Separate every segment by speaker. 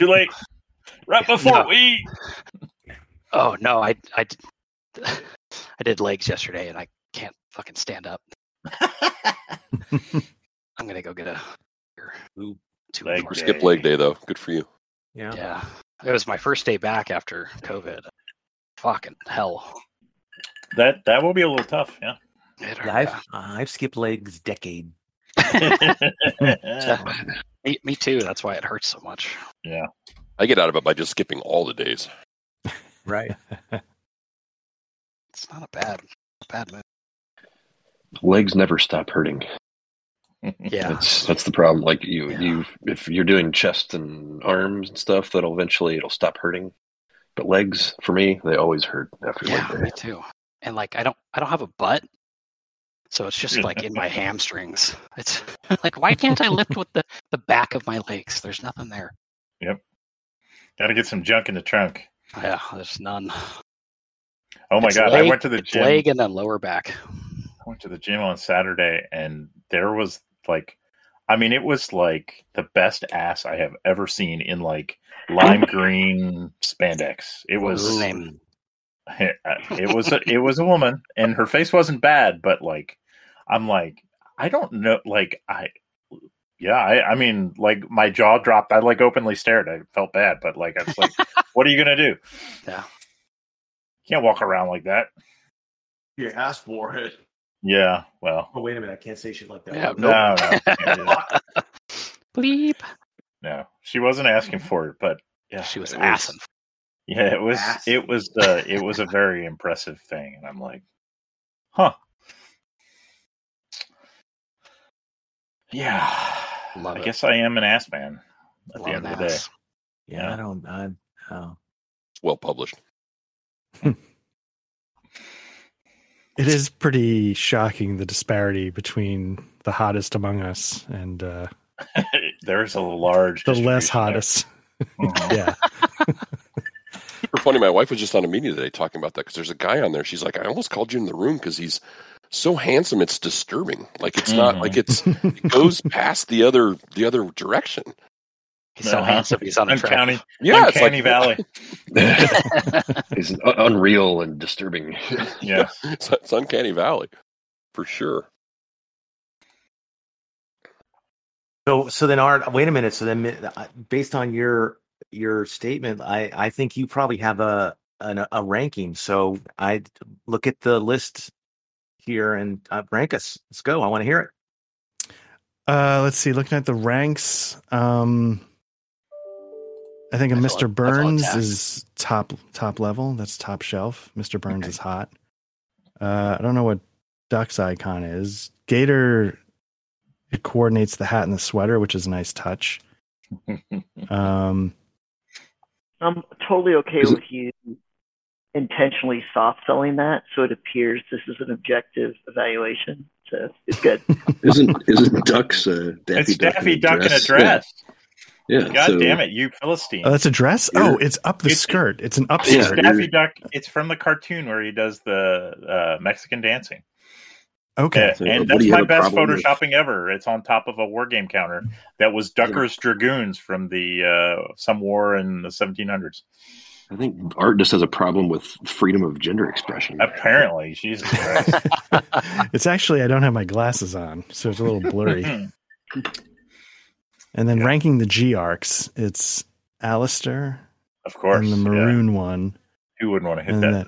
Speaker 1: before we.
Speaker 2: Oh, too late. Right before
Speaker 1: No.
Speaker 2: we.
Speaker 1: Oh no, I I did, I did legs yesterday and I can't fucking stand up. I'm gonna go get a.
Speaker 3: Ooh.
Speaker 1: Two
Speaker 2: Leg day.
Speaker 4: Skip leg day though. Good for you.
Speaker 3: Yeah.
Speaker 1: Yeah, it was my first day back after COVID. Fucking hell.
Speaker 2: That that will be a little tough. Yeah.
Speaker 1: It
Speaker 3: Yeah, I've I've skipped legs decade.
Speaker 2: Yeah.
Speaker 1: me, me too. That's why it hurts so much. Yeah.
Speaker 4: I get out of it by just skipping all the days.
Speaker 3: Right.
Speaker 1: It's not a bad, a bad move.
Speaker 5: Legs never stop hurting.
Speaker 1: Yeah,
Speaker 5: That's that's the problem. Like you,
Speaker 1: Yeah.
Speaker 5: you if you're doing chest and arms and stuff, that'll eventually it'll stop hurting. But legs, for me, they always hurt after
Speaker 1: yeah,
Speaker 5: leg
Speaker 1: me too. And like, I don't, I don't have a butt, so it's just like in my hamstrings. It's like, why can't I lift with the the back of my legs? There's nothing there. Yep.
Speaker 2: Got to get some junk in the trunk.
Speaker 1: Yeah, there's none.
Speaker 2: Oh my
Speaker 1: It's
Speaker 2: god! I went to the gym.
Speaker 1: leg and then lower back.
Speaker 2: I went to the gym on Saturday, and there was like, I mean, it was like the best ass I have ever seen in like lime green spandex. It
Speaker 1: was name?
Speaker 2: it was a, it was a woman, and her face wasn't bad, but like, I'm like, I don't know, like I. Yeah, I, I mean, like my jaw dropped. I like openly stared. I felt bad, but like I was like, "What are you gonna do?
Speaker 1: Yeah.
Speaker 2: Can't walk around like that."
Speaker 3: You asked for it.
Speaker 2: Yeah, well,
Speaker 3: Oh wait a minute, I can't say shit like that.
Speaker 1: Yeah,
Speaker 2: no, no, can't do that.
Speaker 1: Bleep.
Speaker 2: no. She wasn't asking for it, but yeah,
Speaker 1: She was
Speaker 2: it
Speaker 1: assing.
Speaker 2: Yeah, it was.
Speaker 3: Ass.
Speaker 2: It was. Uh, it was a very impressive thing, and I'm like, huh. Yeah,
Speaker 1: Love
Speaker 2: I
Speaker 1: it.
Speaker 2: guess I am an ass man at the end of the day.
Speaker 3: Yeah,
Speaker 2: Yeah.
Speaker 3: I don't. I, oh.
Speaker 4: It's well published.
Speaker 6: It is pretty shocking the disparity between the hottest among us and uh,
Speaker 2: There's a large.
Speaker 6: the less
Speaker 2: distribution there.
Speaker 6: hottest.
Speaker 2: Mhm.
Speaker 6: yeah.
Speaker 4: Super funny. My wife was just on a meeting today talking about that because there's a guy on there. She's like, I almost called you in the room because he's so handsome. It's disturbing. Like it's not
Speaker 2: Mhm.
Speaker 4: like it's it goes past the other the other direction.
Speaker 1: He's so
Speaker 2: Uh-huh.
Speaker 1: handsome. He's unattractive.
Speaker 2: Uncanny,
Speaker 4: Yeah, it's
Speaker 2: Uncanny
Speaker 4: like
Speaker 2: Valley.
Speaker 5: it's unreal and disturbing.
Speaker 2: Yeah,
Speaker 4: it's, it's uncanny valley for sure.
Speaker 3: So so then Art, wait a minute. So then uh, based on your your statement, I I think you probably have a an, a ranking. So I look at the list here and uh, rank us. Let's go. I want to hear it.
Speaker 6: Uh, let's see. Looking at the ranks, um, I think a
Speaker 1: That's
Speaker 6: Mr.
Speaker 1: all
Speaker 6: Burns is top top level. That's top shelf. Mr. Burns
Speaker 1: Okay.
Speaker 6: is hot. Uh, I don't know what Duck's icon is. Gator it coordinates the hat and the sweater, which is a nice touch. Um,
Speaker 7: I'm totally okay with you intentionally soft selling that so it appears this is an objective evaluation. So it's good.
Speaker 5: isn't isn't Duck's uh, Daffy
Speaker 2: it's Daffy Duck in a
Speaker 5: dress?
Speaker 2: dress.
Speaker 5: Yeah,
Speaker 2: God
Speaker 5: so-
Speaker 2: damn it, you Philistine!
Speaker 6: oh, that's a dress. Oh, it's up the
Speaker 2: It's-
Speaker 6: skirt. It's an up
Speaker 2: It's
Speaker 6: skirt.
Speaker 2: Daffy Duck. It's from the cartoon where he does the uh, Mexican dancing.
Speaker 6: Okay.
Speaker 2: Yeah,
Speaker 5: So
Speaker 2: and that's my best
Speaker 5: problem with-
Speaker 2: photoshopping ever. It's on top of a war game counter that was Ducker's Dragoons from the uh, some war in the 1700s.
Speaker 5: I think Art just has a problem with freedom of gender expression.
Speaker 2: Apparently, Jesus Christ.
Speaker 6: it's actually I don't have my glasses on, so it's a little blurry. Hmm. And then
Speaker 2: Yeah.
Speaker 6: ranking the G arcs, it's Alistair
Speaker 2: of course,
Speaker 6: and the
Speaker 2: yeah.
Speaker 6: maroon one,
Speaker 2: Who wouldn't want to hit that?
Speaker 6: that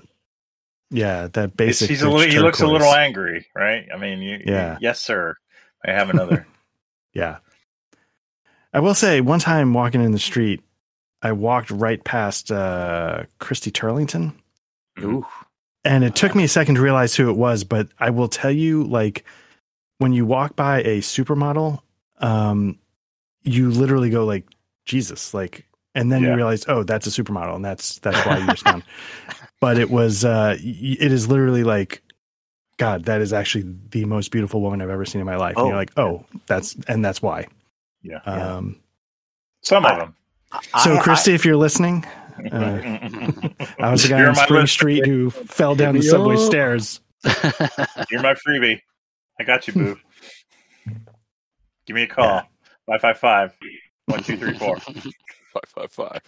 Speaker 6: yeah, that
Speaker 2: It's-
Speaker 6: basic.
Speaker 2: he's a
Speaker 6: rich
Speaker 2: little, he looks a little angry, right? I mean, you,
Speaker 6: Yeah.
Speaker 2: you- yes, sir. I have another.
Speaker 6: Yeah. I will say, one time walking in the street, I walked right past uh, Christy Turlington,
Speaker 3: Ooh.
Speaker 6: and it took me a second to realize who it was. But I will tell you, like, when you walk by a supermodel, um, you literally go like, Jesus, like, and then you realize, oh, that's a supermodel, and that's that's why you respond. but it was, uh, it is literally like, God, that is actually the most beautiful woman I've ever seen in my life. And
Speaker 3: Oh.
Speaker 6: you're like, oh, that's and that's why.
Speaker 2: Yeah.
Speaker 3: Yeah.
Speaker 6: Um,
Speaker 2: Some of them.
Speaker 6: So,
Speaker 3: I-
Speaker 6: Christy, if you're listening, uh, I was the guy on Spring. Street who fell down the subway stairs.
Speaker 2: You're my freebie. I got you, boo. Give me a call. Five five five One, two, three, four.
Speaker 4: Five five five.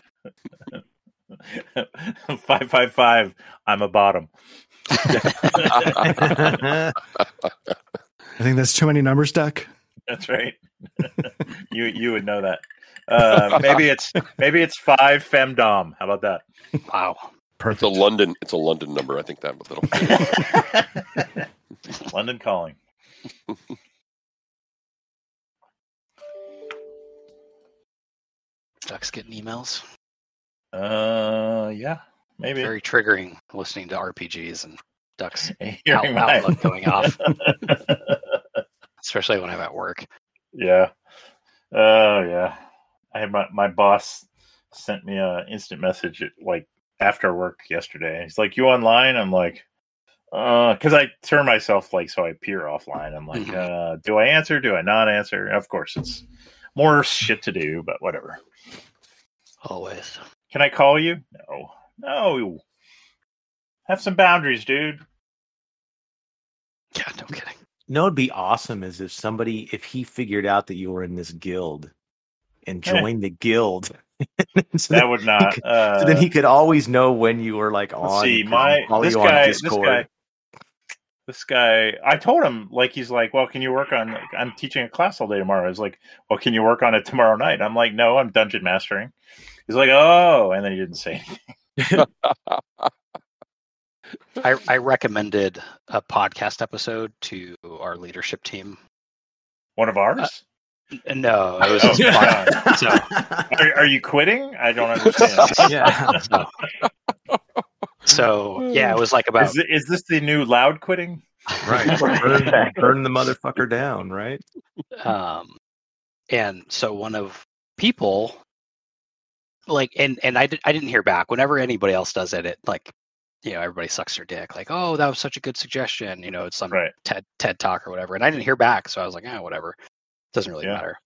Speaker 2: five, five, five. I'm a bottom.
Speaker 6: I think that's too many numbers, Duck.
Speaker 2: That's right. you you would know that. Uh, maybe it's maybe it's five femdom. How about that?
Speaker 1: wow.
Speaker 4: It's a
Speaker 6: Perfect.
Speaker 4: London. It's a London number. I think that little.
Speaker 2: London calling.
Speaker 1: Ducks getting emails.
Speaker 2: Uh, yeah, maybe.
Speaker 1: Very triggering listening to RPGs and ducks, Out- outlook going off. especially when I'm at work.
Speaker 2: yeah. Oh yeah. I had my my boss sent me a instant message at, like after work yesterday. He's like, "You online?" I'm like, "Uh," because I turn myself like so I appear offline. I'm like,
Speaker 1: Mhm.
Speaker 2: uh, "Do I answer? Do I not answer?" Of course, it's more shit to do, but whatever.
Speaker 1: Always.
Speaker 2: Can I call you? No, no. Have some boundaries, dude.
Speaker 1: Yeah, no kidding.
Speaker 3: No, it'd be awesome is if somebody, if he figured out that you were in this guild and join the guild. so,
Speaker 2: That would not.
Speaker 3: could-
Speaker 2: Uh,
Speaker 3: so then he could always know when you were like
Speaker 2: let's
Speaker 3: on.
Speaker 2: see, my
Speaker 3: he'd
Speaker 2: this
Speaker 3: you on
Speaker 2: guy, this guy, this guy. I told him like he's like, well, can you work on? I'm teaching a class all day tomorrow. I was like, well, can you work on it tomorrow night? I'm like, no, I'm dungeon mastering. He's like, oh, and then he didn't say anything.
Speaker 1: I, I recommended a podcast episode to our leadership team.
Speaker 2: One of ours.
Speaker 1: Uh, No, it was
Speaker 2: Oh,
Speaker 1: just fun. So,
Speaker 2: Are, are you quitting? I don't understand.
Speaker 3: yeah.
Speaker 1: so, so, yeah, it was like about
Speaker 2: is, it- is this the new loud quitting?
Speaker 3: Right. Burn, burn the motherfucker down, right?
Speaker 1: um and so one of people like and and I, did, I didn't hear back whenever anybody else does it it like you know everybody sucks their dick like oh that was such a good suggestion you know it's some
Speaker 2: Right.
Speaker 1: ted ted talk or whatever and i didn't hear back so i was like ah whatever doesn't really
Speaker 2: Yeah.
Speaker 1: matter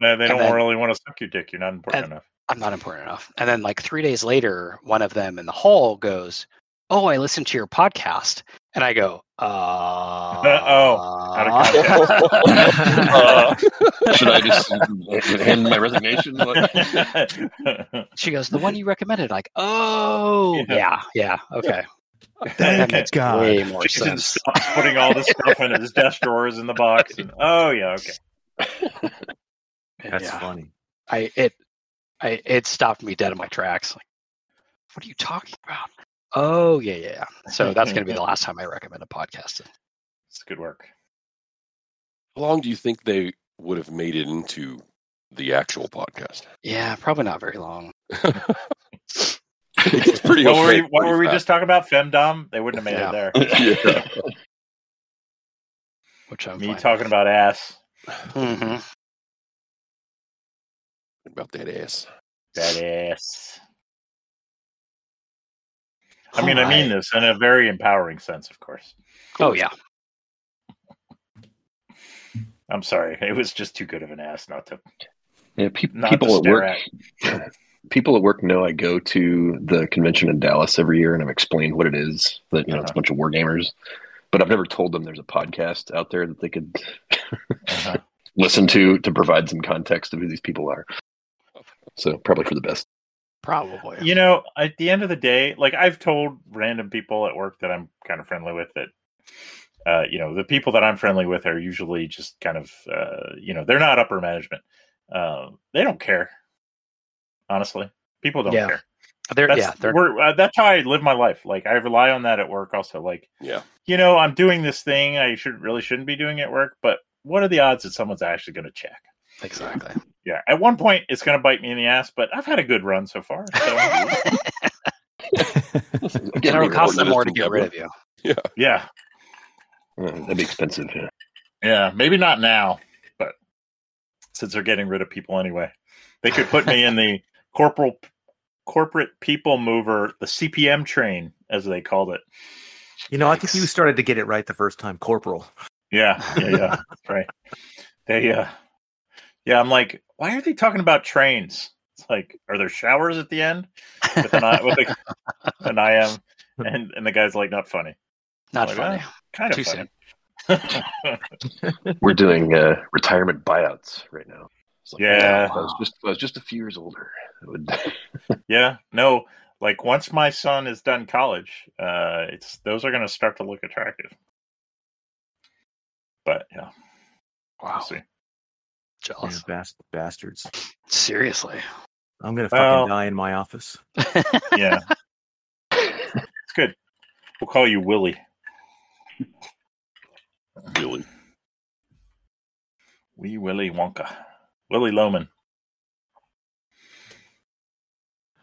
Speaker 2: No, they don't
Speaker 1: then-
Speaker 2: really want to suck your dick. You're not important
Speaker 1: And-
Speaker 2: enough.
Speaker 1: i'm not important enough and then like three days later one of them in the hall goes oh i listened to your podcast and i go uh
Speaker 2: Oh, out of
Speaker 5: Uh, should I just hand my resignation?
Speaker 1: She goes the one you recommended like oh
Speaker 2: Yeah.
Speaker 1: yeah yeah okay
Speaker 6: Thank
Speaker 1: makes
Speaker 6: God.
Speaker 1: way more
Speaker 2: Jason
Speaker 1: sense
Speaker 2: stops putting all this stuff in his desk drawers in the box. And, oh yeah, okay.
Speaker 3: That's
Speaker 1: yeah.
Speaker 3: funny.
Speaker 1: I it I it stopped me dead in my tracks. Like, what are you talking about? Oh yeah, yeah. yeah. So that's gonna be the last time I recommend a podcast.
Speaker 2: It's good work.
Speaker 4: How long do you think they would have made it into the actual podcast?
Speaker 1: Yeah, probably not very long.
Speaker 4: it's pretty.
Speaker 2: What were we, what were we just talking about? Femdom? They wouldn't have made
Speaker 1: Yeah.
Speaker 2: it there.
Speaker 4: yeah.
Speaker 1: Which I'm
Speaker 2: Me
Speaker 1: fine
Speaker 2: talking about ass.
Speaker 1: With. Mhm.
Speaker 4: About that ass.
Speaker 2: That ass. I mean, I mean this in a very empowering sense, of course.
Speaker 1: Oh yeah.
Speaker 2: I'm sorry. It was just too good of an ass not to.
Speaker 5: Yeah, pe-
Speaker 2: Not
Speaker 5: people
Speaker 2: to
Speaker 5: at
Speaker 2: stare
Speaker 5: work. People at work know I go to the convention in Dallas every year, and I've explained what it is. That you know, it's a
Speaker 2: Uh-huh.
Speaker 5: bunch of war gamers, but I've never told them there's a podcast out there that they could
Speaker 2: Uh-huh.
Speaker 5: listen to to provide some context of who these people are. So probably for the best.
Speaker 1: Probably.
Speaker 2: You know, at the end of the day, like I've told random people at work that I'm kind of friendly with that, uh, you know, the people that I'm friendly with are usually just kind of, uh, you know, they're not upper management. Uh, they don't care. Honestly, people don't
Speaker 1: Yeah.
Speaker 2: care.
Speaker 1: They're
Speaker 2: That's,
Speaker 1: yeah, they're
Speaker 2: we're, uh, that's how I live my life. Like I rely on that at work. Also, like
Speaker 4: Yeah.
Speaker 2: you know, I'm doing this thing I should really shouldn't be doing at work, but what are the odds that someone's actually going to check?
Speaker 1: exactly.
Speaker 2: Yeah, at one point it's going to bite me in the ass, but I've had a good run so far. So
Speaker 4: Again,
Speaker 1: It'll cost them more to get rid of you.
Speaker 2: yeah,
Speaker 5: Uh, that'd be expensive. Yeah.
Speaker 2: yeah, maybe not now, but since they're getting rid of people anyway, they could put me in the corporal corporate people mover, the CPM train, as they called it.
Speaker 3: You know, I think you started to get it right the first time, Corporal.
Speaker 2: Yeah, yeah, yeah. That's right. They, uh, yeah, I'm like, why are they talking about trains? It's like, are there showers at the end with an I, with a, an I am? And and the guy's like, not funny,
Speaker 1: Not
Speaker 2: Like,
Speaker 1: funny.
Speaker 2: kind of
Speaker 1: Too
Speaker 2: funny.
Speaker 5: We're doing uh, retirement buyouts right now. It's like,
Speaker 2: Yeah.
Speaker 5: If I was just I was just a few years older, would.
Speaker 2: Yeah, no. Like once my son is done college, uh, it's those are going to start to look attractive. But yeah, we'll
Speaker 1: Wow.
Speaker 2: see.
Speaker 3: Yeah,
Speaker 1: Jealous.
Speaker 3: bas- bastards.
Speaker 1: Seriously.
Speaker 3: I'm gonna fucking
Speaker 2: Well-
Speaker 3: die in my office.
Speaker 2: Yeah, it's good. We'll call you Willie.
Speaker 4: Really?
Speaker 2: Wee Willie Wonka. Willy Loman.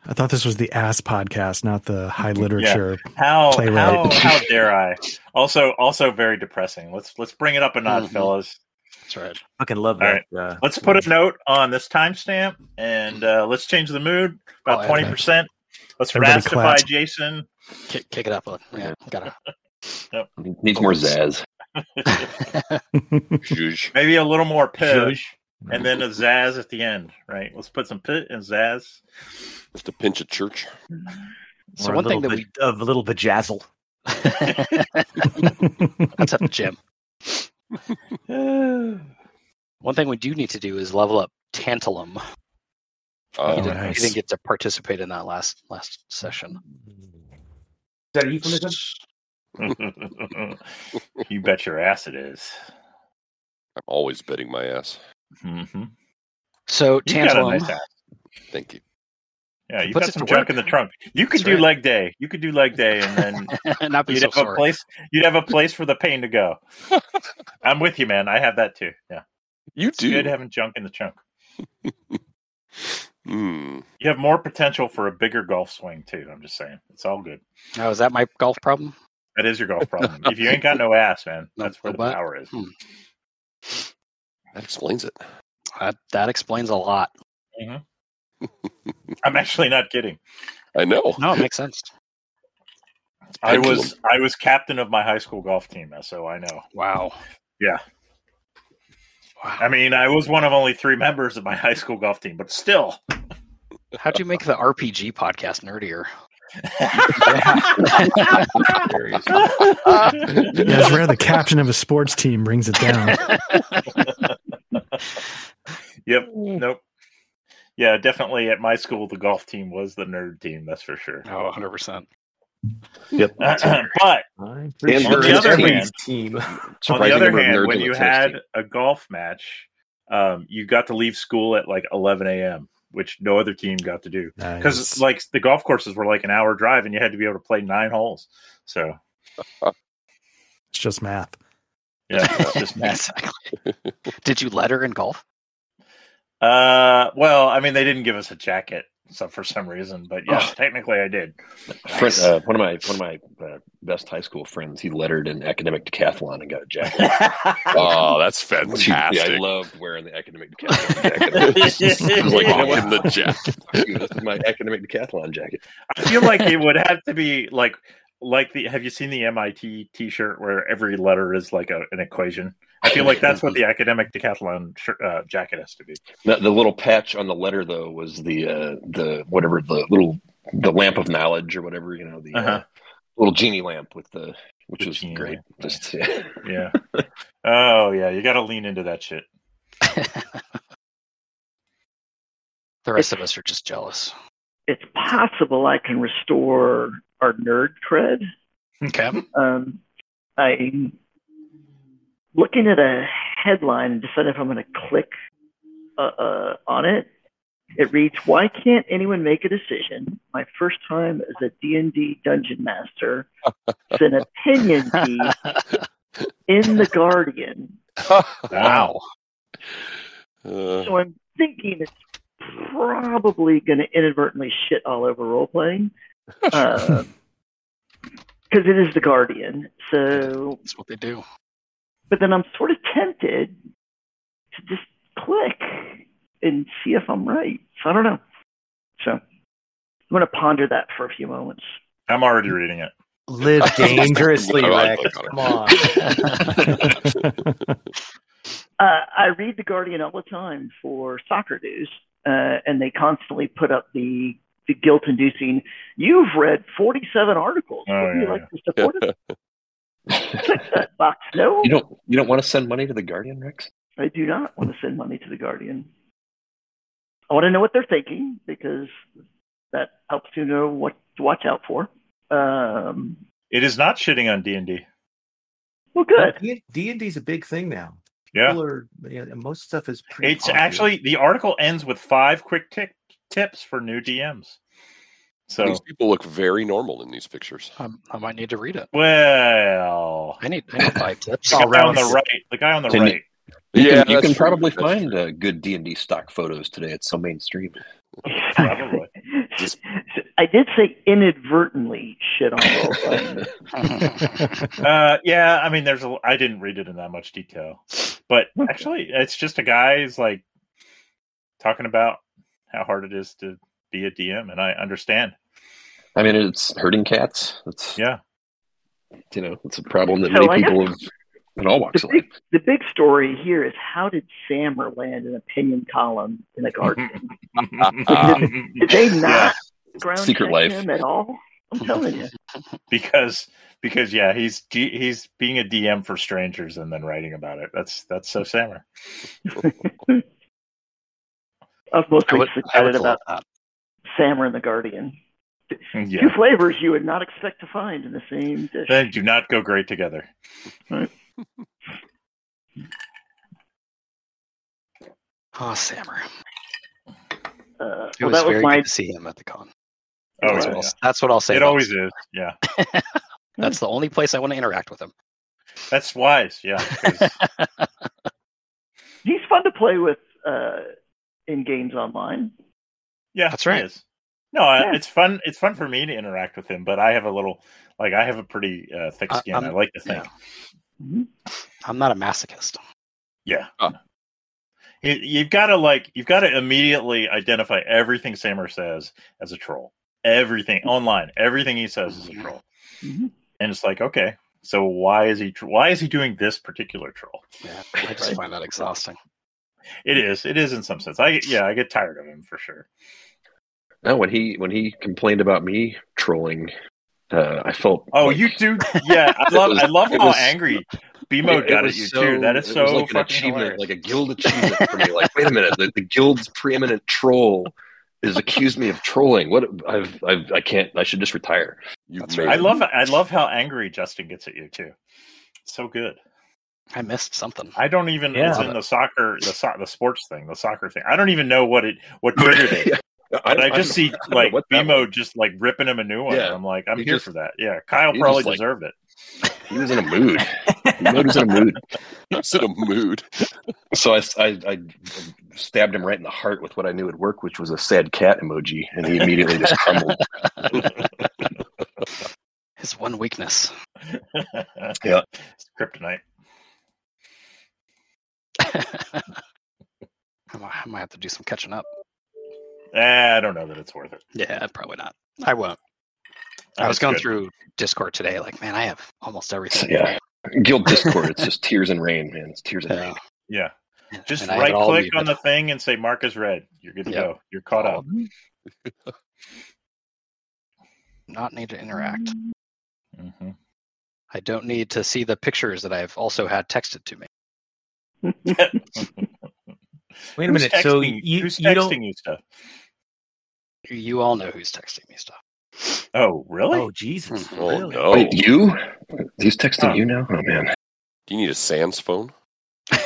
Speaker 6: I thought this was the ass podcast, not the high literature.
Speaker 2: How
Speaker 6: Playwright.
Speaker 2: how how dare I? Also also very depressing. Let's let's bring it up a notch,
Speaker 1: Mhm.
Speaker 2: fellas.
Speaker 1: That's right.
Speaker 3: Fucking love
Speaker 2: All
Speaker 3: that. Uh,
Speaker 2: Let's put a note on this timestamp and uh, let's change the mood
Speaker 1: Oh,
Speaker 2: about
Speaker 1: yeah.
Speaker 2: twenty percent. Let's
Speaker 6: Everybody
Speaker 2: rastify
Speaker 6: clap.
Speaker 2: Jason.
Speaker 1: Kick, kick it up. a- Yeah. Gotta.
Speaker 5: Needs more zazz.
Speaker 2: Maybe a little more pit,
Speaker 3: Zhuzh.
Speaker 2: And then a zazz at the end. Right? Let's put some pit and zazz.
Speaker 4: Just a pinch of church.
Speaker 1: So
Speaker 3: or
Speaker 1: one thing that
Speaker 3: bit of a little bejazzle.
Speaker 1: That's at the gym. One thing we do need to do is level up Tantalum.
Speaker 4: Oh,
Speaker 1: he, didn't,
Speaker 6: nice.
Speaker 1: he didn't get to participate in that last last session.
Speaker 3: Is that a euphemism?
Speaker 2: you bet your ass it is.
Speaker 4: I'm always betting my ass.
Speaker 2: Mm-hmm.
Speaker 1: So
Speaker 2: You
Speaker 1: Tantalum,
Speaker 2: nice.
Speaker 4: Thank you.
Speaker 2: Yeah, you
Speaker 1: Puts
Speaker 2: got some junk
Speaker 1: work.
Speaker 2: in the trunk. You could
Speaker 1: That's
Speaker 2: do
Speaker 1: right.
Speaker 2: leg day. You could do leg day, and then
Speaker 1: not be
Speaker 2: you'd
Speaker 1: so
Speaker 2: have a place. You'd have a place for the pain to go. I'm with you, man. I have that too. Yeah,
Speaker 4: You
Speaker 2: it's
Speaker 4: do.
Speaker 2: good having junk in the trunk.
Speaker 4: Hmm.
Speaker 2: You have more potential for a bigger golf swing too. I'm just saying, it's all good.
Speaker 1: Oh, is that my golf problem?
Speaker 2: That is your golf problem. if you ain't got no ass, man,
Speaker 1: No-
Speaker 2: that's where
Speaker 1: no
Speaker 2: the
Speaker 1: butt?
Speaker 2: power is.
Speaker 1: Hmm.
Speaker 4: That explains it.
Speaker 1: That, that explains a lot. Mm-hmm.
Speaker 2: I'm actually not kidding.
Speaker 4: I know.
Speaker 1: No, it makes sense.
Speaker 2: I was I was captain of my high school golf team, so I know.
Speaker 1: Wow.
Speaker 2: Yeah.
Speaker 1: Wow.
Speaker 2: I mean, I was one of only three members of my high school golf team, but still.
Speaker 1: How'd you make the RPG podcast nerdier?
Speaker 6: Yeah, it's rare the captain of a sports team brings it down.
Speaker 2: Yep. Nope. Yeah, definitely at my school, the golf team was the nerd team. That's for sure.
Speaker 1: Oh, 100%.
Speaker 5: Yep.
Speaker 2: but
Speaker 3: I'm pretty
Speaker 5: And
Speaker 3: sure
Speaker 2: on the
Speaker 3: it's
Speaker 2: other hand-
Speaker 3: team.
Speaker 2: on the other hand, when you had
Speaker 5: team.
Speaker 2: a golf match, um, you got to leave school at like 11 a.m., which no other team got to do. Because
Speaker 6: Nice.
Speaker 2: like the golf courses were like an hour drive, and you had to be able to play nine holes. So
Speaker 6: it's just math.
Speaker 2: yeah, it's just math.
Speaker 1: Exactly. Did you letter in golf?
Speaker 2: Uh, well, I mean, they didn't give us a jacket, so for some reason, but yes,
Speaker 1: Oh.
Speaker 2: technically, I did.
Speaker 5: Friend, uh, one of my one of my uh, best high school friends, he lettered in academic decathlon and got a jacket.
Speaker 4: Oh, that's
Speaker 5: Yeah,
Speaker 4: fantastic.
Speaker 5: I loved wearing the academic decathlon jacket.
Speaker 4: I was like,
Speaker 5: You know
Speaker 4: give him
Speaker 5: what?
Speaker 4: the jacket.
Speaker 5: This is my academic decathlon jacket.
Speaker 2: I feel like it would have to be like like the. Have you seen the MIT T-shirt where every letter is like a, an equation? I feel like that's what the academic decathlon shirt, uh, jacket has to be.
Speaker 5: The, the little patch on the letter though was the uh, the whatever the little the lamp of knowledge or whatever you know the uh
Speaker 2: Uh-huh.
Speaker 5: little genie lamp with the which
Speaker 2: The
Speaker 5: was
Speaker 2: genie
Speaker 5: great.
Speaker 2: lamp,
Speaker 5: Just
Speaker 2: Yeah. oh yeah, you got to lean into that shit.
Speaker 1: The rest of us are just jealous.
Speaker 7: It's possible I can restore our nerd cred.
Speaker 1: Okay.
Speaker 7: Um, I'm looking at a headline and deciding if I'm going to click uh, uh, on it. It reads, "Why can't anyone make a decision? My first time as a D&D dungeon master. It's an opinion piece in the Guardian.
Speaker 1: wow.
Speaker 4: Uh,
Speaker 7: So I'm thinking it's probably going to inadvertently shit all over role playing." because it is the Guardian. So,
Speaker 1: That's what they do.
Speaker 7: But then I'm sort of tempted to just click and see if I'm right. So I don't know. So I'm going to ponder that for a few moments.
Speaker 2: I'm already reading it.
Speaker 3: Live dangerously,
Speaker 4: I'd
Speaker 3: Rex. Come on.
Speaker 7: Uh, I read the Guardian all the time for soccer news, uh, and they constantly put up the the guilt-inducing. You've read 47 articles.
Speaker 2: Oh,
Speaker 7: Would you
Speaker 2: yeah,
Speaker 7: like to support us? Click that box. No,
Speaker 5: you don't you don't want to send money to the Guardian, Rex?
Speaker 7: I do not want to send money to the Guardian. I want to know what they're thinking because that helps you know what to watch out for. Um,
Speaker 2: It is not shitting on D and D.
Speaker 7: well, good.
Speaker 3: D and D is a big thing now.
Speaker 2: Yeah,
Speaker 3: are, yeah, most stuff is. Pretty
Speaker 2: it's
Speaker 3: popular.
Speaker 2: actually the article ends with five quick tip, tips for new DMs. So
Speaker 4: These people look very normal in these pictures.
Speaker 1: Um, I might need to read it.
Speaker 2: well,
Speaker 1: I need, I need five tips.
Speaker 2: the guy on the right, the guy on the
Speaker 5: Can you-
Speaker 2: right.
Speaker 5: You
Speaker 4: Yeah,
Speaker 5: can, you can
Speaker 4: true.
Speaker 5: probably
Speaker 4: That's
Speaker 5: find uh, good D and D stock photos today. It's so mainstream.
Speaker 2: Probably.
Speaker 4: Just-
Speaker 7: I did say inadvertently shit on role playing.
Speaker 2: Uh, yeah, I mean, there's a. I didn't read it in that much detail, but actually, it's just a guy who's like talking about how hard it is to be a DM, and I understand.
Speaker 5: I mean, it's hurting cats. It's
Speaker 2: Yeah,
Speaker 5: you know, it's a problem that
Speaker 7: So
Speaker 5: many
Speaker 7: I
Speaker 5: people have in all walks
Speaker 7: The
Speaker 5: of life.
Speaker 7: big, the big story here is how did Sammer land an opinion column in the Guardian? Did they
Speaker 2: Yeah,
Speaker 7: not ground
Speaker 5: Secret life.
Speaker 7: him at all? I'm telling you.
Speaker 2: because because yeah, he's he's being a DM for strangers and then writing about it. That's that's so Sammer.
Speaker 7: I was
Speaker 1: I
Speaker 7: mostly excited about
Speaker 1: that.
Speaker 7: Sammer and the Guardian.
Speaker 2: Yeah,
Speaker 7: Two flavors you would not expect to find in the same dish.
Speaker 2: they do not go great together.
Speaker 1: Oh, Sammer.
Speaker 7: Uh,
Speaker 1: It
Speaker 7: well,
Speaker 1: was
Speaker 7: that was
Speaker 1: very
Speaker 7: my
Speaker 1: good to see him at the con.
Speaker 2: Oh
Speaker 1: that's,
Speaker 2: yeah,
Speaker 1: what I'll,
Speaker 2: yeah.
Speaker 1: that's what I'll say.
Speaker 2: it
Speaker 1: about
Speaker 2: always is. Yeah,
Speaker 1: That's the only place I want to interact with him.
Speaker 2: that's wise. Yeah.
Speaker 7: he's fun to play with uh, in games online.
Speaker 2: yeah,
Speaker 1: That's
Speaker 2: he
Speaker 1: right.
Speaker 2: Is. No,
Speaker 7: Yeah.
Speaker 2: it's fun. It's fun for me to interact with him, but I have a little like I have a pretty uh, thick skin.
Speaker 1: I'm-
Speaker 2: I like to think.
Speaker 1: yeah.
Speaker 7: Mhm.
Speaker 1: I'm not a masochist.
Speaker 2: Yeah.
Speaker 4: Oh.
Speaker 2: You, you've got to like you've got to immediately identify everything Sammer says as a troll. Everything online, everything he says is a troll,
Speaker 7: Mhm.
Speaker 2: and it's like okay, so why is he why is he doing this particular troll?
Speaker 1: Yeah, I just find that exhausting.
Speaker 2: It is, it is in some sense. I yeah, I get tired of him for sure.
Speaker 5: No, when he when he complained about me trolling, uh, I felt.
Speaker 2: Oh,
Speaker 5: like-
Speaker 2: you do? Yeah, I love
Speaker 5: was-
Speaker 2: I love
Speaker 5: it
Speaker 2: how
Speaker 5: was-
Speaker 2: angry BMO
Speaker 5: it
Speaker 2: got at you
Speaker 5: so-
Speaker 2: too. That is
Speaker 5: it
Speaker 2: so
Speaker 5: was like an achievement,
Speaker 2: hilarious.
Speaker 5: like a guild achievement for me. Like, wait a minute, the, the guild's preeminent troll is accused me of trolling. What I've, I've I can't. I should just retire.
Speaker 4: You've
Speaker 2: I love I love how angry Justin gets at you too. So good.
Speaker 1: I missed something.
Speaker 2: I don't even.
Speaker 3: Yeah.
Speaker 2: It's in the soccer, the so, the sports thing, the soccer thing. I don't even know what it what triggered it.
Speaker 5: I,
Speaker 2: I, just see
Speaker 5: don't know
Speaker 2: like
Speaker 5: what
Speaker 2: BMO
Speaker 5: was.
Speaker 2: just like ripping him a new one.
Speaker 5: Yeah.
Speaker 2: I'm like, I'm
Speaker 5: He
Speaker 2: here
Speaker 5: just-
Speaker 2: for that. Yeah, Kyle probably
Speaker 5: like-
Speaker 2: deserved it.
Speaker 5: He was in a mood. He was in a mood.
Speaker 4: He's in a mood.
Speaker 5: So I, I, I stabbed him right in the heart with what I knew would work, which was a sad cat emoji, and he immediately just crumbled.
Speaker 1: His one weakness.
Speaker 5: Yeah.
Speaker 2: It's kryptonite.
Speaker 1: I might have to do some catching up.
Speaker 2: Eh, I don't know that it's worth it.
Speaker 1: Yeah, probably not. I won't. I was going
Speaker 2: good.
Speaker 1: through Discord today. Like, man, I have almost everything.
Speaker 5: Yeah. Guild Discord, it's just tears and rain, man. It's tears and
Speaker 1: Yeah.
Speaker 5: rain.
Speaker 2: Yeah, just
Speaker 1: And I have it
Speaker 2: right
Speaker 1: all
Speaker 2: click on the thing and say mark as read. You're good to
Speaker 1: Yep.
Speaker 2: go. You're caught
Speaker 1: All
Speaker 2: up.
Speaker 1: Not need to interact.
Speaker 2: hmm
Speaker 1: I don't need to see the pictures that I've also had texted to me.
Speaker 3: Wait a minute. So you,
Speaker 2: who's
Speaker 3: you
Speaker 2: texting
Speaker 3: don't.
Speaker 2: you stuff?
Speaker 1: You all know who's texting me stuff.
Speaker 2: Oh, really?
Speaker 3: Oh Jesus!
Speaker 4: Oh
Speaker 3: really?
Speaker 4: no!
Speaker 5: Wait, you? He's texting
Speaker 2: Oh.
Speaker 5: you now? Oh, man.
Speaker 4: Do you need a Sans phone?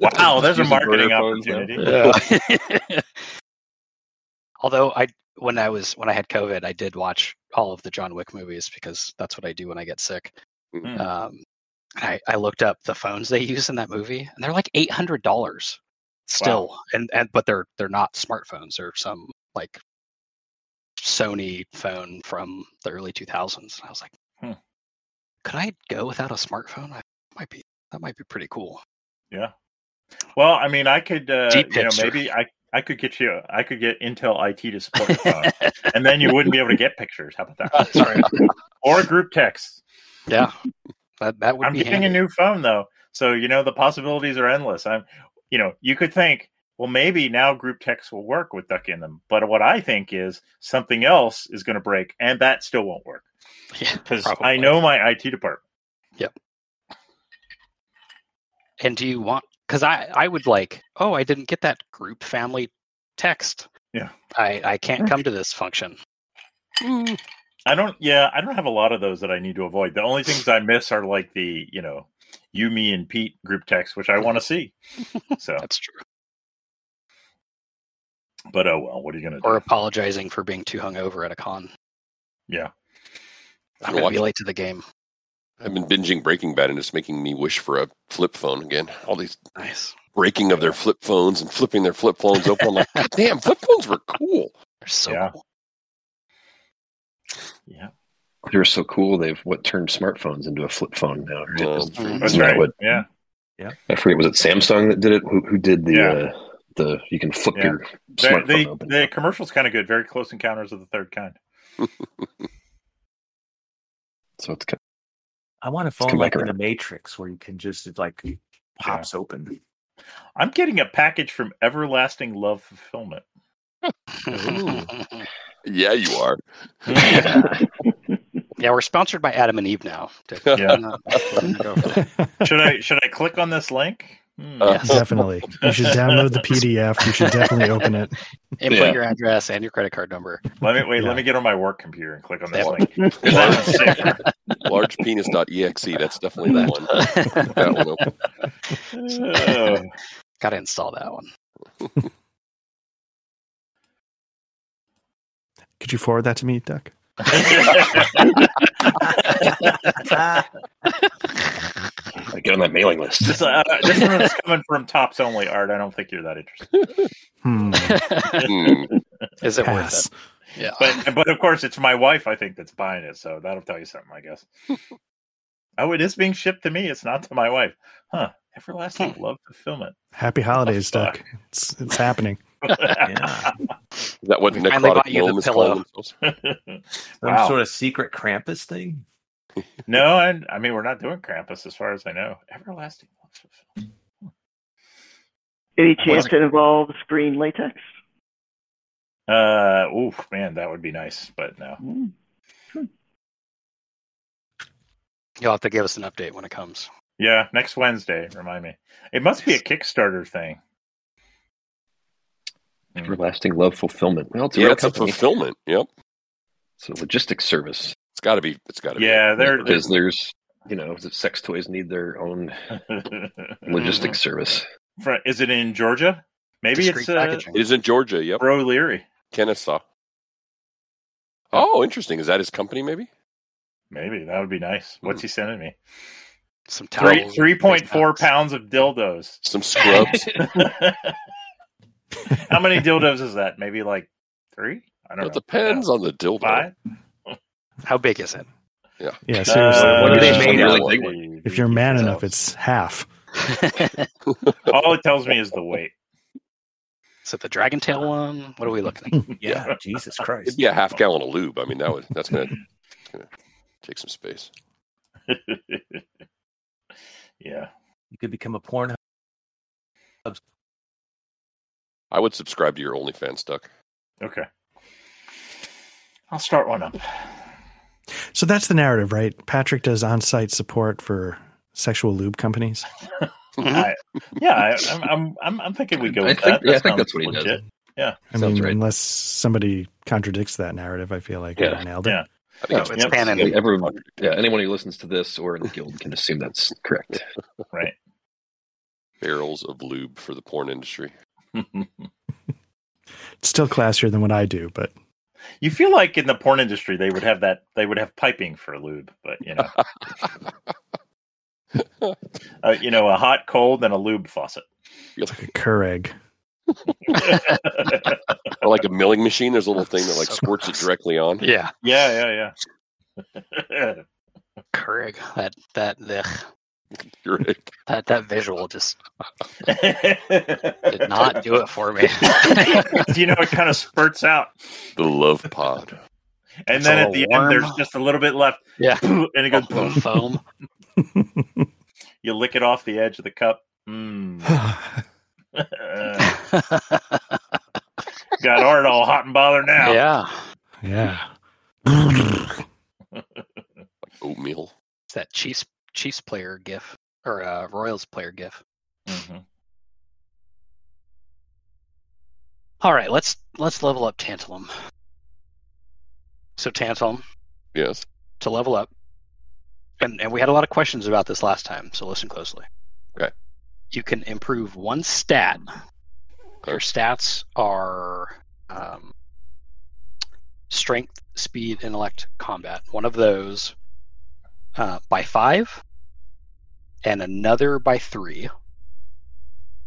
Speaker 2: wow, there's a marketing
Speaker 5: burner phones now.
Speaker 2: opportunity.
Speaker 1: Yeah. Although I, when I was when I had COVID, I did watch all of the John Wick movies because that's what I do when I get sick.
Speaker 2: Hmm.
Speaker 1: Um, and I, I looked up the phones they use in that movie, and they're like eight hundred dollars still, and and but they're they're not smartphones. They're some like Sony phone from the early two thousands. I was like,
Speaker 2: Hmm.
Speaker 1: could I go without a smartphone? I might be that might be pretty cool.
Speaker 2: Yeah. Well, I mean, I could, uh,
Speaker 1: Deep
Speaker 2: you know,
Speaker 1: picture.
Speaker 2: maybe I, I could get you, I could get Intel IT to support the phone, and then you wouldn't be able to get pictures. How about that?
Speaker 1: Sorry.
Speaker 2: Or group text.
Speaker 1: yeah, that that would
Speaker 2: I'm
Speaker 1: be
Speaker 2: getting
Speaker 1: handy.
Speaker 2: a new phone though, so you know the possibilities are endless. I'm, you know, you could think, well, maybe now group text will work with Duck in them, but what I think is something else is going to break, and that still won't work
Speaker 1: Yeah,
Speaker 2: because I know my IT department. Yep.
Speaker 1: And do you want because I I would like oh I didn't get that group family text.
Speaker 2: Yeah.
Speaker 1: I I can't come to this function. Mm,
Speaker 2: I don't. Yeah, I don't have a lot of those that I need to avoid. The only things I miss are like the you know, you, me, and Pete group text, which I want to see. So,
Speaker 1: That's true.
Speaker 2: but oh well. What are you gonna do?
Speaker 1: Or apologizing for being too hungover at a con.
Speaker 2: yeah.
Speaker 1: I'm gonna be late to the game.
Speaker 4: I've been binging Breaking Bad, and it's making me wish for a flip phone again. All these
Speaker 1: Nice.
Speaker 4: breaking of their flip phones and flipping their flip phones open. I'm like, God damn, flip phones were cool.
Speaker 1: They're so
Speaker 2: Yeah.
Speaker 1: cool.
Speaker 2: Yeah.
Speaker 5: They're so cool. They've what turned smartphones into a flip phone now. Right? Isn't-
Speaker 1: Mm.
Speaker 2: That's right.
Speaker 5: what
Speaker 2: Yeah. yeah.
Speaker 5: I forget? Was it Samsung that did it? Who, who did the
Speaker 2: Yeah.
Speaker 5: uh, the you can flip
Speaker 2: Yeah.
Speaker 5: your
Speaker 2: The,
Speaker 5: smartphone
Speaker 2: the,
Speaker 5: open?
Speaker 2: the commercial's kind of good. Very close encounters of the third kind.
Speaker 5: so it's kind of,
Speaker 3: I want a phone like in the. Matrix where you can just it like pops open.
Speaker 2: I'm getting a package from Everlasting Love Fulfillment.
Speaker 3: Ooh.
Speaker 4: Yeah, you are.
Speaker 1: yeah, we're sponsored by Adam and Eve now.
Speaker 2: Yeah.
Speaker 1: Not- go for it.
Speaker 2: should I should I click on this link? Hmm.
Speaker 4: Uh,
Speaker 1: Yes.
Speaker 6: definitely. You should download the PDF. You should definitely open it.
Speaker 1: Input
Speaker 5: Yeah.
Speaker 1: your address and your credit card number.
Speaker 2: Let me wait.
Speaker 6: Yeah.
Speaker 2: Let me get on my work computer and click on this link. Large, that's safer.
Speaker 4: Largepenis.exe. That's definitely the one. That one. open.
Speaker 2: Oh.
Speaker 1: Got to install that one.
Speaker 6: Could you forward that to me, Duck?
Speaker 5: Of get on that mailing list.
Speaker 2: this, uh, this one is coming from Tops Only Art. I don't think you're that interested.
Speaker 6: Hmm.
Speaker 4: Hmm.
Speaker 1: Is it worth it? Yeah.
Speaker 2: But but of course, it's my wife. I think that's buying it, so that'll tell you something, I guess. oh, it is being shipped to me. It's not to my wife, huh? Everlasting love fulfillment.
Speaker 6: Happy holidays,
Speaker 2: fuck?
Speaker 6: Duck. It's it's happening.
Speaker 3: Yeah.
Speaker 4: Is that what
Speaker 1: We finally
Speaker 4: necrotic
Speaker 1: bought you
Speaker 4: gnome is
Speaker 1: pillow.
Speaker 4: calling themselves?
Speaker 3: Some
Speaker 2: wow.
Speaker 3: sort of secret Krampus thing.
Speaker 2: no, I, I mean we're not doing Krampus as far as I know. Everlasting.
Speaker 7: Any chance it involves green latex?
Speaker 2: Uh, oof, man, that would be nice, but no.
Speaker 7: Mm.
Speaker 1: You'll have to give us an update when it comes.
Speaker 2: Yeah, next Wednesday. Remind me. It must be a Kickstarter thing.
Speaker 5: Everlasting love fulfillment. Well, it's a
Speaker 4: Yeah,
Speaker 5: real
Speaker 4: it's a fulfillment. Yep.
Speaker 5: It's a logistics service.
Speaker 4: It's got to be. It's got to be.
Speaker 2: Yeah, they're,
Speaker 5: Because there's, you know, the sex toys need their own logistics service.
Speaker 2: Fr- Is it in Georgia? Maybe
Speaker 1: Discreet
Speaker 2: it's uh,
Speaker 1: packaging.
Speaker 4: It is in Georgia. Yep.
Speaker 2: Bro Leary.
Speaker 4: Kennesaw. Oh, interesting. Is that his company? Maybe.
Speaker 2: Maybe that would be nice. What's he sending me?
Speaker 1: Some
Speaker 2: Three
Speaker 1: towels.
Speaker 2: three point four
Speaker 1: face towels.
Speaker 2: pounds of dildos.
Speaker 4: Some scrubs.
Speaker 2: How many dildos is that? Maybe like three. I don't
Speaker 4: it
Speaker 2: know.
Speaker 4: It depends on the dildo.
Speaker 2: Five.
Speaker 1: How big is it?
Speaker 6: Yeah, Yeah, seriously.
Speaker 2: Uh,
Speaker 3: What are they made
Speaker 5: one really
Speaker 3: of?
Speaker 6: if you're man enough, it's half.
Speaker 2: all it tells me is the weight.
Speaker 1: is it the dragon tail one? What are we looking at?
Speaker 3: Yeah, Jesus Christ.
Speaker 4: It'd be a half gallon of lube. I mean, that would that's gonna, gonna take some space.
Speaker 2: yeah.
Speaker 3: You could become a porn.
Speaker 4: I would subscribe to your OnlyFans, Duck.
Speaker 2: Okay. I'll start one up.
Speaker 6: So that's the narrative, right? Patrick does on-site support for sexual lube companies.
Speaker 2: I, yeah, I, I'm, I'm I'm I'm thinking we go.
Speaker 5: I
Speaker 2: With
Speaker 5: think-
Speaker 2: that.
Speaker 5: yeah, I think that's what he does.
Speaker 2: legit.
Speaker 6: I
Speaker 5: Sounds
Speaker 6: mean,
Speaker 5: right.
Speaker 6: unless somebody contradicts that narrative, I feel like
Speaker 5: Yeah.
Speaker 6: I nailed it.
Speaker 2: Yeah.
Speaker 4: I think
Speaker 5: No,
Speaker 4: it's
Speaker 1: it's
Speaker 2: Yep.
Speaker 1: canon.
Speaker 5: Everyone, yeah, anyone who listens to this or in the guild can assume that's correct.
Speaker 2: Right.
Speaker 4: barrels of lube for the porn industry.
Speaker 6: It's still classier than what I do, but
Speaker 2: you feel like in the porn industry they would have that they would have piping for a lube, but you know, uh, you know, a hot, cold, and a lube faucet.
Speaker 6: it's like a Keurig.
Speaker 4: or like a milling machine. There's a little thing that like
Speaker 1: So
Speaker 4: squirts it directly on.
Speaker 1: Yeah,
Speaker 2: yeah, yeah, yeah.
Speaker 1: Keurig. That that ugh,
Speaker 4: You're
Speaker 1: that that visual just did not do it for me.
Speaker 2: you know, it kind of spurts out,
Speaker 4: The love pod.
Speaker 2: and
Speaker 1: It's
Speaker 2: then at the
Speaker 1: warm.
Speaker 2: end, there's just a little bit left,
Speaker 1: yeah,
Speaker 2: and it goes.
Speaker 1: the foam.
Speaker 2: you lick it off the edge of the cup. Mm. Got Art all hot and bothered now.
Speaker 1: yeah,
Speaker 6: yeah.
Speaker 4: like Oatmeal.
Speaker 1: it's that Chiefs Chiefs player GIF or uh, Royals player GIF.
Speaker 2: Mm-hmm.
Speaker 1: All right, let's let's level up Tantalum. So Tantalum.
Speaker 4: Yes.
Speaker 1: To level up. And and we had a lot of questions about this last time, so listen closely.
Speaker 4: Okay.
Speaker 1: You can improve one stat.
Speaker 4: Okay.
Speaker 1: Your stats are um, strength, speed, intellect, combat. One of those uh, by five, and another by three.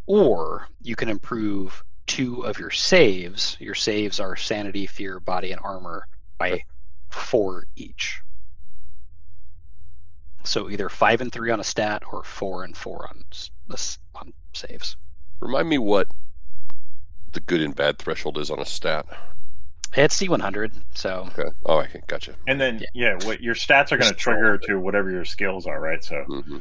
Speaker 1: Or you can improve two of your saves. Your saves are sanity, fear, body, and armor by four each. So either five and three on a stat, or four and four on s- the on saves.
Speaker 4: Remind me what the good and bad threshold is on a stat.
Speaker 1: It's d100, so
Speaker 4: Okay. Oh, I gotcha.
Speaker 2: And then
Speaker 1: Yeah.
Speaker 2: yeah, what your stats are going to trigger to whatever your skills are, right? So
Speaker 4: hmm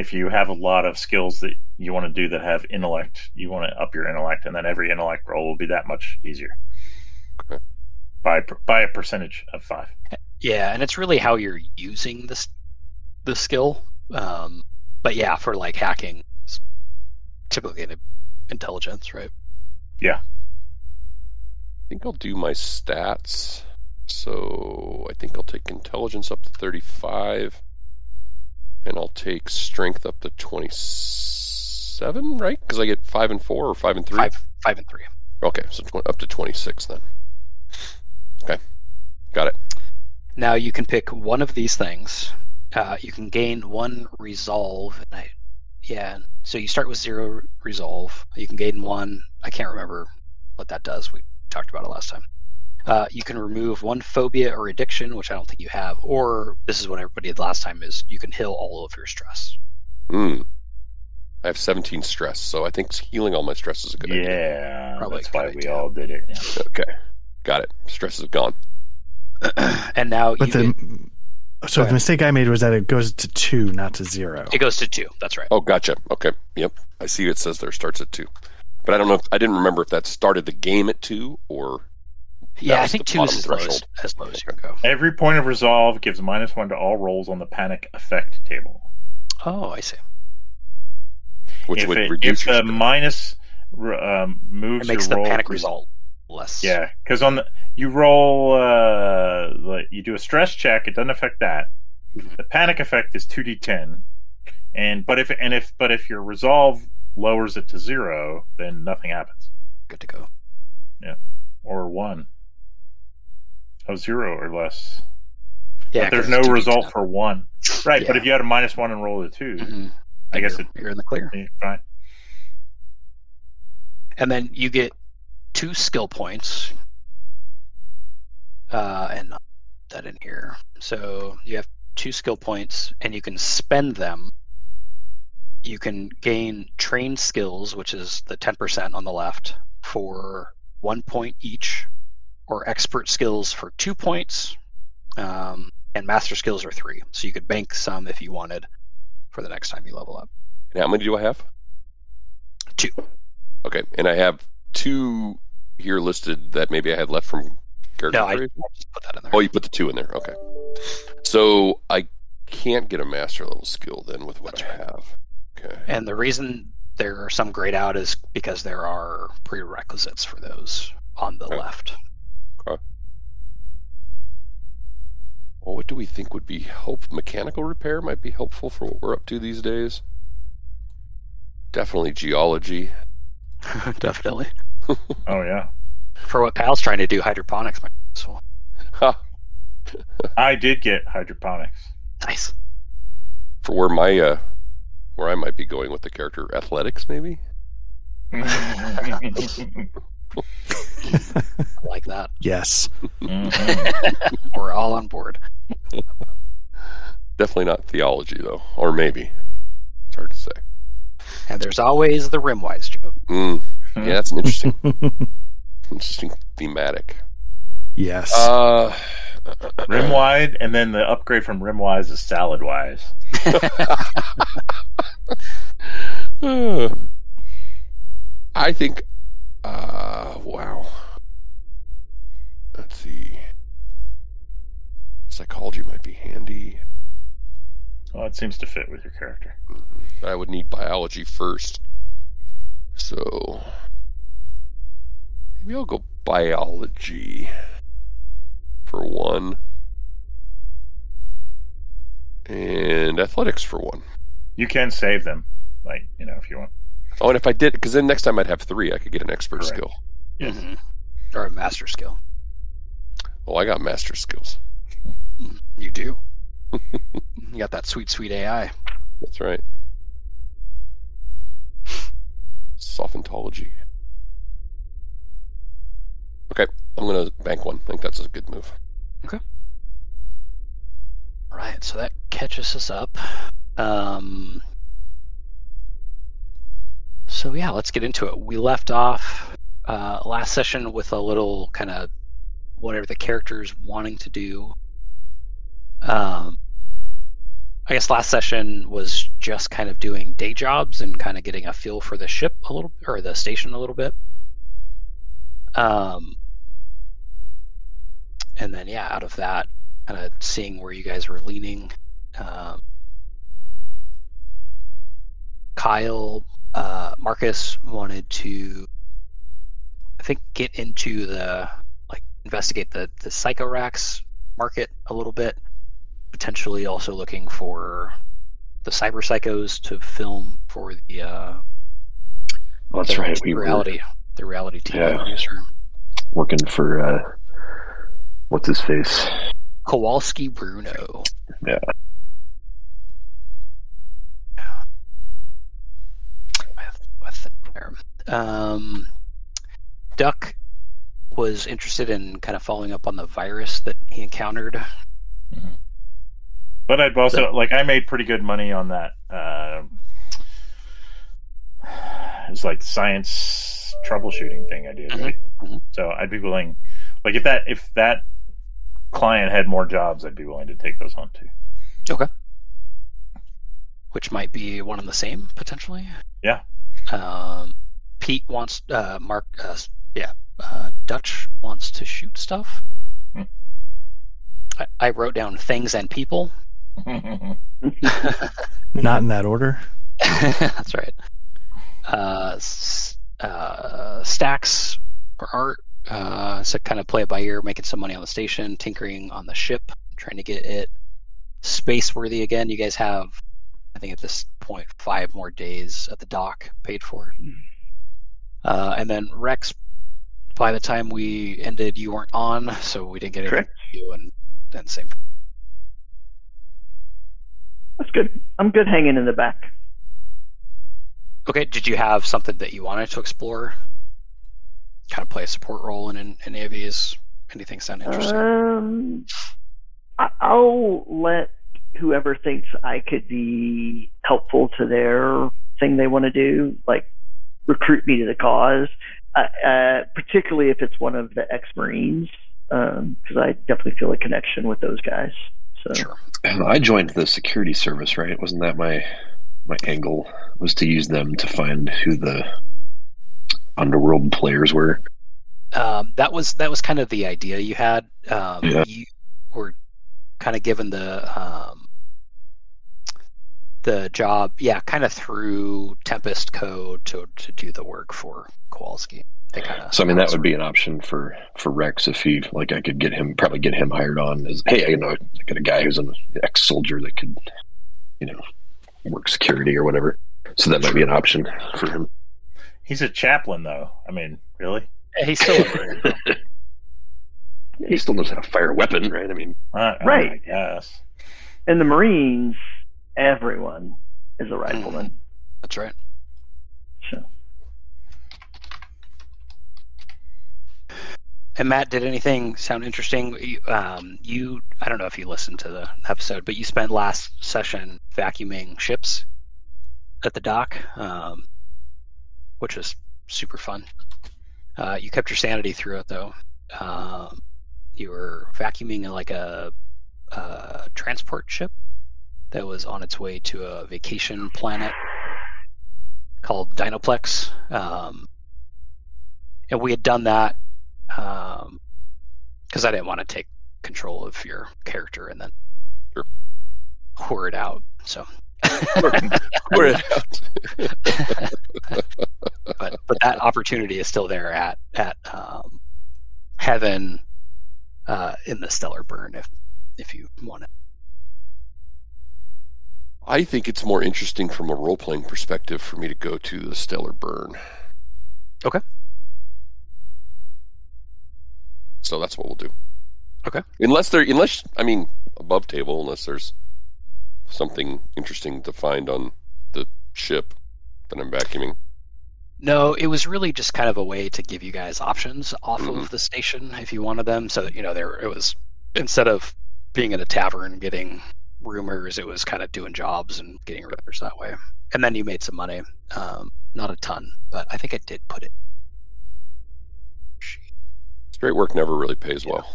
Speaker 2: if you have a lot of skills that you want to do that have intellect, you want to up your intellect, and then every intellect roll will be that much easier.
Speaker 4: Okay.
Speaker 2: By by a percentage of five.
Speaker 1: yeah, and it's really how you're using this the skill. Um, but yeah, for like hacking, it's typically an intelligence, right? Yeah.
Speaker 4: I think I'll do my stats. So I think I'll take intelligence up to 35. And I'll take strength up to 27, right? Because I get 5 and 4 or 5 and 3?
Speaker 1: Five, five and three.
Speaker 4: Okay, so tw- up to 26 then. Okay, got it.
Speaker 1: Now you can pick one of these things. Uh, you can gain one resolve. And I, yeah, so you start with zero resolve. You can gain one. I can't remember what that does. We talked about it last time. Uh, you can remove one phobia or addiction, which I don't think you have. Or this is what everybody did last time: is you can heal all of your stress.
Speaker 4: Mm. I have 17 stress, so I think healing all my stress is a good idea.
Speaker 2: yeah,
Speaker 1: Probably
Speaker 2: that's why
Speaker 1: good
Speaker 2: we
Speaker 1: idea.
Speaker 2: all did it. Yeah.
Speaker 4: Okay, got it. Stress is gone.
Speaker 1: and now
Speaker 6: But
Speaker 1: you
Speaker 6: the
Speaker 1: get-
Speaker 6: so the mistake I made was that it goes to two, not to zero.
Speaker 1: it goes to two. That's right.
Speaker 4: Oh, gotcha. Okay, yep. I see it says there starts at 2. But I don't know if I didn't remember if that started the game at 2 or
Speaker 1: yeah, I think two is
Speaker 4: bottom
Speaker 1: as low as, as low as you can go.
Speaker 2: Every point of resolve gives minus one to all rolls on the panic effect table.
Speaker 1: Oh, I see.
Speaker 4: which
Speaker 2: if
Speaker 4: would
Speaker 2: it,
Speaker 4: reduce
Speaker 2: if
Speaker 4: your
Speaker 2: the
Speaker 4: stress.
Speaker 2: minus um, moves
Speaker 1: It makes
Speaker 2: your
Speaker 1: the
Speaker 2: roll
Speaker 1: panic result less.
Speaker 2: Yeah, because on the you roll uh, like you do a stress check, it doesn't affect that.
Speaker 1: Mhm.
Speaker 2: The panic effect is two d ten, and but if and if but if your resolve lowers it to zero, then nothing happens
Speaker 1: good to go.
Speaker 2: Yeah, or one. Zero or less.
Speaker 1: Yeah,
Speaker 2: but there's no
Speaker 1: it's 2d10.
Speaker 2: result for one. Right, but if you had a minus one and roll a 2
Speaker 1: Mhm.
Speaker 2: I guess
Speaker 1: you're,
Speaker 2: it
Speaker 1: you're in the clear.
Speaker 2: fine.
Speaker 1: And then you get two skill points. Uh, and that in here. So you have two skill points, and you can spend them. You can gain trained skills, which is the 10% on the left, for one point each, or expert skills for two points, um, and master skills are three. So you could bank some if you wanted for the next time you level up.
Speaker 4: And how many do I have?
Speaker 1: Two.
Speaker 4: Okay, and I have two here listed that maybe I had left from character
Speaker 1: No, I, I put that in there.
Speaker 4: Oh, you put the two in there. Okay. So I can't get a master level skill then with what
Speaker 1: That's
Speaker 4: I
Speaker 1: right.
Speaker 4: have. Okay.
Speaker 1: And the reason there are some grayed out is because there are prerequisites for those on the
Speaker 4: Okay.
Speaker 1: left.
Speaker 4: Well, what do we think would be help? Mechanical repair might be helpful for what we're up to these days. Definitely geology.
Speaker 1: Definitely.
Speaker 2: Oh yeah,
Speaker 1: For what Pal's trying to do, hydroponics might be useful.
Speaker 2: I did get hydroponics.
Speaker 1: Nice.
Speaker 4: For where my uh, where I might be going with the character, athletics maybe.
Speaker 1: I like that.
Speaker 6: yes.
Speaker 1: We're all on board.
Speaker 4: Definitely not theology though, or maybe. It's hard to say.
Speaker 1: And there's always the rimwise joke.
Speaker 4: Mm. Yeah, that's an interesting, interesting thematic.
Speaker 6: yes.
Speaker 4: Uh,
Speaker 2: Rimwide, and then the upgrade from Rimwise is Saladwise.
Speaker 4: I think. Uh, wow. Let's see. Psychology might be handy.
Speaker 2: Well, it seems to fit with your character.
Speaker 4: But I would need biology first. So. Maybe I'll go biology for one. And athletics for one.
Speaker 2: You can save them, like you know, if you want.
Speaker 4: Oh, and if I did, because then next time I'd have three, I could get an expert
Speaker 2: Correct.
Speaker 4: skill.
Speaker 1: Mhm. Or a master skill.
Speaker 4: Oh, I got master skills.
Speaker 1: You do. you got that sweet, sweet AI.
Speaker 4: That's right. Sophontology. Okay, I'm gonna bank one. I think that's a good move. Okay.
Speaker 1: All right, so that catches us up. Um, so yeah, let's get into it. We left off uh, last session with a little kind of whatever the characters wanting to do. Um, I guess last session was just kind of doing day jobs and kind of getting a feel for the ship a little or the station a little bit. Um, and then yeah, out of that, kind of seeing where you guys were leaning. Um, Kyle, uh, Marcus wanted to, I think, get into the like investigate the the psychorax market a little bit. Potentially also looking for the cyber psychos to film for the uh,
Speaker 5: Oh, that's
Speaker 1: the
Speaker 5: right. We were
Speaker 1: reality the reality TV
Speaker 5: Yeah.
Speaker 1: producer
Speaker 5: working for uh, what's his face?
Speaker 1: Kowalski Bruno.
Speaker 5: Yeah.
Speaker 1: With, with there. Um, Duck was interested in kind of following up on the virus that he encountered.
Speaker 2: But I'd also like I made pretty good money on that. Uh, it's like science troubleshooting thing I did,
Speaker 1: Mhm,
Speaker 2: right?
Speaker 1: mhm.
Speaker 2: So I'd be willing, like if that if that client had more jobs, I'd be willing to take those on too. Okay.
Speaker 1: Which might be one and the same potentially.
Speaker 2: Yeah.
Speaker 1: Um, Pete wants uh, Mark. Uh, yeah, uh, Dutch wants to shoot stuff.
Speaker 2: Hmm.
Speaker 1: I, I wrote down things and people.
Speaker 6: Not in that order.
Speaker 1: That's right. Uh, uh, stacks for art. Uh, so kind of play it by ear, making some money on the station, tinkering on the ship, trying to get it space worthy again. You guys have, I think at this point, five more days at the dock paid for. Uh, and then Rex, by the time we ended, you weren't on, so we didn't get anything
Speaker 7: Correct.
Speaker 1: you, and then same.
Speaker 7: That's good. I'm good hanging in the back.
Speaker 1: Okay, did you have something that you wanted to explore? Kind of play a support role in, in any of these? Anything sound interesting?
Speaker 7: Um, I, I'll let whoever thinks I could be helpful to their thing they want to do, like recruit me to the cause. Uh, uh, particularly if it's one of the ex-marines, because I definitely feel a connection with those guys. So
Speaker 1: sure.
Speaker 5: I joined the security service, right? Wasn't that my my angle? Was to use them to find who the underworld players were.
Speaker 1: Um, that was that was kind of the idea you had. Um,
Speaker 5: Yeah.
Speaker 1: You were kind of given the um, the job, yeah, kind of through Tempest Code to to do the work for Kowalski. They kind of
Speaker 5: So I mean, that would be an option for for Rex if he like I could get him probably get him hired on as hey, you know, I got a guy who's an ex soldier that could, you know, work security or whatever. So that might be an option for him.
Speaker 2: He's a chaplain, though. I mean, really?
Speaker 1: he's still a marine.
Speaker 5: He still knows how to fire a weapon, right? I mean,
Speaker 2: Uh,
Speaker 7: Right.
Speaker 2: Yes. guess.
Speaker 7: in the Marines, everyone is a rifleman.
Speaker 1: That's right.
Speaker 7: So
Speaker 1: And Matt, did anything sound interesting? You, um, you, I don't know if you listened to the episode, but you spent last session vacuuming ships at the dock, um, which was super fun. Uh, you kept your sanity through it, though. Um, you were vacuuming like a, a transport ship that was on its way to a vacation planet called Dinoplex. Um, and we had done that because I didn't want to take control of your character and then
Speaker 4: Sure.
Speaker 1: whore it out. So,
Speaker 4: Where it out.
Speaker 1: but but that opportunity is still there at at um, heaven uh, in the stellar burn if if you want it.
Speaker 4: I think it's more interesting from a role playing perspective for me to go to the stellar burn.
Speaker 1: Okay.
Speaker 4: So that's what we'll do.
Speaker 1: Okay.
Speaker 4: Unless there, unless I mean above table, unless there's something interesting to find on the ship that I'm vacuuming.
Speaker 1: No, it was really just kind of a way to give you guys options off
Speaker 4: Mhm.
Speaker 1: of the station if you wanted them. So you know, there it was instead of being in a tavern getting rumors, it was kind of doing jobs and getting rumors that way. And then you made some money, um, not a ton, but I think I did put it.
Speaker 4: Straight work never really pays well.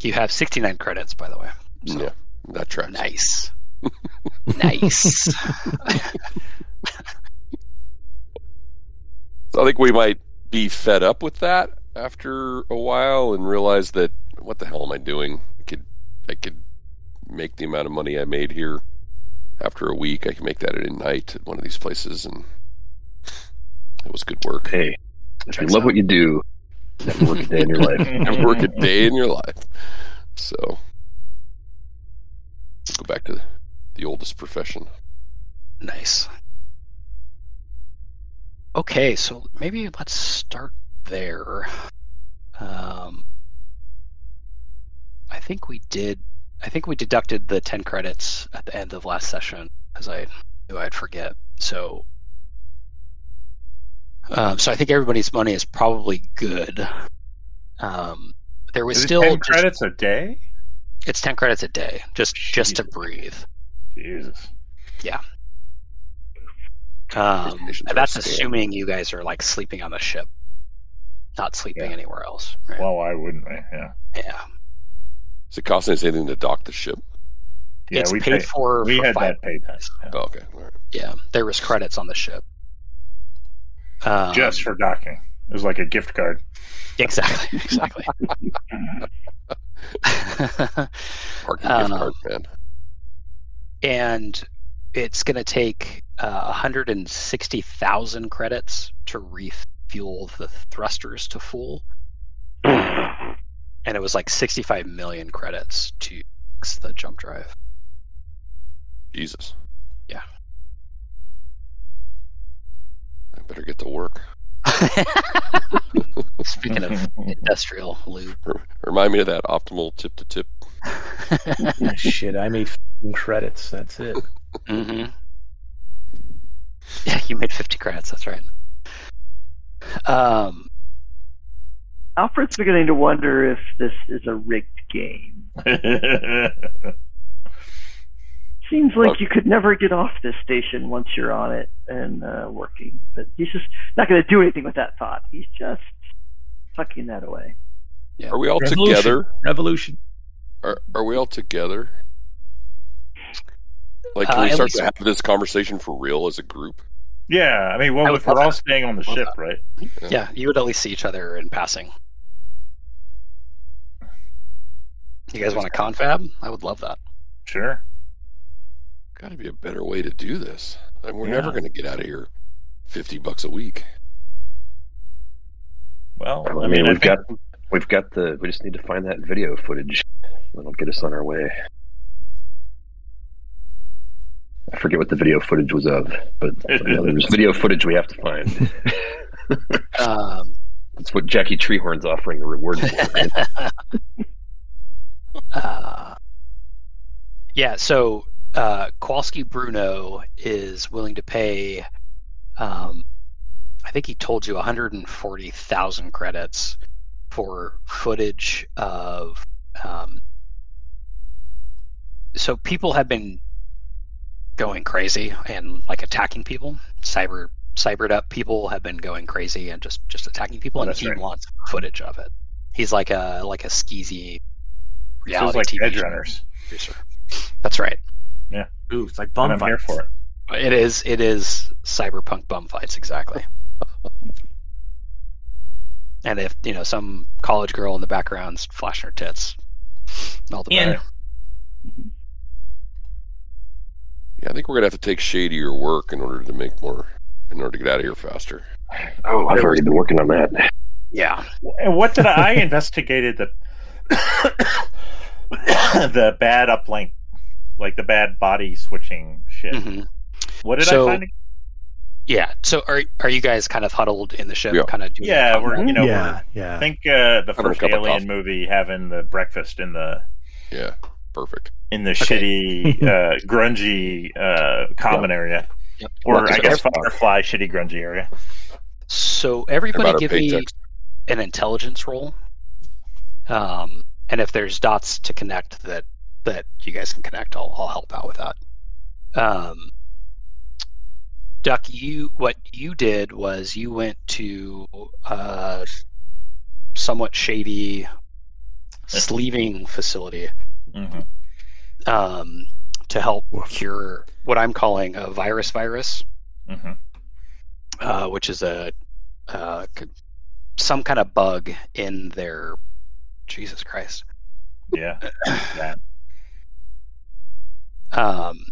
Speaker 1: You have 69 credits, by the way. So,
Speaker 4: Yeah, that tracks.
Speaker 1: Nice. nice.
Speaker 4: So I think we might be fed up with that after a while and realize that what the hell am I doing? I could I could make the amount of money I made here after a week. I can make that at a night at one of these places and it was good work.
Speaker 5: Hey, if you love
Speaker 1: out.
Speaker 5: what you do, never work a day in your life.
Speaker 4: Never work a day in your life. So go back to the oldest profession.
Speaker 1: Nice. Okay, so maybe let's start there. Um, I think we did. I think we deducted the ten credits at the end of last session, because I knew I'd forget. So, um, so I think everybody's money is probably good. Um, there was
Speaker 2: Is
Speaker 1: still
Speaker 2: 10
Speaker 1: just-
Speaker 2: credits a day?
Speaker 1: it's ten credits a day, just just to breathe.
Speaker 2: Jesus.
Speaker 1: Um, and that's
Speaker 4: scam.
Speaker 1: assuming you guys are like sleeping on the ship, not sleeping
Speaker 2: Yeah.
Speaker 1: anywhere else. Right?
Speaker 2: Well, why wouldn't we? Yeah.
Speaker 1: yeah,
Speaker 4: Does it cost us anything to dock the ship?
Speaker 2: Yeah,
Speaker 1: it's
Speaker 2: we
Speaker 1: paid
Speaker 2: pay-
Speaker 1: for.
Speaker 2: We
Speaker 1: for
Speaker 2: had
Speaker 1: five
Speaker 2: that paid that. yeah.
Speaker 4: Oh, okay. All right.
Speaker 1: Yeah, there was credits on the ship. Um,
Speaker 2: Just for docking. It was like a gift card.
Speaker 1: exactly, exactly.
Speaker 4: Parking
Speaker 1: Um,
Speaker 4: gift card, man.
Speaker 1: and it's going to take uh, 160,000 credits to refuel the thrusters to full, and it was like 65 million credits to fix the jump drive.
Speaker 4: Jesus.
Speaker 1: Yeah.
Speaker 4: I better get to work.
Speaker 1: Speaking of industrial lube,
Speaker 4: Remind me of that optimal tip to tip.
Speaker 3: Shit, I made f***ing credits. That's it.
Speaker 1: hmm Yeah, you made 50 credits. That's right. Um,
Speaker 7: Alfred's beginning to wonder if this is a rigged game. Seems like you could never get off this station once you're on it and uh, working. But he's just not going to do anything with that thought. He's just tucking that away.
Speaker 4: Are we all
Speaker 3: Revolution.
Speaker 4: together?
Speaker 3: Revolution.
Speaker 4: Are, are we all together? Like,
Speaker 1: Uh,
Speaker 4: we start to have this conversation for real as a group?
Speaker 2: yeah, I mean, well,
Speaker 1: I
Speaker 2: if we're all
Speaker 1: that.
Speaker 2: staying on the ship,
Speaker 1: that.
Speaker 2: right?
Speaker 1: yeah, you would at least see each other in passing. You guys want a confab? I would love that.
Speaker 2: Sure.
Speaker 4: Got to be a better way to do this. And we're
Speaker 2: Yeah.
Speaker 4: never going to get out of here fifty bucks a week.
Speaker 2: Well,
Speaker 5: I
Speaker 2: I
Speaker 5: mean,
Speaker 2: mean,
Speaker 5: we've
Speaker 2: think,
Speaker 5: got we've got the. We just need to find that video footage. That'll get us on our way. I forget what the video footage was of, but you know, there's video footage we have to find.
Speaker 1: Um,
Speaker 5: That's what Jackie Treehorn's offering the reward for. Right?
Speaker 1: uh, yeah, so uh, Kowalski Bruno is willing to pay. Um, I think he told you 140,000 credits for footage of. Um, so people have been going crazy and like attacking people. Cyber cybered up people have been going crazy and just just attacking people,
Speaker 2: Oh,
Speaker 1: and he
Speaker 2: right.
Speaker 1: wants footage of it. He's like a like a skeezy
Speaker 2: feels
Speaker 1: reality
Speaker 2: like
Speaker 1: TV
Speaker 2: Edge Runners.
Speaker 1: producer. That's right. Yeah.
Speaker 3: Ooh, it's like
Speaker 2: And
Speaker 3: bum
Speaker 2: I'm here for it.
Speaker 1: It is it is cyberpunk bum fights exactly. and if you know some college girl in the background's flashing her tits, all the
Speaker 3: In.
Speaker 1: better. Mm-hmm.
Speaker 4: Yeah, I think we're going to have to take shadier work in order to make more, in order to get out of here faster.
Speaker 5: Oh, I've already been working on that.
Speaker 1: Yeah.
Speaker 2: And what did I, I investigated the the bad uplink, like the bad body switching shit.
Speaker 1: Mhm.
Speaker 2: What did
Speaker 1: So-
Speaker 2: I find?
Speaker 1: Yeah. So are are you guys kind of huddled in the ship,
Speaker 4: Yeah.
Speaker 1: kind of doing
Speaker 2: Yeah,
Speaker 1: your
Speaker 2: we're you know
Speaker 6: yeah,
Speaker 2: we're,
Speaker 6: yeah.
Speaker 2: I think uh, the first Alien movie having the breakfast in the
Speaker 4: Yeah, perfect.
Speaker 2: in the
Speaker 1: Okay.
Speaker 2: shitty uh, grungy uh, common area,
Speaker 1: Yep.
Speaker 2: or
Speaker 4: Well,
Speaker 2: I guess
Speaker 4: every-
Speaker 2: Firefly shitty grungy area.
Speaker 1: So everybody give me
Speaker 4: paychecks.
Speaker 1: an intelligence roll. Um, and if there's dots to connect that that you guys can connect, I'll I'll help out with that. Um, Duck, you what you did was you went to a somewhat shady sleeving facility
Speaker 2: hmm
Speaker 1: um, to help
Speaker 6: Woof.
Speaker 1: cure what I'm calling a virus virus.
Speaker 2: hmm
Speaker 1: uh, which is a uh, some kind of bug in their Jesus Christ.
Speaker 2: Yeah, that.
Speaker 1: Um,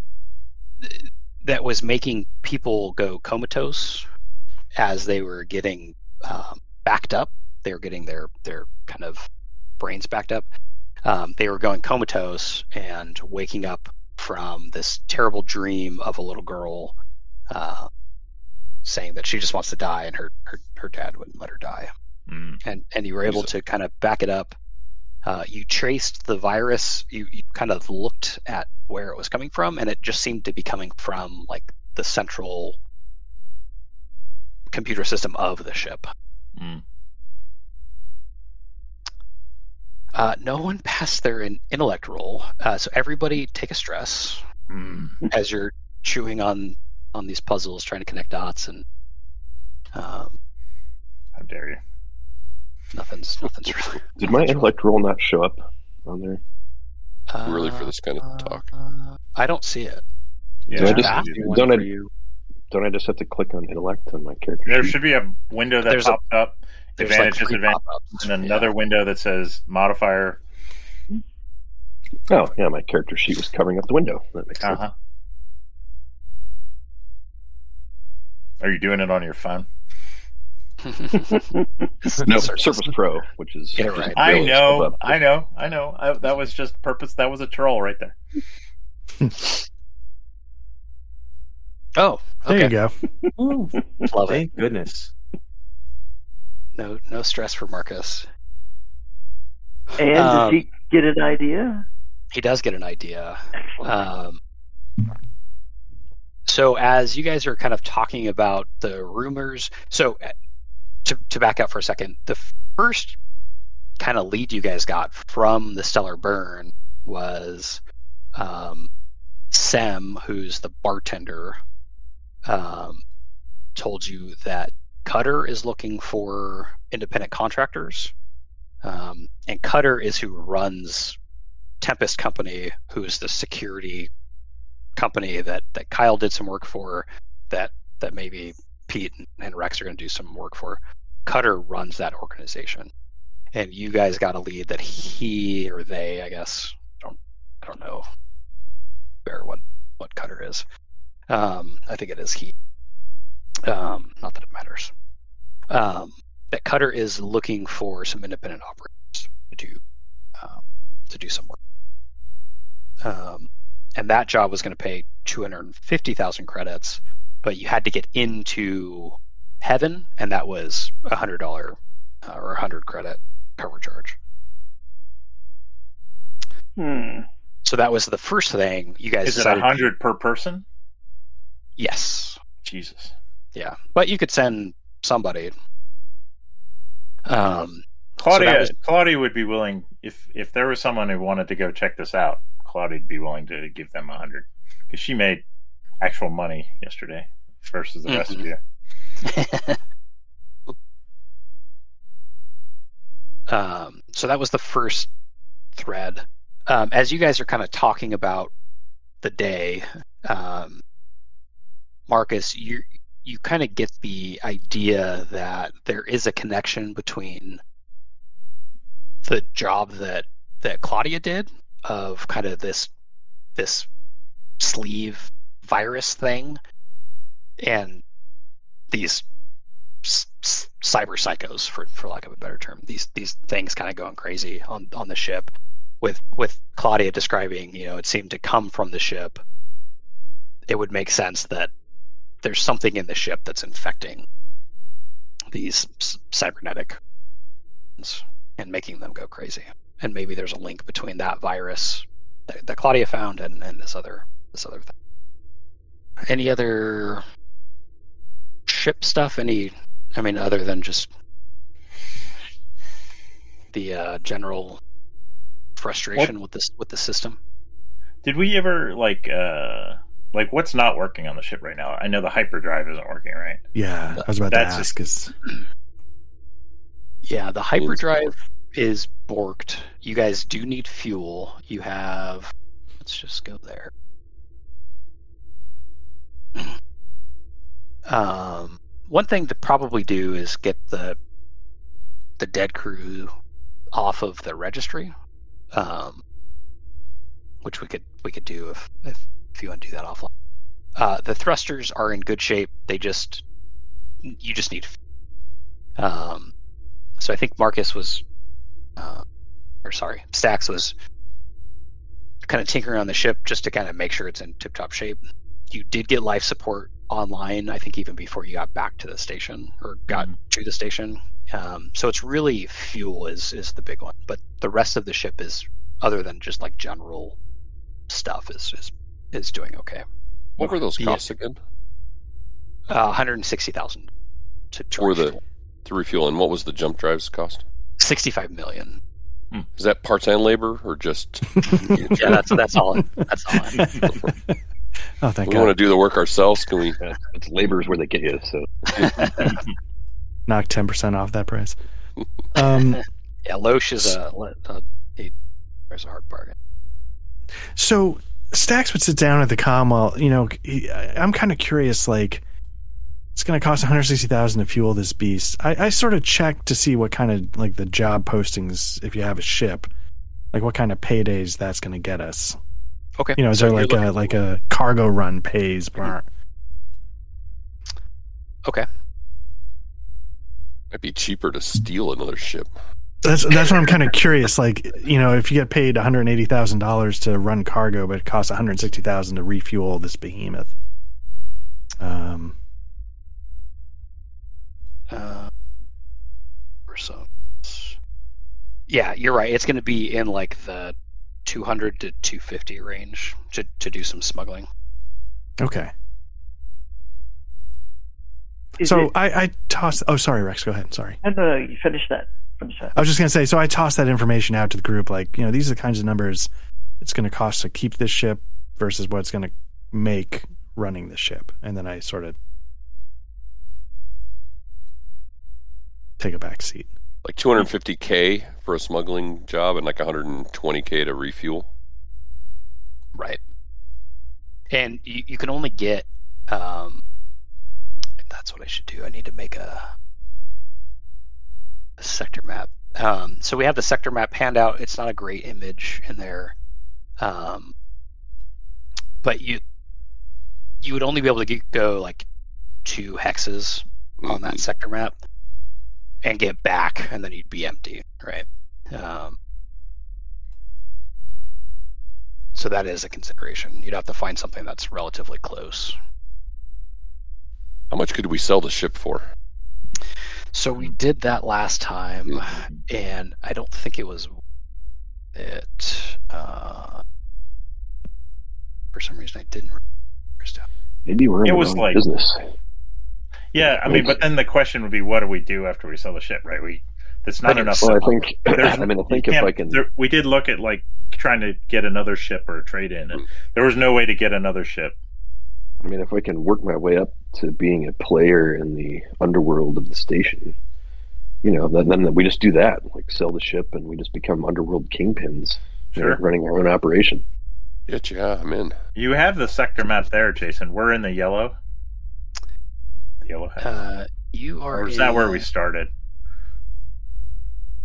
Speaker 1: that was making people go comatose as they were getting um, backed up. They were getting their their kind of brains backed up. Um, they were going comatose and waking up from this terrible dream of a little girl uh, saying that she just wants to die and her, her, her dad wouldn't let her die.
Speaker 2: Mm.
Speaker 1: and and you were able to kind of back it up. Uh, you traced the virus. You, you kind of looked at where it was coming from, and it just seemed to be coming from like the central computer system of the ship.
Speaker 2: Mm.
Speaker 1: Uh, no one passed their in- intellect roll, uh, so everybody take a stress
Speaker 2: Mm.
Speaker 1: as you're chewing on on these puzzles, trying to connect dots, and um,
Speaker 2: How dare you?
Speaker 1: nothing's nothing's really.
Speaker 5: Did my intellect roll not show up on there?
Speaker 4: Too early for this kind of talk.
Speaker 1: Uh, I don't see it.
Speaker 2: Yeah,
Speaker 5: Do I just,
Speaker 1: ah,
Speaker 5: don't I- Don't I just have to click on intellect on my character?
Speaker 2: there should be a window that
Speaker 1: There's a-
Speaker 2: pops up,
Speaker 1: There's
Speaker 2: advantage,
Speaker 1: like
Speaker 2: disadvantage, and another window that says modifier.
Speaker 5: Oh, yeah, my character sheet was covering up the window. That makes
Speaker 2: Uh
Speaker 5: sense.
Speaker 2: Are you doing it on your phone?
Speaker 5: No,
Speaker 1: Surface.
Speaker 5: Surface Pro, which is
Speaker 1: Get it
Speaker 5: just
Speaker 1: right.
Speaker 2: I know. I know, I know. I, that was just purpose. That was a troll right there.
Speaker 1: oh,
Speaker 6: There
Speaker 1: okay.
Speaker 6: you go.
Speaker 3: Ooh,
Speaker 1: Love it.
Speaker 3: thank goodness.
Speaker 1: No, no stress for Marcus.
Speaker 7: And
Speaker 1: Um,
Speaker 7: does he get an idea?
Speaker 1: He does get an idea. Um, so as you guys are kind of talking about the rumors, so uh, to to back up for a second, the first kind of lead you guys got from the stellar burn was um, Sem, who's the bartender, um, told you that Cutter is looking for independent contractors, um, and Cutter is who runs Tempest Company, who's the security company that that Kyle did some work for, that that maybe Pete and, Rex are going to do some work for. Cutter runs that organization, and you guys got a lead that he or they, I guess, don't I don't know, where what what Cutter is. Um, I think it is he. Um, not that it matters. Um, that Cutter is looking for some independent operators to do um, to do some work. Um, and that job was going to pay 250,000 credits, but you had to get into heaven, and that was a hundred dollar uh, or a hundred credit cover charge.
Speaker 7: Hmm.
Speaker 1: So that was the first thing you guys
Speaker 2: Is it a
Speaker 1: decided.
Speaker 2: hundred per person?
Speaker 1: Yes,
Speaker 2: Jesus.
Speaker 1: Yeah, but you could send somebody. Um,
Speaker 2: Claudia,
Speaker 1: was-
Speaker 2: Claudia would be willing if if there was someone who wanted to go check this out. Claudia'd be willing to give them a hundred because she made actual money yesterday versus the rest of
Speaker 1: Mhm.
Speaker 2: you.
Speaker 1: um, so that was the first thread. Um, as you guys are kind of talking about the day, um, Marcus, you you kind of get the idea that there is a connection between the job that that Claudia did of kind of this this sleeve virus thing and these cyber psychos, for for lack of a better term. These these things kind of going crazy on on the ship. With with Claudia describing, you know, it seemed to come from the ship. It would make sense that there's something in the ship that's infecting these cybernetic and making them go crazy. And maybe there's a link between that virus that, that Claudia found and, and this other this other thing. Any other ship stuff? Any I mean other than just the uh, general frustration with this with the system?
Speaker 2: Did we ever like uh like what's not working on the ship right now? I know the hyperdrive isn't working, right?
Speaker 6: Yeah, I was about to
Speaker 2: That's
Speaker 6: ask. Is
Speaker 1: Yeah, the hyperdrive is borked. You guys do need fuel. You have let's just go there. Um one thing to probably do is get the the dead crew off of the registry. Um which we could we could do if if, if you want to do that offline. Uh, the thrusters are in good shape. They just you just need um, so I think Marcus was, uh, or sorry, Stax was kind of tinkering on the ship just to kind of make sure it's in tip-top shape. You did get life support online, I think, even before you got back to the station or got
Speaker 2: Mhm.
Speaker 1: to the station. Um, so it's really fuel is is the big one, but the rest of the ship is, other than just like general stuff, is is is doing okay.
Speaker 4: What were those
Speaker 1: Yeah.
Speaker 4: costs again?
Speaker 1: Uh, 160,000 to, to
Speaker 4: For the-
Speaker 1: refuel.
Speaker 4: To refuel, and what was the jump drives cost?
Speaker 1: 65 million.
Speaker 4: Is that parts and labor, or just
Speaker 1: Yeah, that's that's all. it- That's all. it-
Speaker 6: oh, thank
Speaker 4: we want to do the work ourselves? Can we?
Speaker 5: Yeah, it's labor's where they get you. So
Speaker 6: Knock ten percent off that price. Um,
Speaker 1: Yeah, Loesch is a, a, a there's a hard bargain.
Speaker 6: so Stax would sit down at the com while you know. He, I- I'm kind of curious. Like, it's going to cost 160 thousand to fuel this beast. I, I sort of checked to see what kind of like the job postings if you have a ship, like what kind of paydays that's going to get us.
Speaker 1: Okay.
Speaker 6: You know, is
Speaker 1: so
Speaker 6: there
Speaker 1: you're
Speaker 6: like a like a cargo run pays? blah.
Speaker 1: Okay.
Speaker 4: Might be cheaper to steal another ship.
Speaker 6: That's that's what I'm kind of curious. Like, you know, if you get paid 180 thousand dollars to run cargo, but it costs 160 thousand to refuel this behemoth. Um,
Speaker 1: Uh, or so. Yeah, you're right. It's going to be in like the 200 to 250 range to to do some smuggling.
Speaker 6: okay.
Speaker 7: Is
Speaker 6: So
Speaker 7: it-
Speaker 6: I, I tossed. Oh, sorry, Rex. Go ahead. Sorry.
Speaker 7: no, no, no, you finish that. Finish.
Speaker 6: I was just gonna say. So I tossed that information out to the group. Like, you know, these are the kinds of numbers it's going to cost to keep this ship versus what it's going to make running the ship, and then I sort of take a back seat.
Speaker 4: Like 250k for a smuggling job, and like 120k to refuel.
Speaker 1: Right. And you, you can only get um that's what I should do. I need to make a, a sector map. Um so we have the sector map handout. It's not a great image in there. Um but you you would only be able to get, go like two hexes on that
Speaker 4: Mhm.
Speaker 1: sector map and get back and then you'd be empty, right? Um so that is a consideration. You'd have to find something that's relatively close.
Speaker 4: How much could we sell the ship for?
Speaker 1: So we did that last time,
Speaker 4: Mhm.
Speaker 1: and I don't think it was it. Uh, for some reason, I didn't. write numbers
Speaker 5: maybe we're in
Speaker 2: It was like-
Speaker 5: business.
Speaker 2: Yeah, I mean, but then the question would be, what do we do after we sell the ship? Right? We that's not
Speaker 1: But
Speaker 2: enough.
Speaker 5: Well, I think.
Speaker 2: There's-
Speaker 5: I mean, I think if I can.
Speaker 2: there- we did look at like trying to get another ship or a trade in, and there was no way to get another ship.
Speaker 5: I mean, if I can work my way up to being a player in the underworld of the station, you know, then, then we just do that. Like sell the ship, and we just become underworld kingpins, you know, running our own operation.
Speaker 4: Get yeah, I'm in.
Speaker 2: You have the sector map there, Jason. We're in the yellow. The yellow house.
Speaker 1: Uh, you are.
Speaker 2: or is that where we started?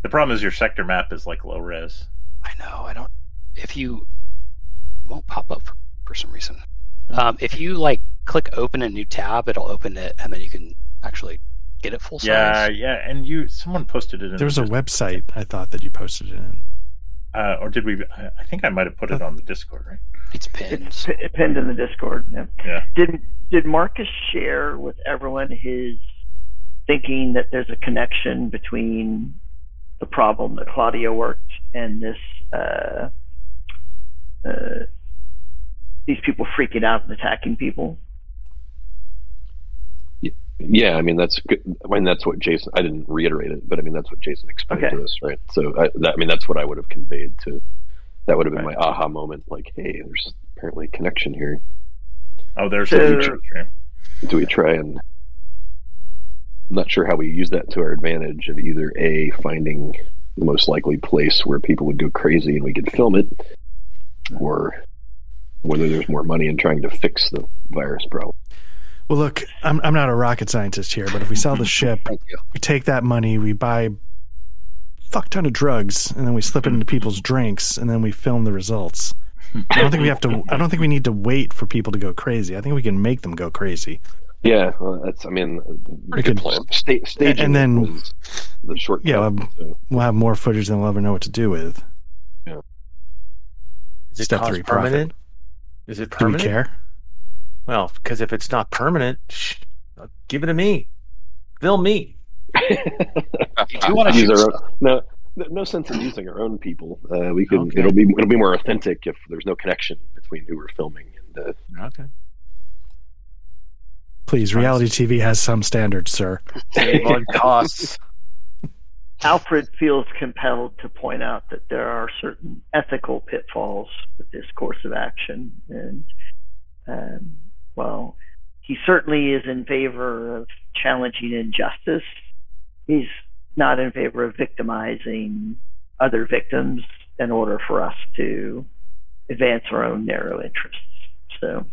Speaker 2: The problem is your sector map is like low res.
Speaker 1: I know. I don't. If you it won't pop up for, for some reason. Um, if you like click open a new tab, it'll open it, and then you can actually get it full size.
Speaker 2: yeah, yeah. and you someone posted it in
Speaker 6: There was a
Speaker 2: the
Speaker 6: website I thought that you posted it in.
Speaker 2: uh, or did we I I think I might have put it on the Discord, right?
Speaker 1: It's
Speaker 7: pinned.
Speaker 1: It's
Speaker 7: p- pinned in the Discord. Yeah.
Speaker 2: Yeah.
Speaker 7: Did Did Marcus share with everyone his thinking that there's a connection between the problem that Claudia worked and this uh, uh, these people freaking out and attacking people?
Speaker 5: Yeah, I mean that's good. I mean that's what Jason. I didn't reiterate it, but I mean that's what Jason explained
Speaker 7: Okay.
Speaker 5: to us, right? So I, that, I mean that's what I would have conveyed to. That would have been my aha moment. Like, hey, there's apparently a connection here.
Speaker 2: Oh, there's
Speaker 7: So-
Speaker 2: a feature stream.
Speaker 5: Do we try and? I'm not sure how we use that to our advantage of either a finding the most likely place where people would go crazy and we could film it, or whether there's more money in trying to fix the virus problem.
Speaker 6: Well, look, I'm I'm not a rocket scientist here, but if we sell the ship, we take that money, we buy fuck ton of drugs, and then we slip it into people's drinks, and then we film the results. I don't think we have to. I don't think we need to wait for people to go crazy. I think we can make them go crazy.
Speaker 5: Yeah, well, that's. I mean,
Speaker 6: We
Speaker 5: good
Speaker 6: could-
Speaker 5: plan. Sta- staging
Speaker 6: and then-
Speaker 5: the short.
Speaker 6: Yeah, um, We'll have more footage than we'll ever know what to do with.
Speaker 3: Is it
Speaker 6: Step
Speaker 3: cost
Speaker 6: three, profit.
Speaker 3: Permanent? Is it
Speaker 6: Do we
Speaker 3: permanent?
Speaker 6: care?
Speaker 3: Well, because if it's not permanent, shh, give it to me. Film me.
Speaker 1: You do want to
Speaker 5: use our own, no, no- no sense in using our own people. Uh, we can.
Speaker 3: Okay.
Speaker 5: It'll be. It'll be more authentic if there's no connection between who we're filming and. Uh,
Speaker 3: Okay.
Speaker 6: Please, reality TV has some standards, sir.
Speaker 3: Save on costs.
Speaker 7: Alfred feels compelled to point out that there are certain ethical pitfalls with this course of action, and um, well, he certainly is in favor of challenging injustice. He's not in favor of victimizing other victims in order for us to advance our own narrow interests. So,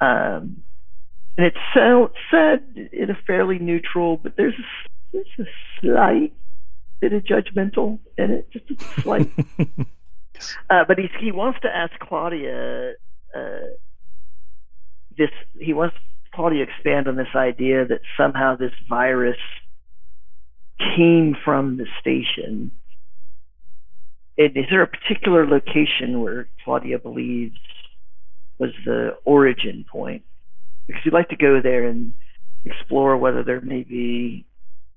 Speaker 7: um, and it's so said in a fairly neutral, but there's a there's a slight bit of judgmental in it, just a slight. uh, but he's, he wants to ask Claudia uh, this. He wants Claudia to expand on this idea that somehow this virus came from the station. And is there a particular location where Claudia believes was the origin point? Because we'd like to go there and explore whether there may be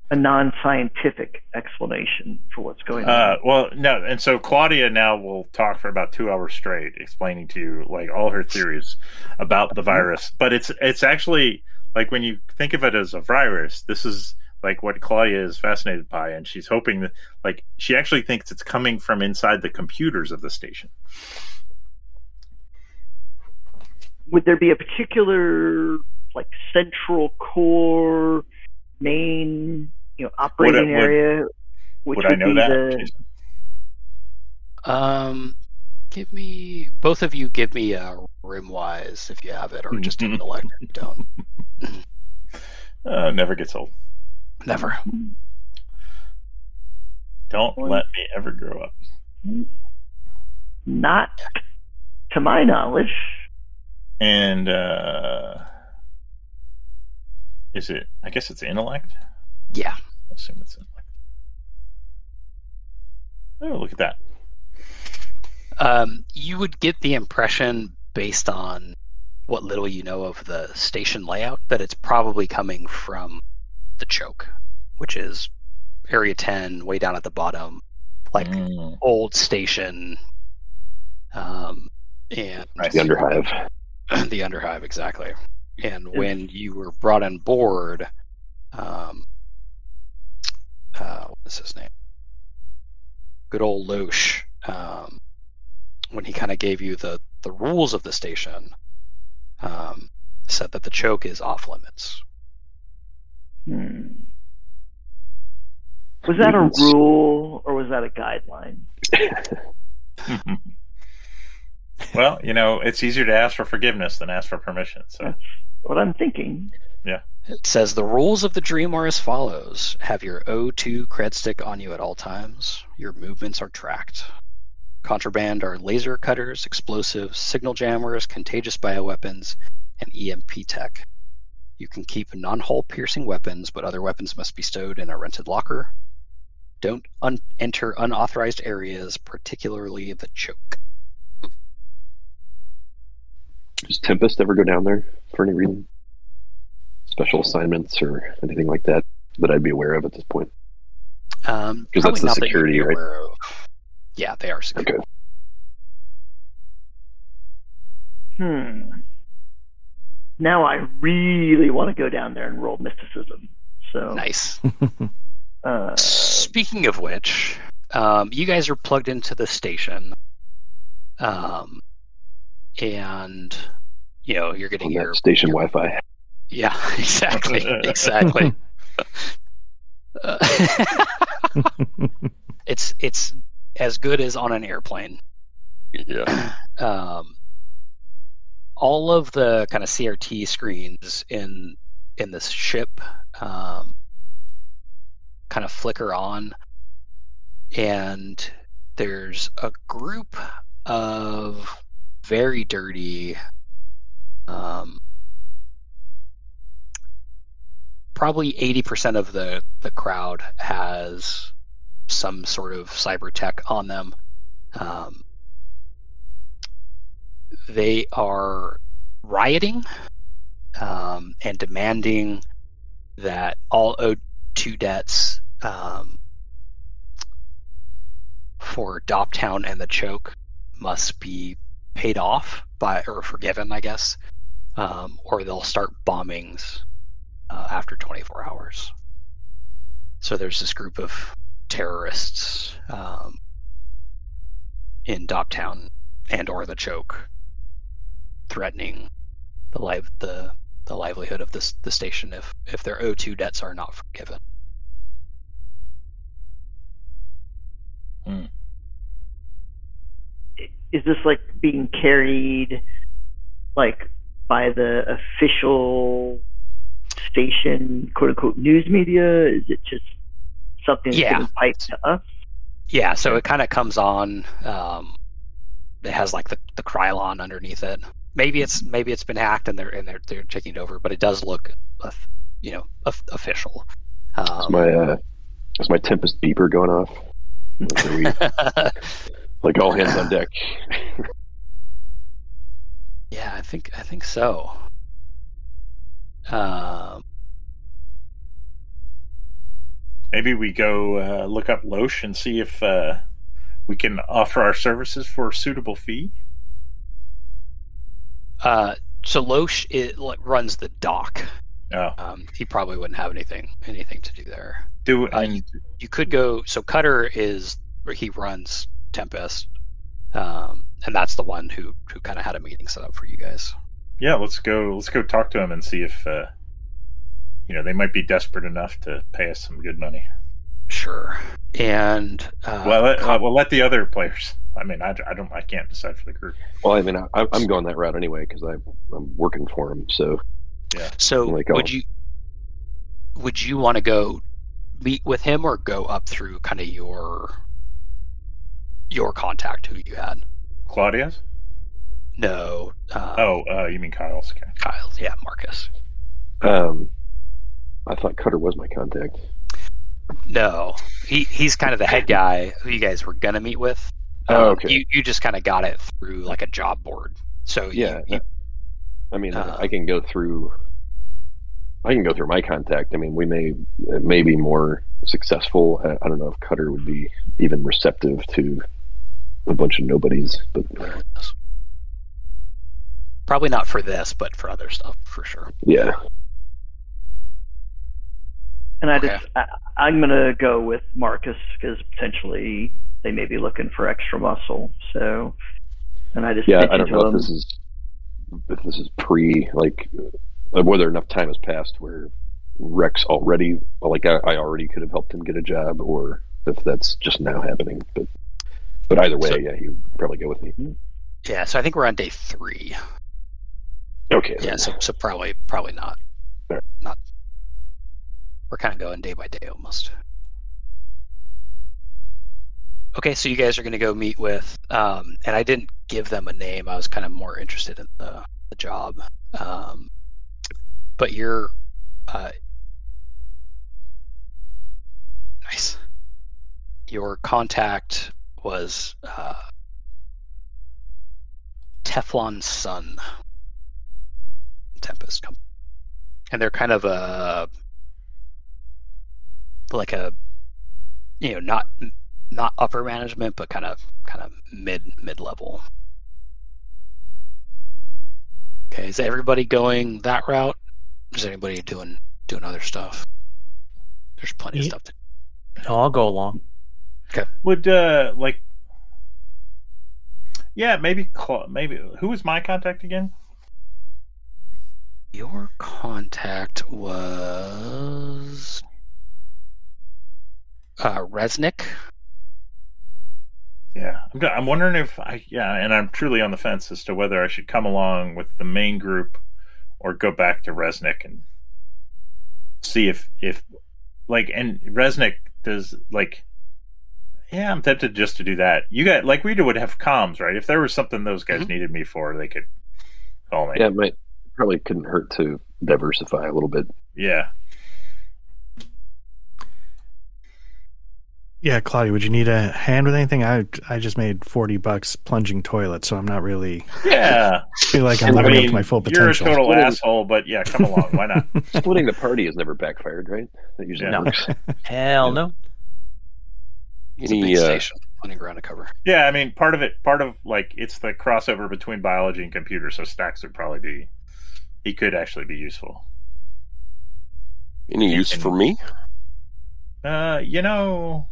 Speaker 7: a non-scientific explanation for what's going on.
Speaker 2: Uh, well, no, and so Claudia now will talk for about two hours straight, explaining to you like all her theories about the virus. But it's it's actually like when you think of it as a virus, this is like what Claudia is fascinated by, and she's hoping that like she actually thinks it's coming from inside the computers of the station.
Speaker 7: Would there be a particular like central core main you know operating
Speaker 2: would-
Speaker 7: area? Which
Speaker 2: Would I know
Speaker 7: be
Speaker 2: that?
Speaker 7: the-
Speaker 2: Jason?
Speaker 1: Um, give me both of you. Give me a rimwise if you have it, or just an electric. Don't
Speaker 2: Uh, never gets old.
Speaker 1: never.
Speaker 2: Don't let me ever grow up.
Speaker 7: not to my knowledge.
Speaker 2: And uh, is it? I guess it's intellect.
Speaker 1: Yeah.
Speaker 2: I assume it's intellect. Oh, look at that.
Speaker 1: Um, you would get the impression based on what little you know of the station layout that it's probably coming from the choke, which is area 10 way down at the bottom like
Speaker 2: Mm,
Speaker 1: old station um and
Speaker 2: I
Speaker 5: the underhive.
Speaker 1: the underhive exactly and when you were brought on board um uh what is his name good old loesch um when he kind of gave you the the rules of the station um said that the choke is off limits
Speaker 7: Hmm. Was that a rule or was that a guideline?
Speaker 2: well, you know, it's easier to ask for forgiveness than ask for permission. So
Speaker 7: That's what I'm thinking.
Speaker 1: It says the rules of the dream are as follows have your O2 cred stick on you at all times. Your movements are tracked. Contraband are laser cutters, explosives, signal jammers, contagious bioweapons, and EMP tech. You can keep non-hull piercing weapons, but other weapons must be stowed in a rented locker. Don't un- enter unauthorized areas, particularly the choke.
Speaker 5: Does Tempest ever go down there for any reason? Special assignments or anything like that that I'd be aware of at this point?
Speaker 1: Um,
Speaker 5: 'Cause that's the
Speaker 1: not that
Speaker 5: security, right?
Speaker 1: Yeah, they are secure.
Speaker 5: Okay.
Speaker 7: Hmm. Now I really want to go down there and roll mysticism. So
Speaker 1: Nice.
Speaker 7: Uh,
Speaker 1: Speaking of which, um, you guys are plugged into the station, um, and you know you're getting your
Speaker 5: that station Wi-Fi.
Speaker 1: Yeah exactly exactly. Uh, it's it's as good as on an airplane.
Speaker 4: Yeah.
Speaker 1: um, all of the kind of CRT screens in in this ship um, kind of flicker on, and there's a group of very dirty. Um, probably 80% of the, the crowd has some sort of cyber tech on them. Um, they are rioting um, and demanding that all O2 debts um, for Dogtown and the Choke must be paid off by or forgiven, I guess, um, or they'll start bombings uh, after 24 hours. So there's this group of terrorists um, in Dogtown and or the Choke threatening the live the the livelihood of this the station if if their O2 debts are not forgiven.
Speaker 7: is this like being carried like by the official station quote unquote news media? Is it just something that's
Speaker 1: Yeah.
Speaker 7: getting piped to us?
Speaker 1: Yeah, so it kind of comes on. Um, it has like the the Krylon underneath it. Maybe it's maybe it's been hacked and they're and they're they're checking it over, but it does look, uh, you know, of- official.
Speaker 5: Is
Speaker 1: Um,
Speaker 5: my uh, is my Tempest beeper going off? We- like all hands on deck.
Speaker 1: yeah, I think I think so. Um,
Speaker 2: Maybe we go uh, look up Loesch and see if uh, we can offer our services for a suitable fee.
Speaker 1: uh, so Loesch it like, runs the dock.
Speaker 2: Oh,
Speaker 1: Um, he probably wouldn't have anything anything to do there.
Speaker 2: do
Speaker 1: Uh,
Speaker 2: and
Speaker 1: you could go so cutter is he runs tempest um, and that's the one who who kind of had a meeting set up for you guys
Speaker 2: yeah, let's go. Let's go talk to him and see if uh, you know they might be desperate enough to pay us some good money.
Speaker 1: sure and uh,
Speaker 2: well, let, uh, we'll let the other players. I mean, I, I don't. I can't decide for the group.
Speaker 5: Well, I mean, I, I'm going that route anyway because I'm working for him. So yeah.
Speaker 1: so
Speaker 5: like,
Speaker 1: would
Speaker 5: oh.
Speaker 1: you would you want to go meet with him or go up through kind of your your contact who you had
Speaker 2: Claudia's?
Speaker 1: No uh,
Speaker 2: Oh, uh, you mean Kyle's? Okay.
Speaker 1: kyle yeah marcus
Speaker 5: um, I thought Cutter was my contact.
Speaker 1: No, he he's kind of the head guy who you guys were gonna meet with.
Speaker 5: Oh,
Speaker 1: Um,
Speaker 5: okay.
Speaker 1: You you just kind of got it through like a job board. So you-
Speaker 5: Yeah,
Speaker 1: you-
Speaker 5: I mean,
Speaker 1: Uh,
Speaker 5: I can go through. I can go through my contact. I mean, we may it may be more successful. I, I don't know if Cutter would be even receptive to a bunch of nobodies, but
Speaker 1: probably not for this, but for other stuff for sure.
Speaker 5: yeah,
Speaker 7: And I
Speaker 1: Okay.
Speaker 7: just I, I'm gonna go with Marcus because potentially they may be looking for extra muscle. So, and I just
Speaker 5: yeah. I
Speaker 7: mentioned
Speaker 5: don't
Speaker 7: to
Speaker 5: know if this is if this is pre like uh, whether enough time has passed where Rex already like I, I already could have helped him get a job, or if that's just now happening. But but either way,
Speaker 1: So-
Speaker 5: yeah, he would probably go with me.
Speaker 1: Yeah, so I think we're on day three.
Speaker 5: Okay.
Speaker 1: Yeah, so so probably probably not.
Speaker 5: Fair.
Speaker 1: Not. We're kind of going day by day almost. Okay, so you guys are going to go meet with, um, and I didn't give them a name. I was kind of more interested in the, the job. Um, but your uh, nice. Your contact was uh, Teflon Sun Tempest company, and they're kind of a like a you know not not upper management, but kind of kind of mid mid level. Okay, is everybody going that route? Is anybody doing doing other stuff? There's plenty of stuff to
Speaker 3: No, I'll go along. Okay.
Speaker 2: Would uh like Yeah, maybe maybe who was my contact again?
Speaker 1: Your contact was uh, Resnick.
Speaker 2: Yeah, I'm, I'm wondering if I yeah, and I'm truly on the fence as to whether I should come along with the main group or go back to Resnick and see if if like and Resnick does like yeah, I'm tempted just to do that. You got like we would have comms, right? If there was something those guys
Speaker 1: Mhm.
Speaker 2: needed me for, they could call me.
Speaker 5: Yeah, it might probably couldn't hurt to diversify a little bit.
Speaker 2: Yeah.
Speaker 6: Yeah, Claudia, would you need a hand with anything? I I just made forty bucks plunging toilet, so I'm not really
Speaker 2: Yeah.
Speaker 6: feel like I'm
Speaker 2: I
Speaker 6: living up to my full potential.
Speaker 2: you're a total
Speaker 5: What is-
Speaker 2: asshole, but yeah, come along. Why not?
Speaker 5: Splitting the party has never backfired, right? That usually
Speaker 2: Yeah.
Speaker 5: works.
Speaker 3: Hell no.
Speaker 1: It's a
Speaker 4: Any,
Speaker 1: big
Speaker 4: uh,
Speaker 1: station, plenty of ground to cover.
Speaker 2: Yeah, I mean, part of it, part of like it's the crossover between biology and computer. So Stacks would probably be, he could actually be useful.
Speaker 4: Any use for me?
Speaker 2: Uh, you know,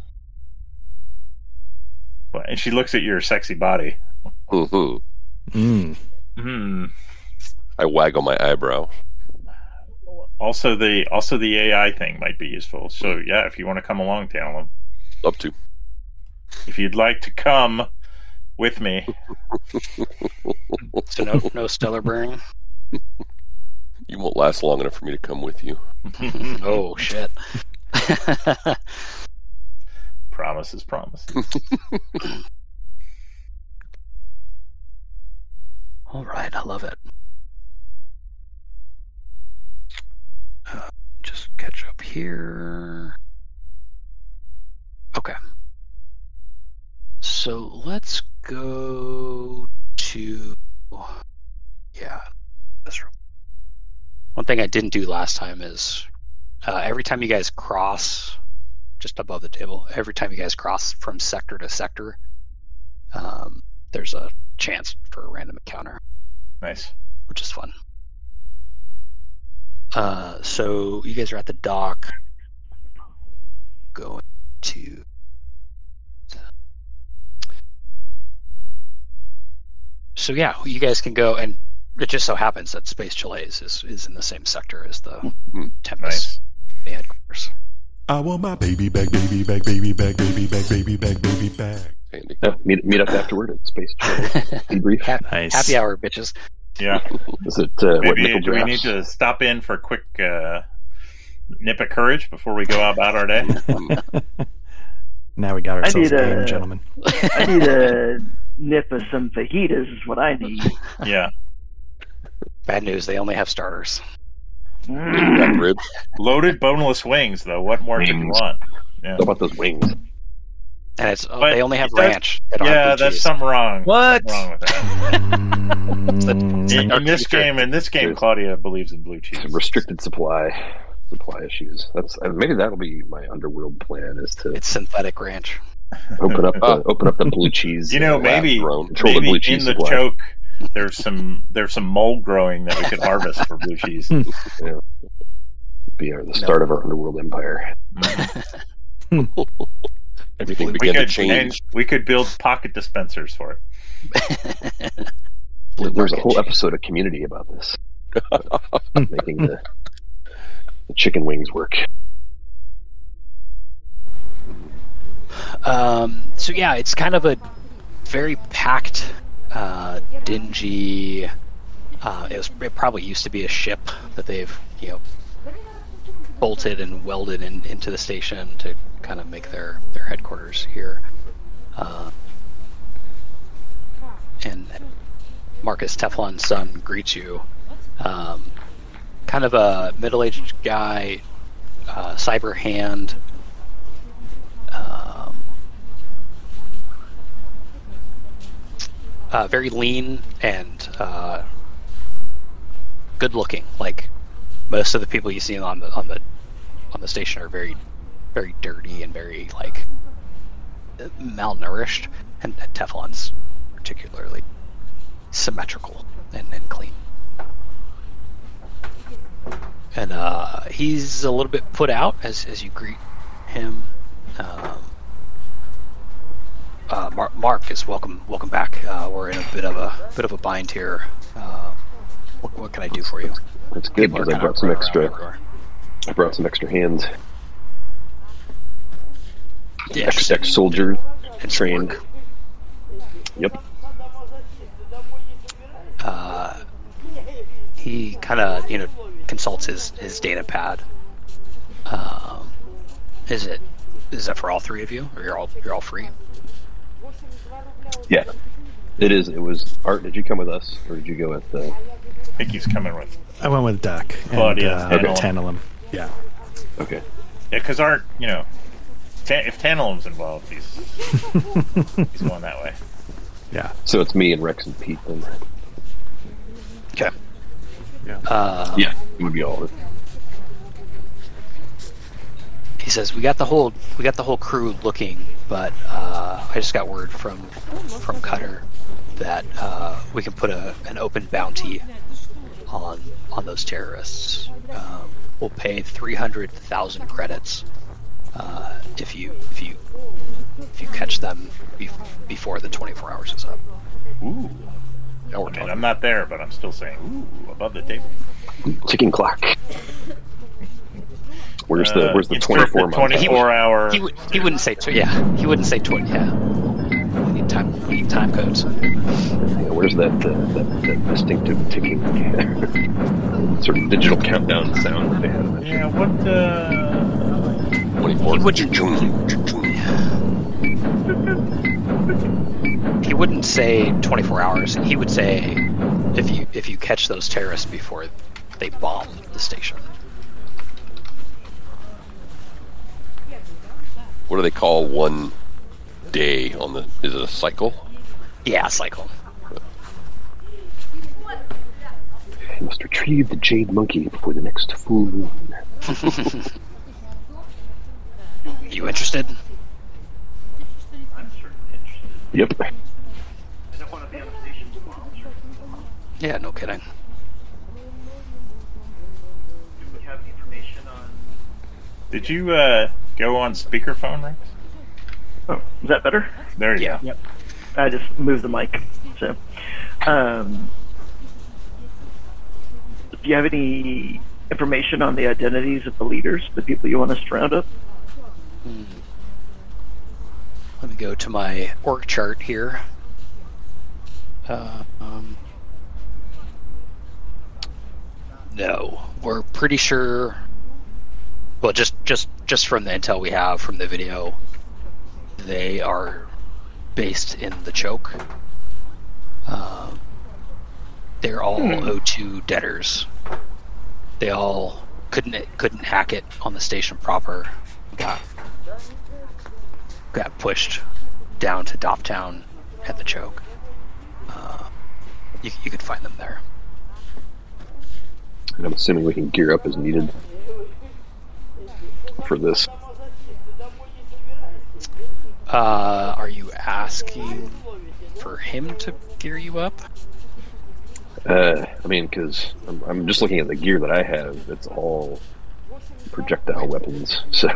Speaker 2: and she looks at your sexy body.
Speaker 4: hmm
Speaker 6: Mm.
Speaker 2: Hmm.
Speaker 4: I waggle my eyebrow.
Speaker 2: Also, the also the AI thing might be useful. So yeah, if you want to come along, Talon,
Speaker 4: Love to.
Speaker 2: if you'd like to come with me,
Speaker 1: So no no stellar burning.
Speaker 4: You won't last long enough for me to come with you.
Speaker 1: oh shit.
Speaker 2: promises, promises.
Speaker 1: All right, I love it. Uh, just catch up here. Okay. So let's go to yeah. This room. One thing I didn't do last time is uh, every time you guys cross just above the table, every time you guys cross from sector to sector, um, there's a chance for a random encounter,
Speaker 2: nice.
Speaker 1: which is fun. Uh, so you guys are at the dock. Going to. So yeah, you guys can go, and it just so happens that Space Chiles is is in the same sector as the
Speaker 4: Hmm,
Speaker 1: Tempest
Speaker 2: Nice.
Speaker 1: headquarters.
Speaker 8: I want my baby back, baby back, baby back, baby back, baby back, baby back.
Speaker 4: Handy.
Speaker 5: Yeah, meet meet up afterward at Space Trail debrief.
Speaker 1: Hap-
Speaker 6: Nice.
Speaker 1: Happy hour, bitches.
Speaker 2: Yeah.
Speaker 5: Is it uh,
Speaker 2: Maybe
Speaker 5: nickel
Speaker 2: do we need to stop in for a quick uh, nip of courage before we go about our day?
Speaker 6: Now we got ourselves a
Speaker 7: need
Speaker 6: game, gentlemen.
Speaker 7: I need a nip of some fajitas is what I need.
Speaker 2: Yeah.
Speaker 1: Bad news, they only have starters.
Speaker 7: Mm.
Speaker 2: Loaded boneless wings, though. What more could you want? Yeah.
Speaker 5: How about those wings?
Speaker 1: And it's oh, they only have
Speaker 2: does-
Speaker 1: ranch. They don't have
Speaker 2: Yeah, that's
Speaker 1: cheese.
Speaker 2: something wrong.
Speaker 3: What?
Speaker 2: Something wrong with that. In, in this game, in this game,
Speaker 5: There's-
Speaker 2: Claudia believes in blue cheese.
Speaker 5: Some restricted supply supply issues. That's uh, maybe that'll be my underworld plan is to
Speaker 1: It's synthetic ranch.
Speaker 5: open up the open up the blue cheese.
Speaker 2: You know, maybe
Speaker 4: grown.
Speaker 5: Control the blue
Speaker 2: in
Speaker 5: cheese
Speaker 2: the
Speaker 5: supply.
Speaker 2: choke, there's some there's some mold growing that we could harvest for blue cheese.
Speaker 5: be our, the start of our underworld empire.
Speaker 4: Everything
Speaker 2: We
Speaker 4: began to
Speaker 2: could, and
Speaker 4: change.
Speaker 2: we could build pocket dispensers for it.
Speaker 5: There's a whole
Speaker 1: change.
Speaker 5: episode of Community about this, making the, the chicken wings work.
Speaker 1: Um, so yeah, it's kind of a very packed, uh, dingy. Uh, it was it probably used to be a ship that they've you know bolted and welded in, into the station to kind of make their their headquarters here. Uh, and Marcus Teflon's son greets you. Um, kind of a middle-aged guy, uh, cyber hand. Um, uh, very lean and uh, good-looking. Like most of the people you see on the on the on the station are very, very dirty and very like malnourished, and, and Teflon's particularly symmetrical and, and clean. And uh, he's a little bit put out as, as you greet him. Um, uh, Mar- Mark is welcome welcome back. Uh, we're in a bit of a bit of a bind here. Uh, what, what can I do for you?
Speaker 5: That's good
Speaker 1: People are
Speaker 5: because I brought some extra. I brought some extra hands.
Speaker 1: Yeah,
Speaker 5: Ex, soldier trained.
Speaker 1: work.
Speaker 5: Yep.
Speaker 1: uh, he kind of you know consults his his data pad. Um, is it is that for all three of you, or you're all you're all free?
Speaker 5: Yeah. It is. It was Art. Did you come with us, or did you go with? Uh,
Speaker 2: I think he's coming with.
Speaker 6: I went with Duck and
Speaker 2: Claudia,
Speaker 6: uh,
Speaker 2: Tantalum.
Speaker 6: Tantalum. Yeah.
Speaker 5: okay.
Speaker 2: Yeah, because Art, you know, ta- if Tantalum's involved, he's he's going that way.
Speaker 6: Yeah.
Speaker 5: So it's me and Rex and Pete then.
Speaker 1: Okay.
Speaker 6: Yeah.
Speaker 1: Uh,
Speaker 5: Yeah. It would be all of it.
Speaker 1: He says we got the whole we got the whole crew looking, but uh, I just got word from from Cutter that uh, we can put a an open bounty on on those terrorists. Um, we'll pay three hundred thousand credits uh, if you if you if you catch them be- before the twenty four hours is up.
Speaker 2: Ooh. I mean, I'm not there, but I'm still saying, ooh, above the table.
Speaker 5: Ticking clock. Where's the
Speaker 2: Uh,
Speaker 5: Where's the
Speaker 2: insert
Speaker 5: 24 month?
Speaker 2: 24 hour.
Speaker 1: He, would he wouldn't say tw- yeah he wouldn't say twenty yeah. We need time we need time codes.
Speaker 5: Yeah, where's that, uh, that that distinctive ticking sort of digital countdown sound that they have? in that
Speaker 2: Yeah, what, uh.
Speaker 5: 24.
Speaker 1: He wouldn't. He wouldn't say 24 hours. He would say if you if you catch those terrorists before they bomb the station.
Speaker 4: What do they call one day on the? Is it a cycle?
Speaker 1: Yeah, cycle.
Speaker 5: You must retrieve the jade monkey before the next full moon.
Speaker 1: You interested?
Speaker 5: Yep.
Speaker 1: Yeah, no kidding.
Speaker 2: Did you, uh, go on speakerphone, Rex?
Speaker 7: Oh, is that better?
Speaker 2: There you
Speaker 1: Yeah.
Speaker 2: go.
Speaker 7: I just moved the mic. So, um, do you have any information on the identities of the leaders, the people you want us to round up?
Speaker 1: Let me go to my org chart here. Uh, um, no, we're pretty sure. Well, just just just from the intel we have from the video, they are based in the choke. Um, they're all O2 debtors. They all couldn't couldn't hack it on the station proper. Got got pushed down to Dogtown at the choke. Uh, you, you could find them there.
Speaker 5: And I'm assuming we can gear up as needed for this.
Speaker 1: Uh, are you asking for him to gear you up?
Speaker 5: Uh, I mean, because I'm, I'm just looking at the gear that I have. It's all projectile weapons. So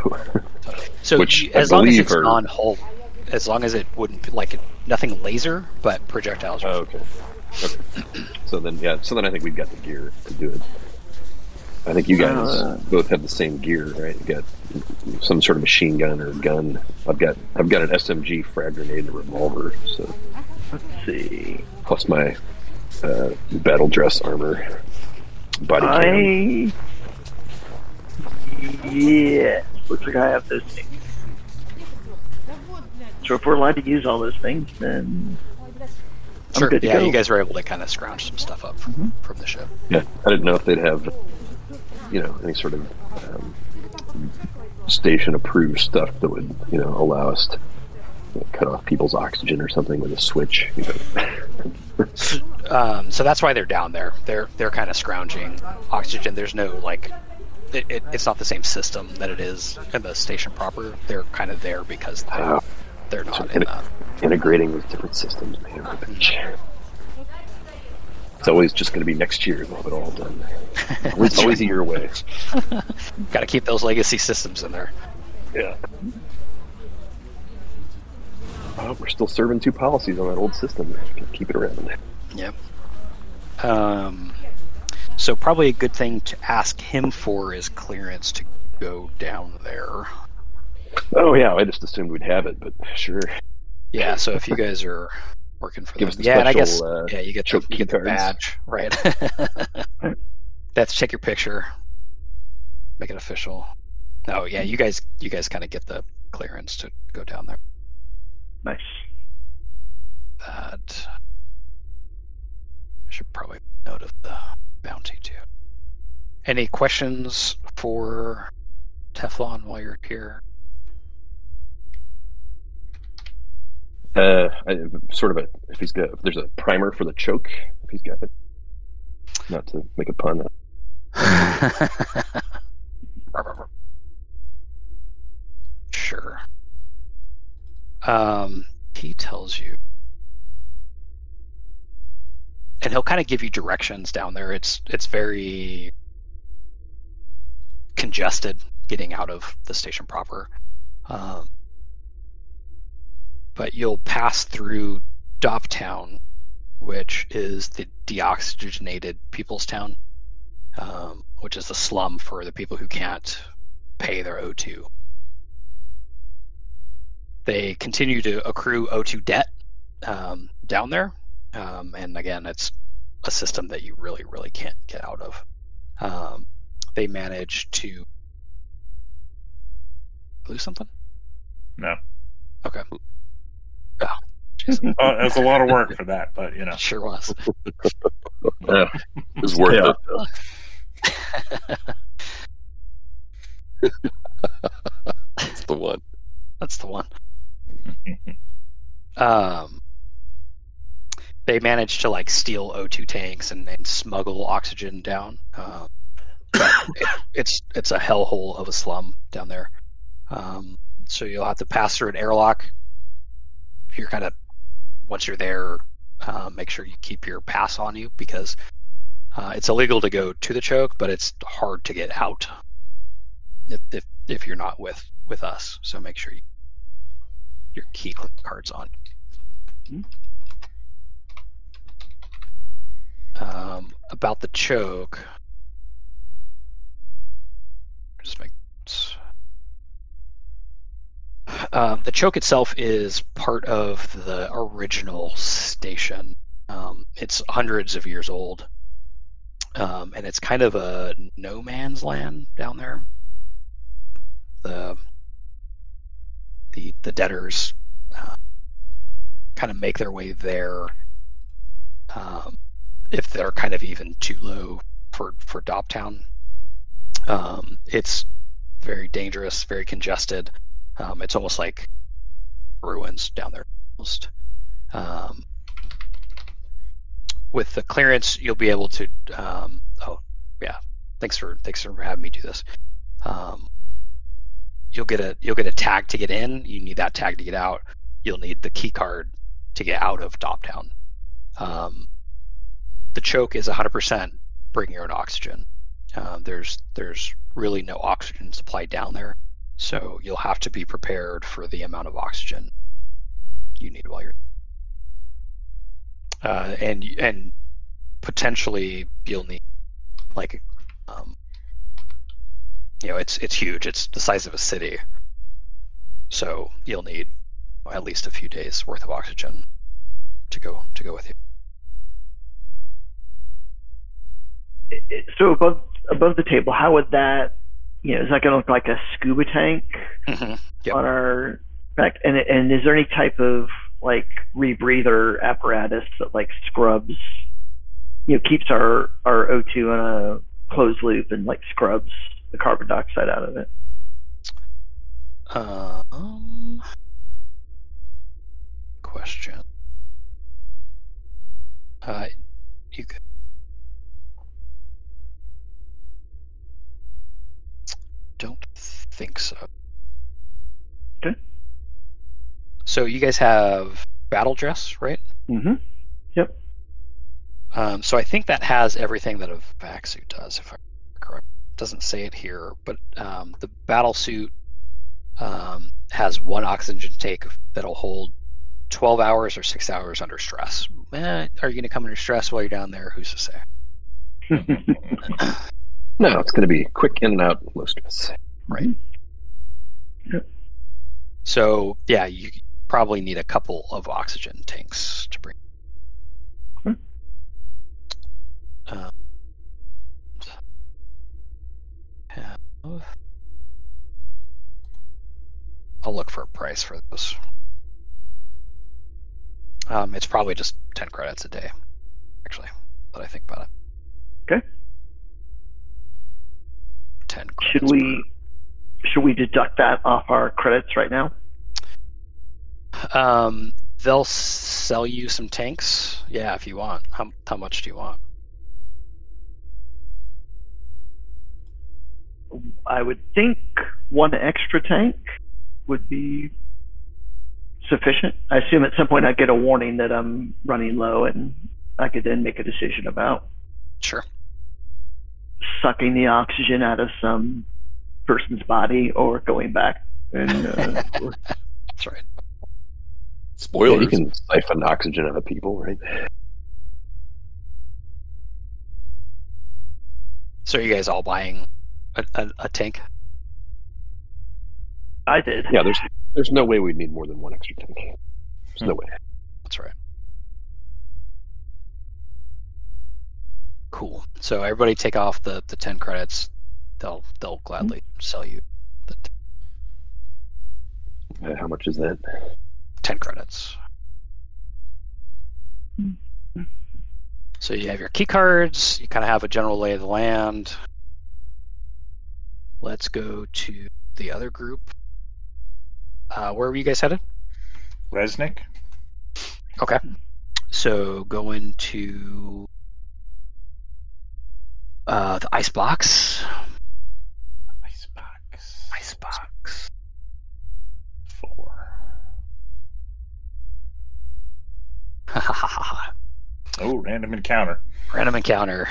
Speaker 1: So
Speaker 5: Which
Speaker 1: you-
Speaker 5: I
Speaker 1: as long as it's
Speaker 5: are-
Speaker 1: non-hull, as long as it wouldn't be like nothing laser, but projectiles.
Speaker 5: Oh, okay. okay. So then, yeah. So then, I think we've got the gear to do it. I think you guys
Speaker 7: Uh,
Speaker 5: both have the same gear, right? You got some sort of machine gun or gun. I've got I've got an SMG, frag grenade, and a revolver. So
Speaker 7: Let's see.
Speaker 5: plus my uh, battle dress armor, body cam.
Speaker 7: I. Yeah, looks like I have those things. So if we're allowed to use all those things, then I'm
Speaker 1: Sure.
Speaker 7: good to
Speaker 1: Yeah,
Speaker 7: go. Mm-hmm.
Speaker 1: you guys were able to kind of scrounge some stuff up from, from the ship.
Speaker 5: Yeah, I didn't know if they'd have you know, any sort of um, station approved stuff that would, you know, allow us to you know, cut off people's oxygen or something with a switch. You know.
Speaker 1: Um, so that's why they're down there. They're they're kind of scrounging oxygen. There's no like, it, it, it's not the same system that it is in the station proper. They're kind of there because they, they're
Speaker 5: So
Speaker 1: not in the.
Speaker 5: integrating with different systems, man. It's always just going to be next year. We'll have it all done. Always, always a year away.
Speaker 1: Got to keep those legacy systems in there.
Speaker 5: Yeah. Oh, we're still serving two policies on that old system. Keep it around.
Speaker 1: Yep. Um, so probably a good thing to ask him for is clearance to go down there.
Speaker 5: Oh yeah, I just assumed we'd have it, but sure.
Speaker 1: Yeah. So if you guys are working for
Speaker 5: Give
Speaker 1: them,
Speaker 5: us the
Speaker 1: yeah, and I guess
Speaker 5: uh,
Speaker 1: yeah, you get the, you get the badge, right? That's check your picture, make it official. Oh yeah, you guys, you guys kind of get the clearance to go down there.
Speaker 7: Nice.
Speaker 1: That I should probably note of the bounty too. Any questions for Teflon while you're here?
Speaker 5: Uh, I, sort of a if he's got if there's a primer for the choke, if he's got it. Not to make a pun.
Speaker 1: sure. Um, he tells you, and he'll kind of give you directions down there. It's it's very congested getting out of the station proper, um, but you'll pass through Dogtown, which is the deoxygenated people's town, um, which is the slum for the people who can't pay their O2 they continue to accrue O2 debt um, down there. Um, and again, it's a system that you really, really can't get out of. Um, they manage to lose something.
Speaker 2: No.
Speaker 1: Okay. Oh, jeez.
Speaker 2: Oh, it was a lot of work for that, but you know.
Speaker 1: sure was.
Speaker 5: Yeah.
Speaker 4: It was worth
Speaker 5: Yeah.
Speaker 4: it. That's the one.
Speaker 1: That's the one. um, they managed to like steal O2 tanks and, and smuggle oxygen down. Um, but it, it's it's a hellhole of a slum down there. Um, so you'll have to pass through an airlock. You're kind of once you're there, uh, make sure you keep your pass on you because uh, it's illegal to go to the choke, but it's hard to get out if if, if you're not with with us. So make sure you your key cards on. Um, about the choke, just make. Uh, the choke itself is part of the original station. Um, it's hundreds of years old, um, and it's kind of a no man's land down there. The the the debtors uh, kind of make their way there um, if they're kind of even too low for for Dogtown. Um, it's very dangerous, very congested. Um, it's almost like ruins down there. Almost. Um, with the clearance, you'll be able to. Um, oh, yeah. Thanks for thanks for having me do this. Um, you'll get a you'll get a tag to get in. You need that tag to get out. You'll need the key card to get out of Dogtown. Um, the choke is 100% bring your own oxygen. Um, there's there's really no oxygen supply down there, so you'll have to be prepared for the amount of oxygen you need while you're. Uh, and and potentially you'll need like um, you know it's it's huge. It's the size of a city, so you'll need at least a few days worth of oxygen to go to go with you.
Speaker 7: So above above the table, how would that? You know, is that going to look like a scuba tank
Speaker 1: Mm-hmm. Yep.
Speaker 7: on our back? And and is there any type of like rebreather apparatus that like scrubs? You know, keeps our our O2 on a closed loop and like scrubs the carbon dioxide out of it.
Speaker 1: Um, question. Uh, you could. Don't think so.
Speaker 7: Okay.
Speaker 1: So you guys have battle dress, right?
Speaker 7: Mm-hmm. Yep.
Speaker 1: Um, so I think that has everything that a vac suit does, if I'm correct. It doesn't say it here, but um, the battle suit um, has one oxygen tank that'll hold 12 hours or six hours under stress. Eh, are you going to come under stress while you're down there? Who's to say?
Speaker 5: No, it's going to be quick in and out, low stress.
Speaker 1: Right. Yep. So yeah, you probably need a couple of oxygen tanks to bring.
Speaker 7: Hmm.
Speaker 1: Um, have- I'll look for a price for this. Um, it's probably just ten credits a day, actually. That I think about it.
Speaker 7: Okay.
Speaker 1: Ten.
Speaker 7: should we should we deduct that off our credits right now?
Speaker 1: Um, they'll sell you some tanks. Yeah, if you want. How how much do you want?
Speaker 7: I would think one extra tank would be sufficient. I assume at some point I get a warning that I'm running low, and I could then make a decision about
Speaker 1: Sure.
Speaker 7: Sucking the oxygen out of some person's body or going back and uh,
Speaker 1: That's right.
Speaker 5: Yeah, you can siphon oxygen out of people, right?
Speaker 1: So are you guys all buying a, a, a tank?
Speaker 7: I did.
Speaker 5: Yeah, there's there's no way we'd need more than one extra tank. There's no way.
Speaker 1: That's right. Cool. So everybody take off the, the ten credits. They'll they'll gladly sell you the t-
Speaker 5: Uh, how much is that?
Speaker 1: ten credits. So you have your key cards. You kind of have a general lay of the land. Let's go to the other group. Uh, where were you guys headed?
Speaker 2: Resnick.
Speaker 1: Okay. So go into uh, the ice box.
Speaker 2: Icebox.
Speaker 1: Ice box.
Speaker 2: Four. Ha ha ha ha. Oh, random encounter.
Speaker 1: Random encounter.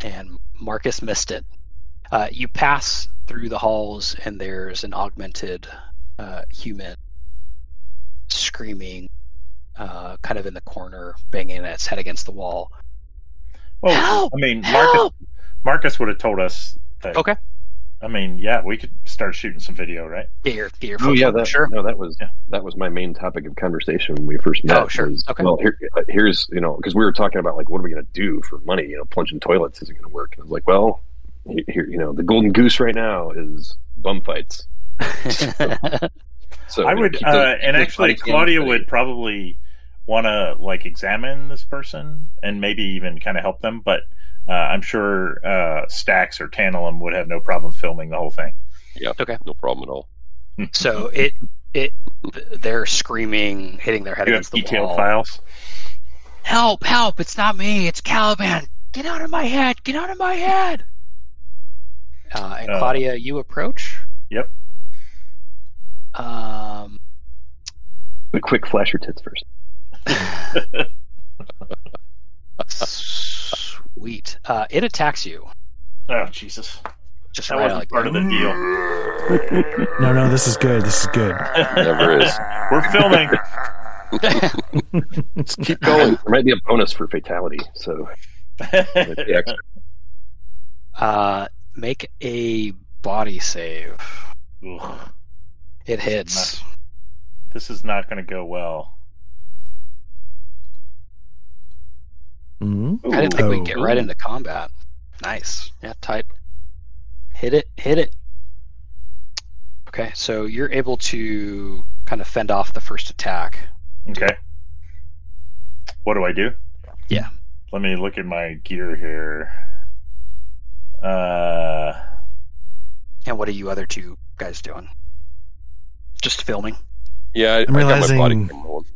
Speaker 1: And Marcus missed it. Uh, you pass through the halls, and there's an augmented uh, human screaming, uh, kind of in the corner, banging its head against the wall.
Speaker 2: Well,
Speaker 1: Help!
Speaker 2: I mean, Marcus,
Speaker 1: Help!
Speaker 2: Marcus would have told us that.
Speaker 1: Okay.
Speaker 2: I mean, yeah, we could start shooting some video, right?
Speaker 1: Get your, get your
Speaker 5: Oh yeah, that,
Speaker 1: sure.
Speaker 5: no, that was
Speaker 2: Yeah.
Speaker 5: that was my main topic of conversation when we first met.
Speaker 1: Oh, sure.
Speaker 5: was,
Speaker 1: Okay.
Speaker 5: Well, here, uh, here's you know because we were talking about like what are we going to do for money? You know, plunging toilets isn't going to work. And I was like, well, here you know the golden goose right now is bum fights. So
Speaker 2: I
Speaker 5: you know,
Speaker 2: would, uh,
Speaker 5: those-
Speaker 2: and actually, Claudia
Speaker 5: so
Speaker 2: would probably want to like examine this person and maybe even kind of help them. But uh, I'm sure uh, Stacks or Tantalum would have no problem filming the whole thing. Yeah. Okay.
Speaker 4: No problem at all.
Speaker 1: so it it they're screaming, hitting their head
Speaker 2: you have
Speaker 1: against the
Speaker 2: detailed
Speaker 1: wall.
Speaker 2: files.
Speaker 1: Help! Help! It's not me. It's Caliban. Get out of my head! Get out of my head! Uh, and
Speaker 2: Uh,
Speaker 1: Claudia, you approach.
Speaker 2: Yep.
Speaker 1: Um,
Speaker 5: But quick, flash your tits first.
Speaker 1: Sweet. Uh, it attacks you.
Speaker 2: Oh Jesus,
Speaker 1: Just
Speaker 2: that
Speaker 1: right
Speaker 2: wasn't
Speaker 1: like
Speaker 2: part of the deal.
Speaker 6: No, no, this is good. This is good.
Speaker 4: Never is.
Speaker 2: We're filming.
Speaker 5: Let's keep going. There might be a bonus for fatality. So might be extra.
Speaker 1: uh, make a body save.
Speaker 2: Ugh,
Speaker 1: It hits.
Speaker 2: this is not going to go well.
Speaker 6: Mhm.
Speaker 1: I didn't think we'd get
Speaker 6: Oh.
Speaker 1: right into combat. Nice. Yeah, type. Hit it, hit it. Okay, so you're able to kind of fend off the first attack.
Speaker 2: Okay. What do I do?
Speaker 1: Yeah.
Speaker 2: Let me look at my gear here. Uh,
Speaker 1: And what are you other two guys doing? Just filming.
Speaker 4: Yeah, I,
Speaker 6: I'm
Speaker 4: I got my body
Speaker 6: realizing-
Speaker 4: cam rolling.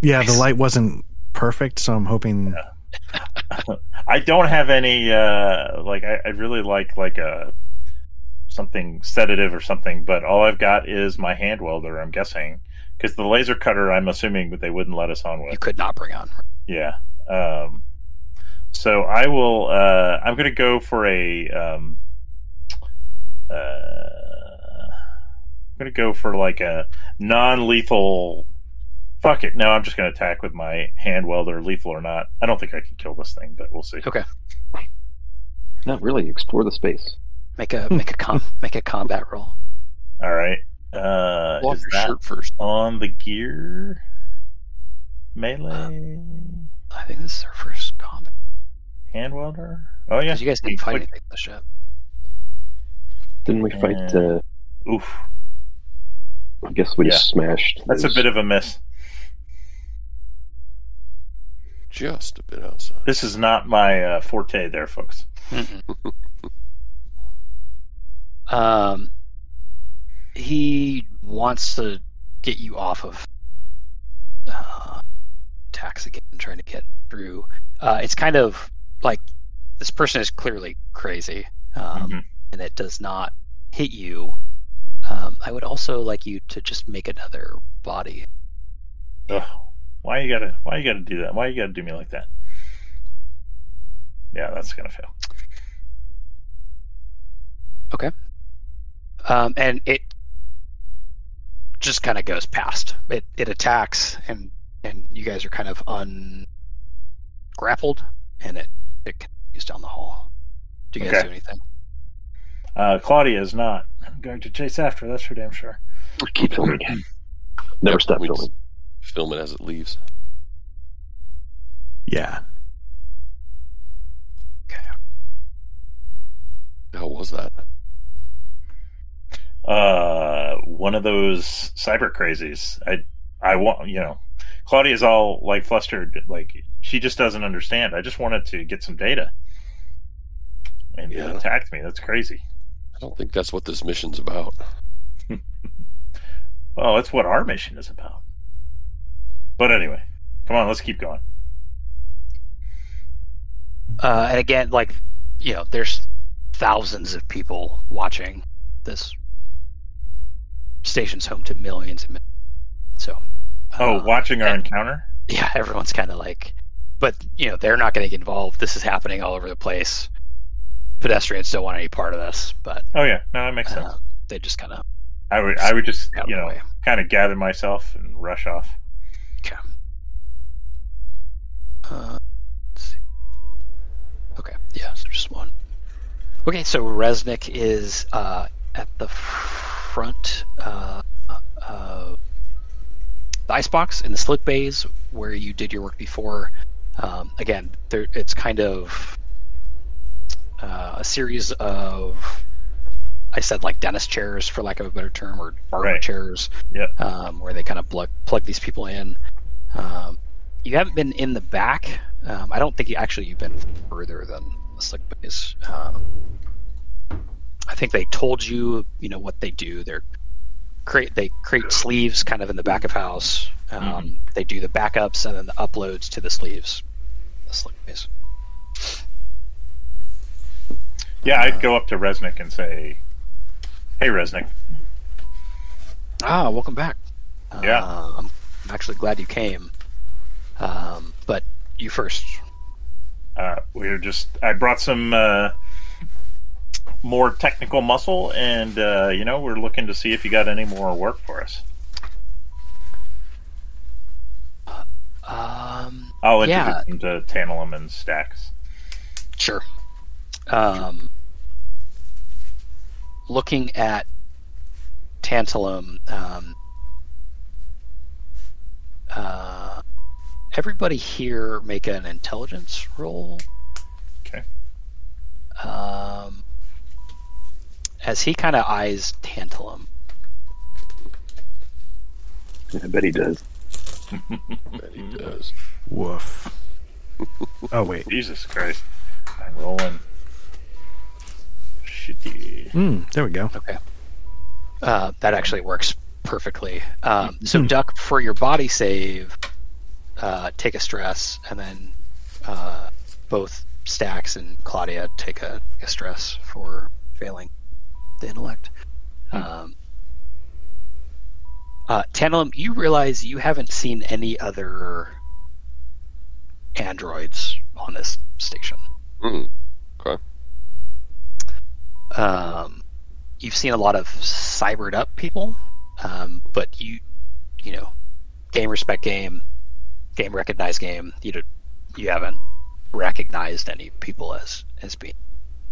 Speaker 6: Yeah, the light wasn't perfect, so I'm hoping.
Speaker 2: I don't have any. Uh, like I, I really like like a something sedative or something, but all I've got is my hand welder. I'm guessing because the laser cutter. I'm assuming that they wouldn't let us on with.
Speaker 1: You could not bring on.
Speaker 2: Yeah. Um, so I will. Uh, I'm going to go for a. Um, uh, I'm going to go for like a non-lethal. Fuck it. No, I'm just going to attack with my hand welder, lethal or not. I don't think I can kill this thing, but we'll see.
Speaker 1: Okay.
Speaker 5: Not really. Explore the space.
Speaker 1: Make a make a com make a combat roll.
Speaker 2: All right. Uh,
Speaker 4: Pull
Speaker 2: is
Speaker 4: your
Speaker 2: that
Speaker 4: shirt first.
Speaker 2: on the gear melee
Speaker 1: I think this is our first combat.
Speaker 2: hand welder? Oh yeah.
Speaker 1: You guys didn't fight
Speaker 2: Click-
Speaker 1: anything in the ship.
Speaker 5: Didn't we fight?
Speaker 2: Yeah.
Speaker 5: Uh,
Speaker 2: Oof.
Speaker 5: I guess we just smashed.
Speaker 2: That's a bit of a miss.
Speaker 4: Just a bit outside.
Speaker 2: This is not my uh, forte, there, folks.
Speaker 1: Um, he wants to get you off of uh, attacks again, trying to get through. Uh, it's kind of like this person is clearly crazy, um,
Speaker 2: Mhm.
Speaker 1: and it does not hit you. Um, I would also like you to just make another body.
Speaker 2: Ugh. Why you gotta? Why you gotta do that? Why you gotta do me like that? Yeah, that's gonna fail. Okay.
Speaker 1: Um, and it just kind of goes past. It it attacks, and and you guys are kind of ungrappled, and it it continues down the hall. Do you guys
Speaker 2: Okay.
Speaker 1: do anything?
Speaker 2: Uh, Claudia is not I'm going to chase after. That's for damn sure.
Speaker 5: Keep filming. Again. Never
Speaker 4: Yep,
Speaker 5: stop filming.
Speaker 4: Film it as it leaves.
Speaker 6: Yeah. Okay.
Speaker 4: How was that?
Speaker 2: Uh, one of those cyber crazies. I I want you know, Claudia's all like flustered, like she just doesn't understand. I just wanted to get some data, and
Speaker 4: Yeah.
Speaker 2: it attacked me. That's crazy.
Speaker 4: I don't think that's what this mission's about.
Speaker 2: Well, that's what our mission is about. But anyway, come on, let's keep going.
Speaker 1: Uh, and again, like you know, there's thousands of people watching this station's home to millions and millions. So,
Speaker 2: Oh,
Speaker 1: uh,
Speaker 2: watching our
Speaker 1: and-
Speaker 2: encounter.
Speaker 1: yeah, everyone's kind of like, but you know, they're not going to get involved. This is happening all over the place. Pedestrians don't want any part of this, but
Speaker 2: Oh yeah, no, that makes sense.
Speaker 1: uh, they just kind of
Speaker 2: I would I would just you know kind of gather myself and rush off.
Speaker 1: Okay. Uh. Okay, yeah, so just one. Okay, so Resnick is uh, at the front uh, of the icebox in the slick bays where you did your work before. Um, again, there, it's kind of uh, a series of, I said like dentist chairs for lack of a better term, or barber
Speaker 2: Right.
Speaker 1: chairs
Speaker 2: Yep.
Speaker 1: um, where they kind of plug plug these people in. Um, you haven't been in the back. Um, I don't think you actually you've been further than the slick bays. Um, I think they told you, you know, what they do. They're create they create sleeves kind of in the back of house. Um, They do the backups and then the uploads to the sleeves. The slick bays.
Speaker 2: Yeah, I'd go up to Resnick and say, "Hey, Resnick,
Speaker 1: Ah, welcome back.
Speaker 2: Yeah.
Speaker 1: Uh, I'm I'm actually glad you came. Um, but you first.
Speaker 2: uh, we're just I brought some uh, more technical muscle, and uh, you know we're looking to see if you got any more work for us."
Speaker 1: Um,
Speaker 2: I'll introduce
Speaker 1: Yeah.
Speaker 2: them to Tantalum and Stacks.
Speaker 1: Sure. Um, looking at Tantalum, um, uh, everybody here make an intelligence roll.
Speaker 2: Okay.
Speaker 1: Um, as he kind of eyes Tantalum.
Speaker 5: I bet he does.
Speaker 4: Bet he does.
Speaker 6: Woof. oh wait.
Speaker 2: Jesus Christ, I'm rolling. shitty.
Speaker 6: Mm, there we go.
Speaker 1: Okay. Uh, that actually works perfectly. Um, so, Duck, for your body save, uh, take a stress, and then uh, both Stacks and Claudia take a, a stress for failing the intellect. Um, uh, Tantalum, you realize you haven't seen any other androids on this station.
Speaker 4: Mm. Okay.
Speaker 1: um, you've seen a lot of cybered up people, um, but you, you know, game respect game, game recognize game. You don't, you haven't recognized any people as as being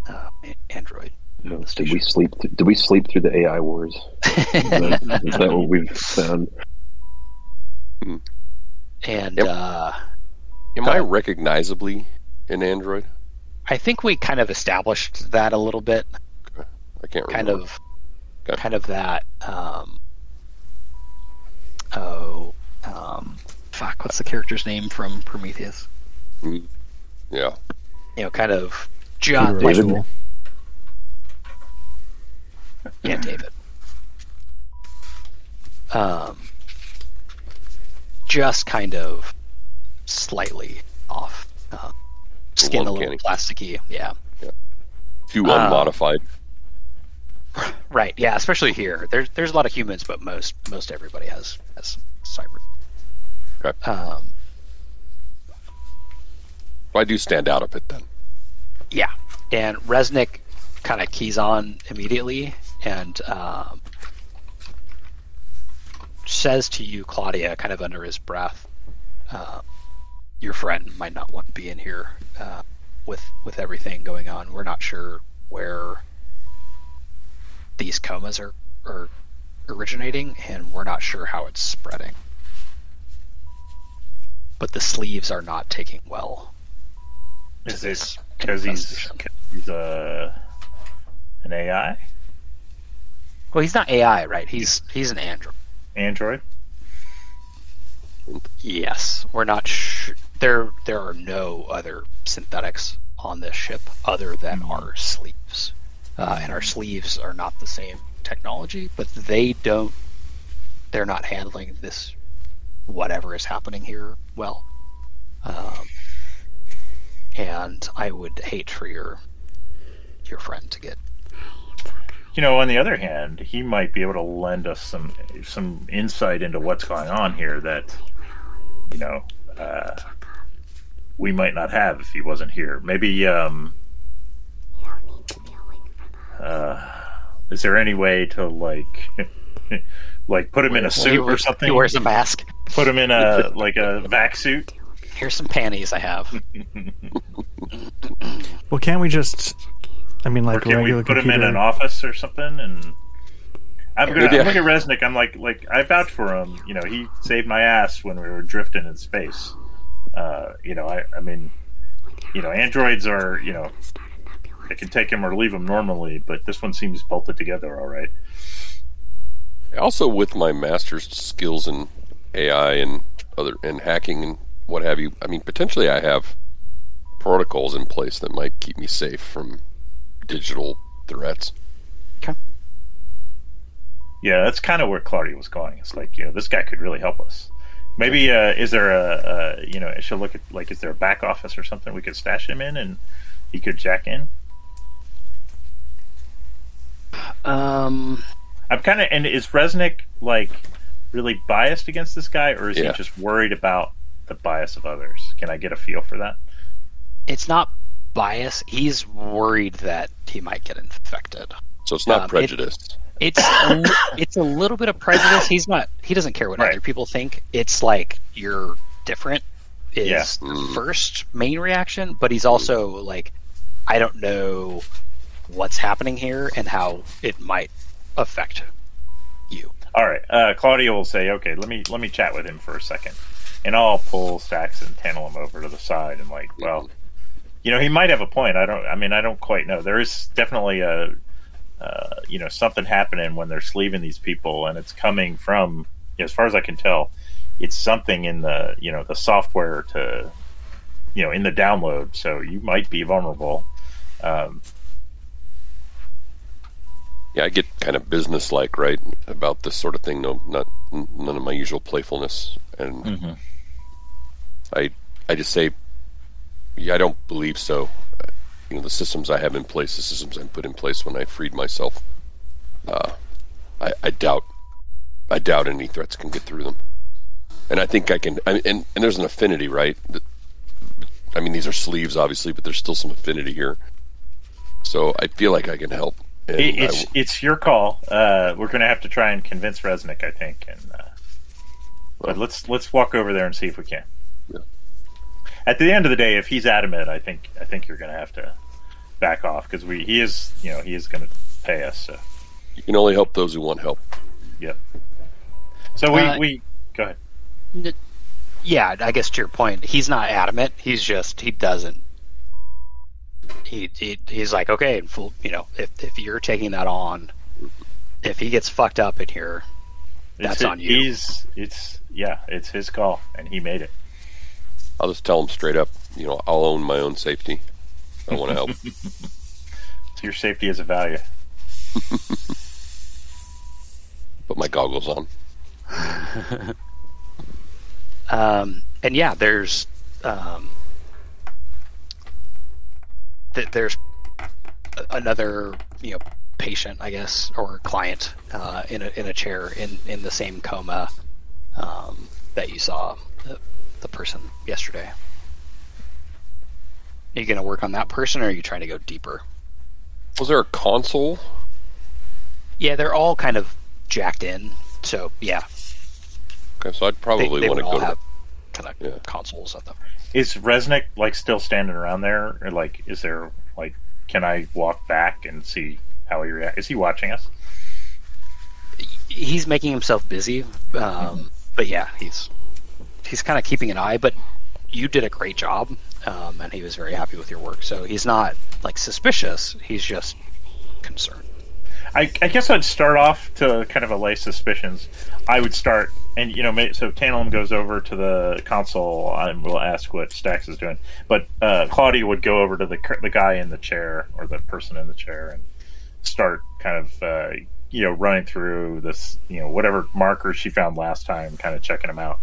Speaker 1: uh, android.
Speaker 5: No, did we sleep? Did we sleep through the AI wars? Is that, is that what we've found?
Speaker 1: and
Speaker 4: Yep.
Speaker 1: uh,
Speaker 4: Am I recognizably an android?
Speaker 1: I think we kind of established that a little bit.
Speaker 4: I can't
Speaker 1: kind of
Speaker 4: Okay.
Speaker 1: kind of that um oh um fuck what's the character's name from prometheus
Speaker 4: Mm. Yeah.
Speaker 1: you know kind of john
Speaker 5: David?
Speaker 1: Yeah david um just kind of slightly off uh, skin a little
Speaker 4: uncanny.
Speaker 1: plasticky yeah
Speaker 4: Too
Speaker 1: Um,
Speaker 4: unmodified.
Speaker 1: right yeah especially here there's there's a lot of humans but most most everybody has has cyber
Speaker 4: Okay.
Speaker 1: um
Speaker 4: I do stand out a bit then.
Speaker 1: Yeah, and Resnick kind of keys on immediately and um, says to you, Claudia, kind of under his breath, uh, "Your friend might not want to be in here uh, with with everything going on. We're not sure where these comas are are originating, and we're not sure how it's spreading. But the sleeves are not taking well."
Speaker 2: Is
Speaker 1: this
Speaker 2: it because he's he's uh, an AI
Speaker 1: Well, he's not AI, right? He's he's an android.
Speaker 2: android?
Speaker 1: Yes, we're not sure. There there are no other synthetics on this ship other than our sleeves, uh, and our sleeves are not the same technology, but they don't. They're not handling this whatever is happening here well. Um, and I would hate for your your friend to get
Speaker 2: You know, on the other hand, he might be able to lend us some some insight into what's going on here that you know uh, we might not have if he wasn't here. Maybe um, uh, is there any way to like like put him in a suit
Speaker 1: he,
Speaker 2: or something?
Speaker 1: He wears a mask.
Speaker 2: Put him in a like a vac suit.
Speaker 1: Here's some panties I have.
Speaker 6: Well, can't we just? I mean, like a
Speaker 2: can we
Speaker 6: regular
Speaker 2: put him in an office or something? And I'm gonna
Speaker 4: Maybe-
Speaker 2: I look at Resnick. I'm like, like I vouch for him. You know, he saved my ass when we were drifting in space. Uh, you know, I, I mean, you know, androids are, you know, they can take him or leave him normally, but this one seems bolted together all right.
Speaker 4: Also, with my master's skills in AI and other and hacking and what have you, I mean, potentially I have protocols in place that might keep me safe from digital threats.
Speaker 2: Yeah, that's kind of where Claudia was going. It's like, you know, this guy could really help us. Maybe uh, is there a, a you know, I should look at like is there a back office or something we could stash him in and he could jack in.
Speaker 1: Um,
Speaker 2: I'm kind of and is Resnick like really biased against this guy, or is
Speaker 4: Yeah.
Speaker 2: he just worried about the bias of others? Can I get a feel for that?
Speaker 1: it's not bias. He's worried that he might get infected.
Speaker 4: So it's not
Speaker 1: Um, it- It's a, it's a little bit of prejudice. He's not. He doesn't care what
Speaker 2: Right.
Speaker 1: other people think. It's like you're different is
Speaker 2: Yeah.
Speaker 4: Mm.
Speaker 1: first main reaction, but he's also like, I don't know what's happening here and how it might affect you.
Speaker 2: All right, uh, Claudia will say, "Okay, let me let me chat with him for a second. and I'll pull Stacks and Tantalum over to the side and like, well, you know, he might have a point. I don't. I mean, I don't quite know. There is definitely a, uh, you know, something happening when they're sleeving these people, and it's coming from, as far as I can tell, it's something in the, you know, the software to, you know, in the download. So you might be vulnerable. Um,
Speaker 4: Yeah, I get kind of business-like, right, about this sort of thing. No, not none of my usual playfulness, and
Speaker 2: Mhm.
Speaker 4: I, I just say, yeah, I don't believe so. You know, the systems I have in place, the systems I put in place when I freed myself, uh, I, I doubt, I doubt any threats can get through them. And I think I can. I, and and there's an affinity, right? I mean, these are sleeves, obviously, but there's still some affinity here. So I feel like I can help. And
Speaker 2: It,
Speaker 4: I
Speaker 2: it's
Speaker 4: w-
Speaker 2: it's your call. Uh, we're going to have to try and convince Resnick, I think. And uh, but let's let's walk over there and see if we can.
Speaker 4: Yeah.
Speaker 2: At the end of the day, if he's adamant, I think I think you're going to have to back off because we he is you know he is going to pay us. So
Speaker 4: you can only help those who want help.
Speaker 2: yep. So we
Speaker 1: Uh,
Speaker 2: we go ahead.
Speaker 1: Yeah, I guess to your point, he's not adamant. He's just he doesn't. He, he he's like okay, full, you know, if if you're taking that on, if he gets fucked up in here,
Speaker 2: It's
Speaker 1: that's
Speaker 2: hi-
Speaker 1: on you.
Speaker 2: He's it's yeah, it's his call, and he made it.
Speaker 4: I'll just tell him straight up. You know, I'll own my own safety. I want to help.
Speaker 2: So your safety is a value.
Speaker 4: Put my goggles on.
Speaker 1: Um, and yeah, there's um, th- there's another you know patient, I guess, or client uh, in a in a chair in in the same coma um, that you saw the, the person yesterday. Are you going to work on that person, or are you trying to go deeper?
Speaker 4: Was there a console?
Speaker 1: Yeah, they're all kind of jacked in, so yeah,
Speaker 4: Okay, so I'd probably want to go to.
Speaker 1: have kind of
Speaker 4: Yeah.
Speaker 1: consoles at them.
Speaker 2: Is Resnick like still standing around there, or like is there like can I walk back and see how he reacts? Is he watching us?
Speaker 1: he's making himself busy um, but yeah he's he's kind of keeping an eye but you did a great job um, and he was very happy with your work so he's not like suspicious he's just concerned
Speaker 2: I, I guess I'd start off to kind of allay suspicions. I would start, and you know, so Tantalum goes over to the console and will ask what Stacks is doing. But uh, Claudia would go over to the the guy in the chair or the person in the chair and start kind of uh, you know running through this you know whatever markers she found last time, kind of checking them out.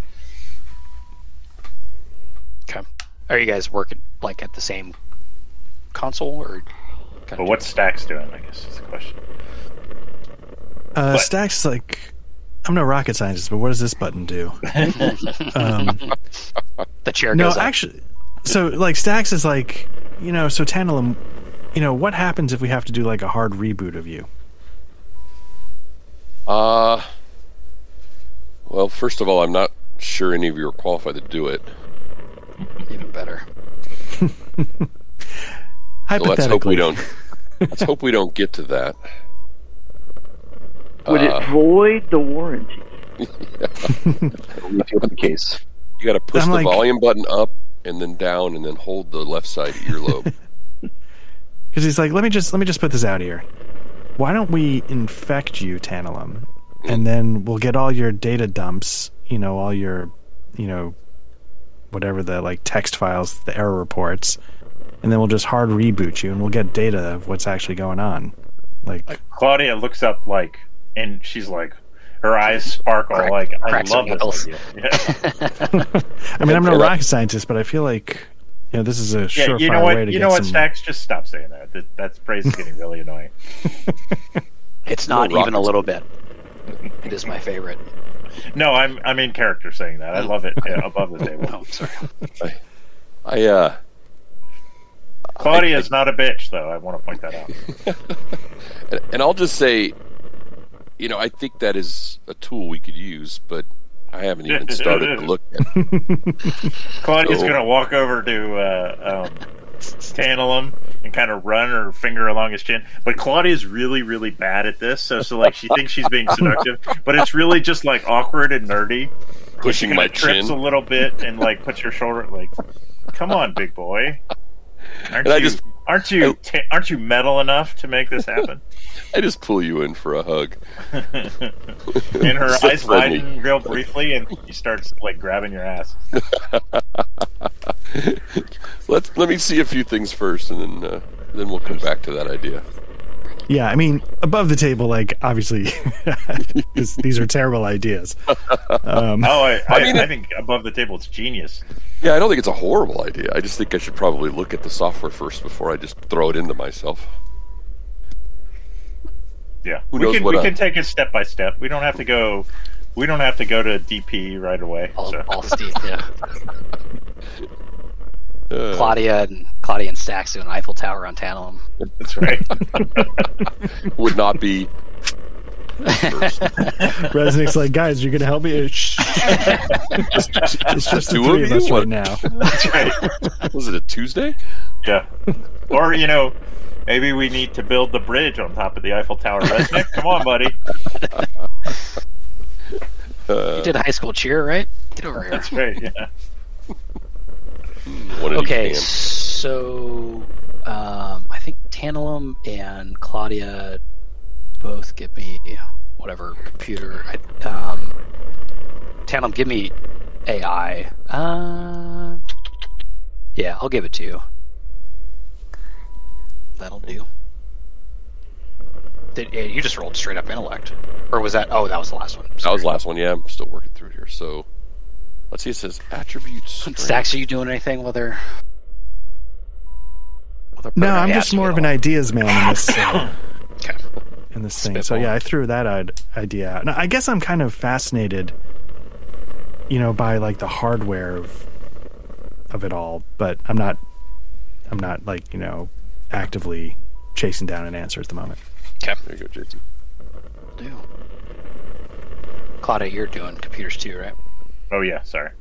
Speaker 1: okay are you guys working like at the same console or kind
Speaker 2: But what's Stacks doing? I guess is the question.
Speaker 6: Uh,
Speaker 2: What?
Speaker 6: Stacks like I'm no rocket scientist, but what does this button do? um,
Speaker 1: the chair
Speaker 6: no,
Speaker 1: goes up.
Speaker 6: actually, so like Stacks is like you know, so Tantalum, you know, what happens if we have to do like a hard reboot of you?
Speaker 4: Uh, well, first of all, I'm not sure any of you are qualified to do it.
Speaker 1: even better
Speaker 4: So let's hope we don't. let's hope we don't get to that.
Speaker 7: Would
Speaker 4: Uh,
Speaker 7: it void the warranty?
Speaker 5: Only if you the case.
Speaker 4: You got to push
Speaker 6: I'm
Speaker 4: the
Speaker 6: like-
Speaker 4: volume button up and then down, and then hold the left side earlobe.
Speaker 6: because he's like, let me just let me just put this out here. Why don't we infect you, Tantalum, and then we'll get all your data dumps, you know, all your, you know, whatever the like text files, the error reports, and then we'll just hard reboot you, and we'll get data of what's actually going on. Like,
Speaker 2: Claudia looks up like, and she's like, her eyes sparkle
Speaker 1: Crack-
Speaker 2: like, I love this idea. Yeah.
Speaker 6: I mean, I'm no
Speaker 4: And
Speaker 6: rocket scientist, but I feel like, you know, this is a
Speaker 2: Yeah,
Speaker 6: surefire
Speaker 2: you know
Speaker 6: way
Speaker 2: what?
Speaker 6: to
Speaker 2: You
Speaker 6: get
Speaker 2: know what,
Speaker 6: some.
Speaker 2: Stacks? Just stop saying that. that that phrase is getting really annoying.
Speaker 1: it's not
Speaker 4: No
Speaker 1: even a little bit it is my favorite
Speaker 2: No, I'm I'm in character saying that. I love it yeah, above the table.
Speaker 1: oh sorry
Speaker 4: I uh,
Speaker 2: Claudia is not a bitch, though. I want to point that out.
Speaker 4: and, I'll just say, you know, I think that is a tool we could use, but I haven't even started to look at.
Speaker 2: Claudia's
Speaker 4: So-
Speaker 2: going to walk over to uh, um, Tantalum and kind of run her finger along his chin. But Claudia's really, really bad at this. So, so like, she thinks she's being seductive, but it's really just like awkward and nerdy.
Speaker 4: Pushing my
Speaker 2: trips
Speaker 4: chin.
Speaker 2: a little bit and like puts your shoulder like, "Come on, big boy, aren't
Speaker 4: And I
Speaker 2: you?
Speaker 4: just-
Speaker 2: aren't you? aren't you metal enough to make this happen?"
Speaker 4: I just pull you in for a hug.
Speaker 2: and her
Speaker 4: So
Speaker 2: eyes
Speaker 4: friendly.
Speaker 2: widen real briefly, and she starts like grabbing your ass.
Speaker 4: Let's let me see a few things first, and then uh, then we'll come back to that idea.
Speaker 6: Yeah, I mean, above the table, like obviously, this, these are terrible ideas. Um,
Speaker 2: Oh, I,
Speaker 4: I
Speaker 2: I,
Speaker 4: mean,
Speaker 2: I think above the table it's genius.
Speaker 4: Yeah, I don't think it's a horrible idea. I just think I should probably look at the software first before I just throw it into myself.
Speaker 2: Yeah,
Speaker 4: Who
Speaker 2: we
Speaker 4: knows
Speaker 2: can
Speaker 4: what
Speaker 2: we
Speaker 4: a-
Speaker 2: can take it step by step. We don't have to go. We don't have to go to DP right away.
Speaker 1: All,
Speaker 2: so.
Speaker 1: all Steve, yeah.
Speaker 4: Uh,
Speaker 1: Claudia and Claudia and Stacks an Eiffel Tower on Tantalum.
Speaker 2: That's right.
Speaker 4: would not be. first.
Speaker 6: Resnick's like, guys, you're gonna help me? Shh. it's just the
Speaker 4: Two
Speaker 6: three
Speaker 4: of
Speaker 6: of us right now.
Speaker 2: That's right.
Speaker 4: Was it a Tuesday?
Speaker 2: Yeah. Or you know, maybe we need to build the bridge on top of the Eiffel Tower. Resnick, come on, buddy.
Speaker 4: Uh,
Speaker 1: You did high school cheer, right? Get over here.
Speaker 2: That's right. Yeah.
Speaker 4: one
Speaker 1: Okay,
Speaker 4: each hand.
Speaker 1: So um, I think Tantalum and Claudia both give me whatever computer. I, um, Tantalum, give me AI. Uh, yeah, I'll give it to you. That'll do. Did, yeah, you just rolled straight up intellect, or was that? Oh, that was the last one.
Speaker 4: That was the last one. Yeah, I'm still working through it here. So let's see. It says attributes. strength.
Speaker 1: Stacks, are you doing anything while they're? While they're
Speaker 6: No, I'm just more of an ideas man in this uh,
Speaker 1: Okay.
Speaker 6: in this thing. So yeah, I threw that idea out. Now, I guess I'm kind of fascinated, you know, by like the hardware of of it all, but I'm not. I'm not like you know actively chasing down an answer at the moment.
Speaker 4: Okay, There you go, Jason.
Speaker 1: do. Claudia, you're doing computers too, right?
Speaker 2: Oh yeah. Sorry.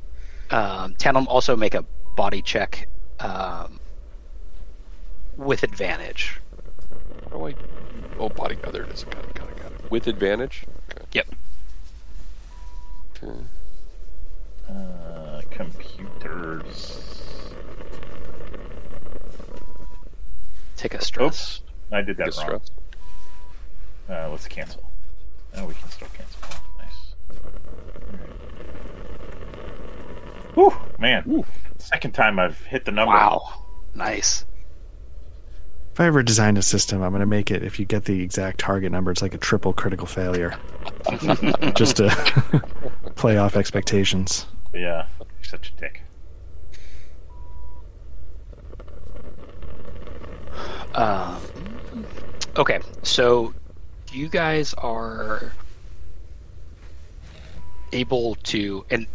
Speaker 1: Um, Tantalum also make a body check um, with advantage.
Speaker 4: How do I? Oh, body. Oh, there it is. Got it. Got it. Got it. With advantage. Okay.
Speaker 1: Yep.
Speaker 4: Okay.
Speaker 2: Uh, computers.
Speaker 1: Take a stress.
Speaker 2: Oops, I did that
Speaker 4: Get
Speaker 2: wrong.
Speaker 4: stressed.
Speaker 2: Uh, let's cancel. Oh, we can still cancel. Nice. Whew, man. Second time I've hit the number.
Speaker 1: Wow, nice.
Speaker 6: If I ever designed a system, I'm going to make it. If you get the exact target number, it's like a triple critical failure, just to play off expectations.
Speaker 2: Yeah, you're such a dick.
Speaker 1: Um, okay, so you guys are able to, and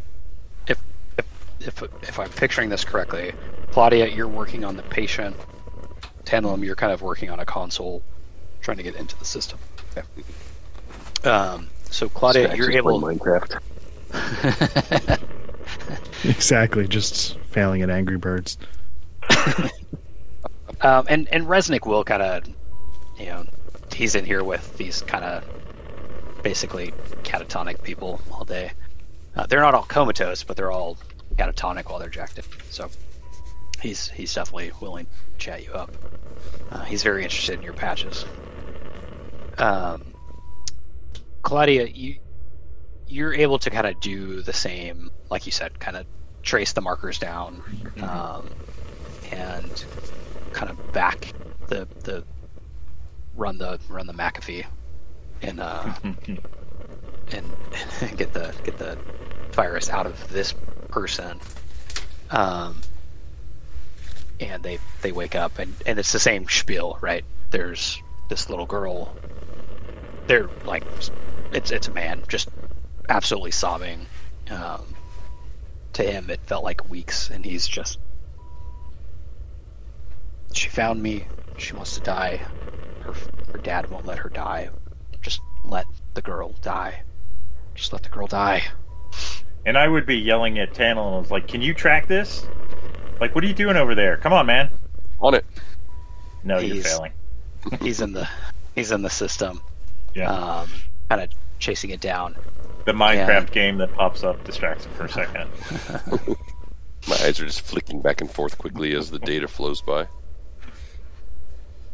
Speaker 1: if if if if I'm picturing this correctly, Claudia, you're working on the patient. Tantalum, you're kind of working on a console, trying to get into the system. Okay. Um, so Claudia,
Speaker 5: Stacks
Speaker 1: you're
Speaker 5: is
Speaker 1: able.
Speaker 5: playing Minecraft.
Speaker 6: Exactly, just failing at Angry Birds.
Speaker 1: Um, and and Resnick will kind of, you know, he's in here with these kind of basically catatonic people all day. Uh, they're not all comatose, but they're all catatonic while they're jacked in. So he's he's definitely willing to chat you up. Uh, he's very interested in your patches. Um, Claudia, you you're able to kind of do the same, like you said, kind of trace the markers down, um, and kind of back the the run the run the McAfee and uh and, and get the get the virus out of this person. Um, and they they wake up and and it's the same spiel, right? There's this little girl. They're like, it's it's a man, just absolutely sobbing. Um, to him, it felt like weeks, and he's just she found me. She wants to die. Her her dad won't let her die. Just let the girl die. Just let the girl die.
Speaker 2: And I would be yelling at Tantal and was like, "Can you track this? Like, what are you doing over there? Come on, man!"
Speaker 4: On it.
Speaker 2: No, you're failing.
Speaker 1: He's in the he's in the system.
Speaker 2: Yeah,
Speaker 1: Um, kind of chasing it down.
Speaker 2: the Minecraft
Speaker 1: yeah.
Speaker 2: game that pops up distracts him for a second.
Speaker 4: My eyes are just flicking back and forth quickly as the data flows by.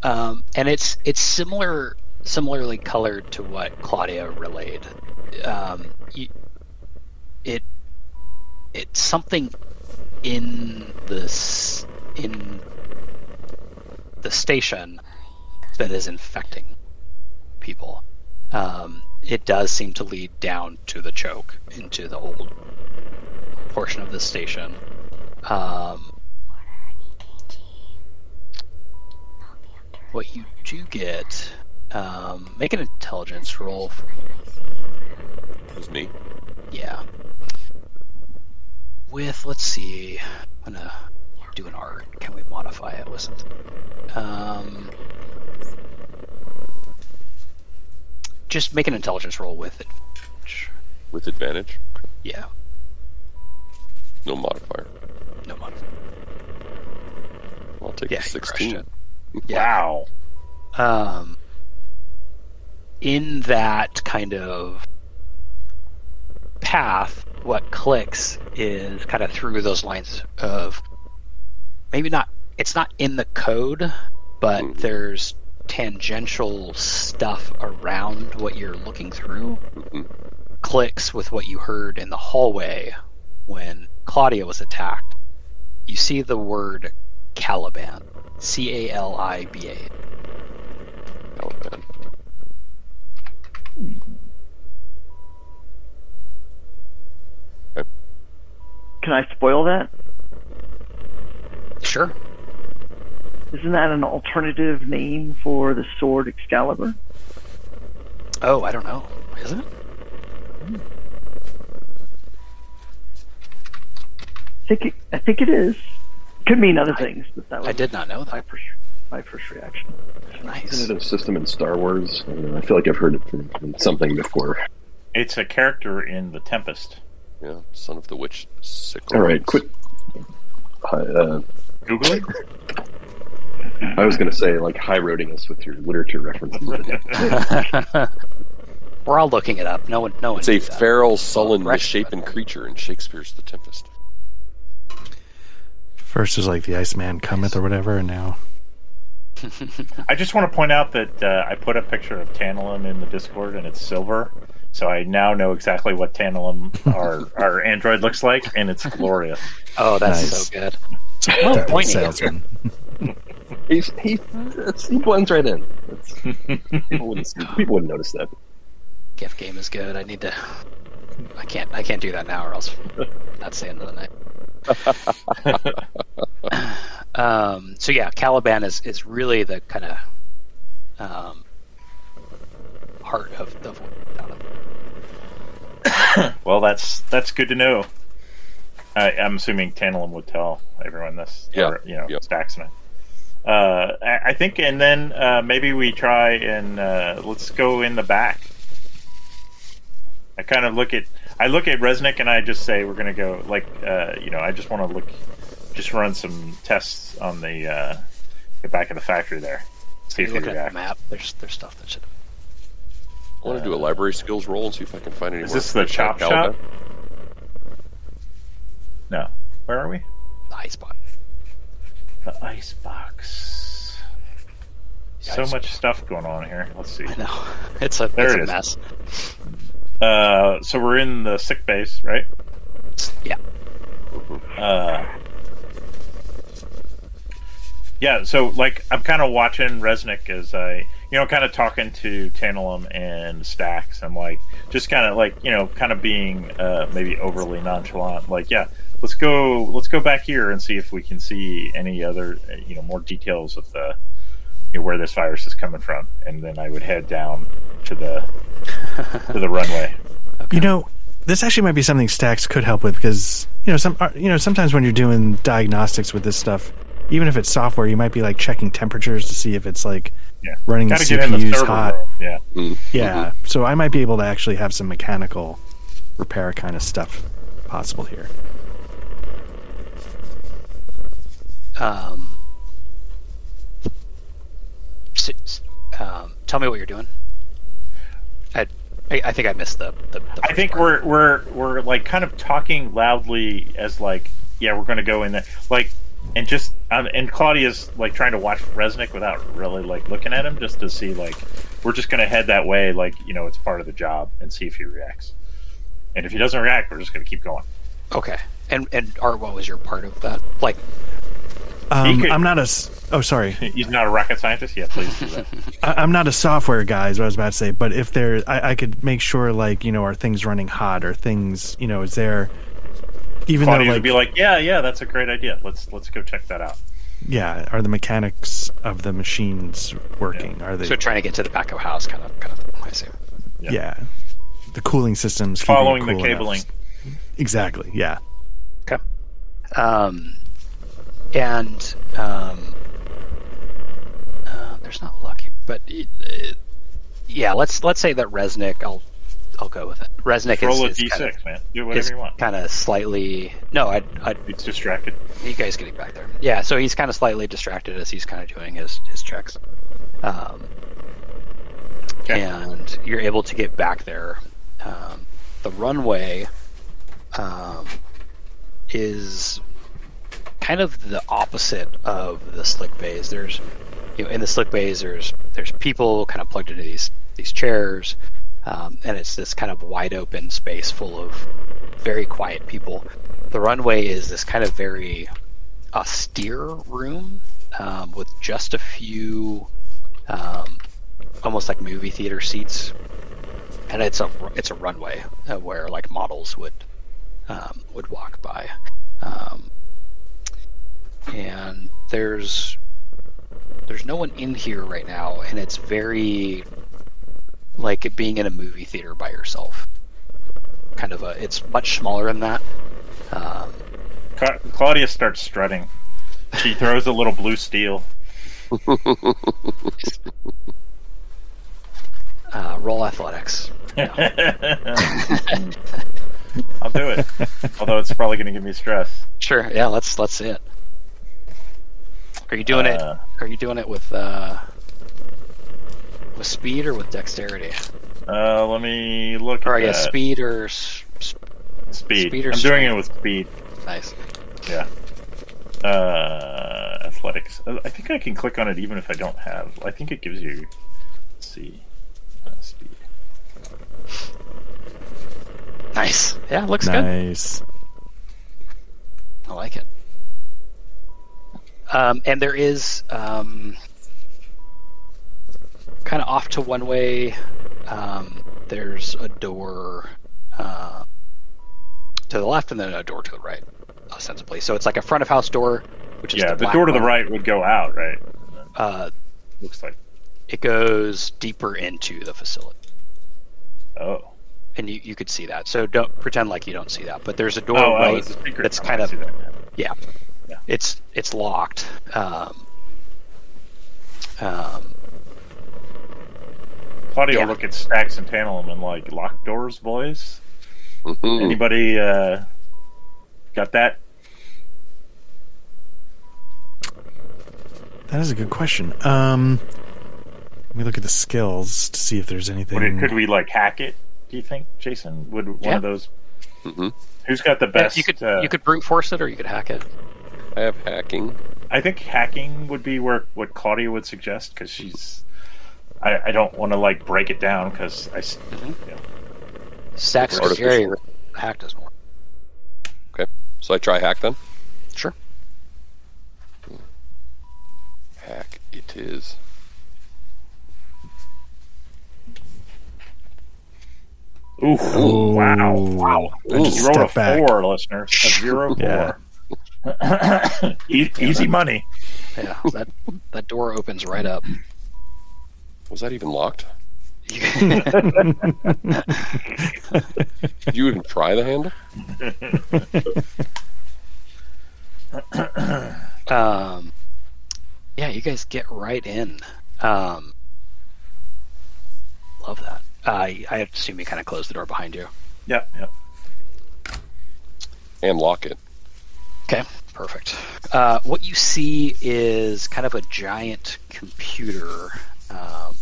Speaker 1: Um, and it's it's similar similarly colored to what Claudia relayed. Um, you, it it's something in this in the station that is infecting people. Um, it does seem to lead down to the choke into the old portion of the station. Um, what you do get, um, make an intelligence roll. For,
Speaker 4: It was me.
Speaker 1: yeah. With let's see, I'm gonna do an art. Can we modify it with something? Um, just make an intelligence roll with it.
Speaker 4: With advantage.
Speaker 1: Yeah,
Speaker 4: No modifier.
Speaker 1: no modifier.
Speaker 4: I'll take
Speaker 1: Yeah,
Speaker 4: the 16.
Speaker 1: Yeah.
Speaker 2: Wow.
Speaker 1: um, in that kind of path, what clicks is kind of through those lines of maybe not, it's not in the code, but
Speaker 4: Mhm.
Speaker 1: there's tangential stuff around what you're looking through.
Speaker 4: Mhm.
Speaker 1: Clicks with what you heard in the hallway when Claudia was attacked. You see the word Caliban. C A L I B A.
Speaker 4: Caliban.
Speaker 7: Can I spoil that?
Speaker 1: Sure.
Speaker 7: Isn't that an alternative name for the sword Excalibur?
Speaker 1: Oh, I don't know. Is it?
Speaker 7: I think it, I think it is. Could mean other things, but that was
Speaker 1: I did not know
Speaker 7: my first my first reaction.
Speaker 1: Nice.
Speaker 5: Isn't it a system in Star Wars? I, don't know, I feel like I've heard it from, from something before.
Speaker 2: It's a character in The Tempest.
Speaker 4: Yeah, son of the witch. Sickle.
Speaker 5: All right, quit. Uh,
Speaker 2: Google it.
Speaker 5: I was going to say like high roading us with your literature references.
Speaker 1: We're all looking it up. No one, no one.
Speaker 4: It's a
Speaker 1: knew that.
Speaker 4: feral, sullen,
Speaker 1: Right.
Speaker 4: misshapen creature in Shakespeare's The Tempest.
Speaker 6: First is like the Iceman cometh or whatever, and now
Speaker 2: I just want to point out that uh, I put a picture of Tantalum in the Discord, and it's silver. So I now know exactly what Tantalum, our our android, looks like, and it's glorious.
Speaker 1: Oh, that's
Speaker 6: Nice.
Speaker 1: so good.
Speaker 6: Dark
Speaker 1: pointing.
Speaker 6: salesman.
Speaker 5: He's, he, he blends right in. People, wouldn't, people wouldn't notice that.
Speaker 1: Gift game is good. I need to. I can't. I can't do that now, or else that's the end of the night. um, so yeah, Caliban is is really the kind of um, heart of of what we're down at.
Speaker 2: Well, that's that's good to know. I, I'm assuming Tantalum would tell everyone this.
Speaker 4: Yeah,
Speaker 2: Or, you know,
Speaker 4: yeah.
Speaker 2: Stacks I. Uh, I, I think, and then uh, maybe we try and uh, let's go in the back. I kind of look at, I look at Resnick and I just say we're gonna go like, uh, you know, I just want to look, just run some tests on the uh, the back of the factory there. See if
Speaker 1: You're
Speaker 2: he
Speaker 1: looking at the map. There's there's stuff that should.
Speaker 4: I want to do a library skills roll and see if I can find any.
Speaker 2: Is
Speaker 4: more
Speaker 2: this the chop shop?
Speaker 4: Caliban.
Speaker 2: No, where are we?
Speaker 1: The ice box.
Speaker 2: The ice box. So
Speaker 1: Ice
Speaker 2: much stuff going on here. Let's see.
Speaker 1: I know. It's a
Speaker 2: There
Speaker 1: it's
Speaker 2: it
Speaker 1: a
Speaker 2: is.
Speaker 1: mess.
Speaker 2: Uh, so we're in the slick bays, right?
Speaker 1: Yeah.
Speaker 2: Uh, yeah. So like, I'm kind of watching Resnick as I, you know, kind of talking to Tantalum and Stacks. I'm like, just kind of like, you know, kind of being uh, maybe overly nonchalant. Like, yeah, let's go, let's go back here and see if we can see any other, uh, you know, more details of the, you know, where this virus is coming from, and then I would head down to the to the runway.
Speaker 6: You know, this actually might be something Stacks could help with because you know some uh, you know sometimes when you're doing diagnostics with this stuff, even if it's software, you might be like checking temperatures to see if it's like
Speaker 2: Yeah.
Speaker 6: running the
Speaker 2: Got to the
Speaker 6: CPU's
Speaker 2: server
Speaker 6: hot.
Speaker 2: room. Yeah.
Speaker 4: Mm.
Speaker 6: Yeah, so I might be able to actually have some mechanical repair kind of stuff possible here.
Speaker 1: Um, s- s- um, tell me what you're doing. I, I, I think I missed the. the, the
Speaker 2: I think
Speaker 1: part.
Speaker 2: we're we're we're like kind of talking loudly as like, yeah, we're going to go in there, like, and just um, and Claudia's like trying to watch Resnick without really like looking at him, just to see like we're just going to head that way, like you know, it's part of the job, and see if he reacts. And if he doesn't react, we're just going to keep going.
Speaker 1: okay. And and Art, what was your part of that? Like,
Speaker 6: Um,
Speaker 2: could-
Speaker 6: I'm not a. Oh, sorry.
Speaker 2: He's not a rocket scientist. Yeah, please do that.
Speaker 6: I, I'm not a software guy, is what I was about to say. But if there, I, I could make sure, like, you know, are things running hot? Or things, you know, is there, even
Speaker 2: Claudia
Speaker 6: though,
Speaker 2: would
Speaker 6: like,
Speaker 2: be like, "Yeah, yeah, that's a great idea. Let's let's go check that out."
Speaker 6: yeah, are the mechanics of the machines working? Are they,
Speaker 1: So trying to get to the back of a house, kind of, kind of. I see.
Speaker 2: Yeah.
Speaker 6: yeah, the cooling systems keeping it
Speaker 2: Following the
Speaker 6: cool enough.
Speaker 2: cabling.
Speaker 6: Exactly. Yeah.
Speaker 1: Okay. Um, and um, uh, there's not lucky, but it, it, yeah, let's let's say that Resnick. I'll I'll go with it. Resnick
Speaker 2: Roll a
Speaker 1: is,
Speaker 2: d6,
Speaker 1: kind of,
Speaker 2: man. Do
Speaker 1: is
Speaker 2: whatever you want.
Speaker 1: kind of slightly. No, I I
Speaker 2: He's distracted.
Speaker 1: you guys getting back there. Yeah, so he's kind of slightly distracted as he's kind of doing his his checks. Um,
Speaker 2: Okay.
Speaker 1: and you're able to get back there. Um, the runway um, is kind of the opposite of the slick bays. There's, you know, in the slick bays, there's there's people kind of plugged into these these chairs, um, and it's this kind of wide open space full of very quiet people. The runway is this kind of very austere room um, with just a few um, almost like movie theater seats, and it's a it's a runway uh, where like models would um, would walk by, um, and there's there's no one in here right now, and it's very like being in a movie theater by yourself. Kind of a it's much smaller than that. Um,
Speaker 2: Ca- Claudia starts strutting. She throws a little blue steel.
Speaker 1: uh, roll athletics.
Speaker 2: I'll do it. Although it's probably going to give me stress.
Speaker 1: Sure. Yeah. Let's let's see it. Are you doing
Speaker 2: Uh,
Speaker 1: it? Are you doing it with uh, with speed or with dexterity?
Speaker 2: Uh, let me look
Speaker 1: Or
Speaker 2: at
Speaker 1: I guess
Speaker 2: that.
Speaker 1: speed or s- s-
Speaker 2: Speed.
Speaker 1: speed or
Speaker 2: I'm doing it with speed.
Speaker 1: nice.
Speaker 2: Yeah. Uh, athletics. Uh, I think I can click on it even if I don't have. I think it gives you. Let's see. Uh, speed.
Speaker 1: Nice. Yeah. Looks good.
Speaker 6: Nice.
Speaker 1: I like it. Um, and there is um, kind of off to one way. Um, there's a door uh, to the left, and then a door to the right, ostensibly. So it's like a front of house door, which is
Speaker 2: Yeah,
Speaker 1: the,
Speaker 2: the door to the right would go out, right?
Speaker 1: Uh,
Speaker 2: Looks like.
Speaker 1: it goes deeper into the facility,
Speaker 2: Oh.
Speaker 1: and you, you could see that. So don't pretend like you don't see that. But there's a door
Speaker 2: Oh, oh,
Speaker 1: right
Speaker 2: it's a
Speaker 1: that's kind of
Speaker 2: that.
Speaker 1: yeah.
Speaker 2: Yeah.
Speaker 1: It's it's locked. Um, um,
Speaker 2: Claudia
Speaker 1: Yeah.
Speaker 2: look at Stacks and Tantalum and like lock doors, boys.
Speaker 4: Mhm.
Speaker 2: Anybody uh, got that?
Speaker 6: That is a good question. Um, let me look at the skills to see if there's anything.
Speaker 2: It, could we like hack it? Do you think, Jason? Would one
Speaker 1: Yeah.
Speaker 2: of those?
Speaker 4: Mhm.
Speaker 2: Who's got the
Speaker 1: yeah,
Speaker 2: best?
Speaker 1: you could
Speaker 2: uh,
Speaker 1: you could brute force it, or you could hack it.
Speaker 4: I have hacking.
Speaker 2: I think hacking would be where what Claudia would suggest because she's. I, I don't want to like break it down because I. s-
Speaker 1: Mhm.
Speaker 2: you know,
Speaker 1: Stacks
Speaker 4: Artificial.
Speaker 1: scary. Hack doesn't work.
Speaker 4: Okay, so I try hack then.
Speaker 1: Sure.
Speaker 4: Hack it is.
Speaker 2: Oof!
Speaker 6: Oh,
Speaker 2: wow! Wow!
Speaker 6: I just
Speaker 2: You rolled a
Speaker 6: back.
Speaker 2: four, listeners. A zero
Speaker 6: Yeah.
Speaker 2: four. E- Easy money.
Speaker 1: Yeah, that that door opens right up.
Speaker 4: Was that even locked?
Speaker 1: You-
Speaker 4: Did you even try the handle?
Speaker 1: um, yeah, you guys get right in. Um, love that. I I assume you kind of close the door behind you.
Speaker 2: Yep. Yep.
Speaker 4: And lock it.
Speaker 1: Okay, perfect. Uh, what you see is kind of a giant computer um,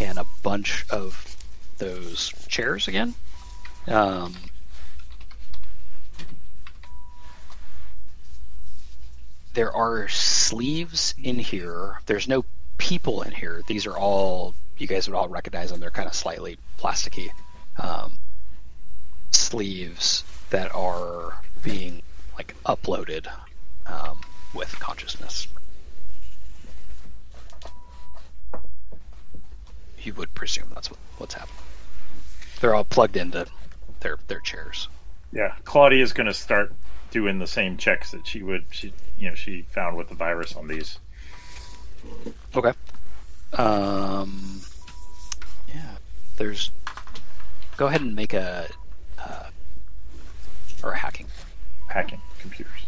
Speaker 1: and a bunch of those chairs again. Um, there are sleeves in here. There's no people in here. These are all you guys would all recognize them. They're kind of slightly plasticky um, sleeves that are being like uploaded um, with consciousness. You would presume that's what, what's happening. They're all plugged into their their chairs.
Speaker 2: Yeah, Claudia's going to start doing the same checks that she would. She, you know, she found with the virus on these.
Speaker 1: Okay. Um. Yeah. There's. Go ahead and make a. Uh, or a hacking.
Speaker 2: hacking computers.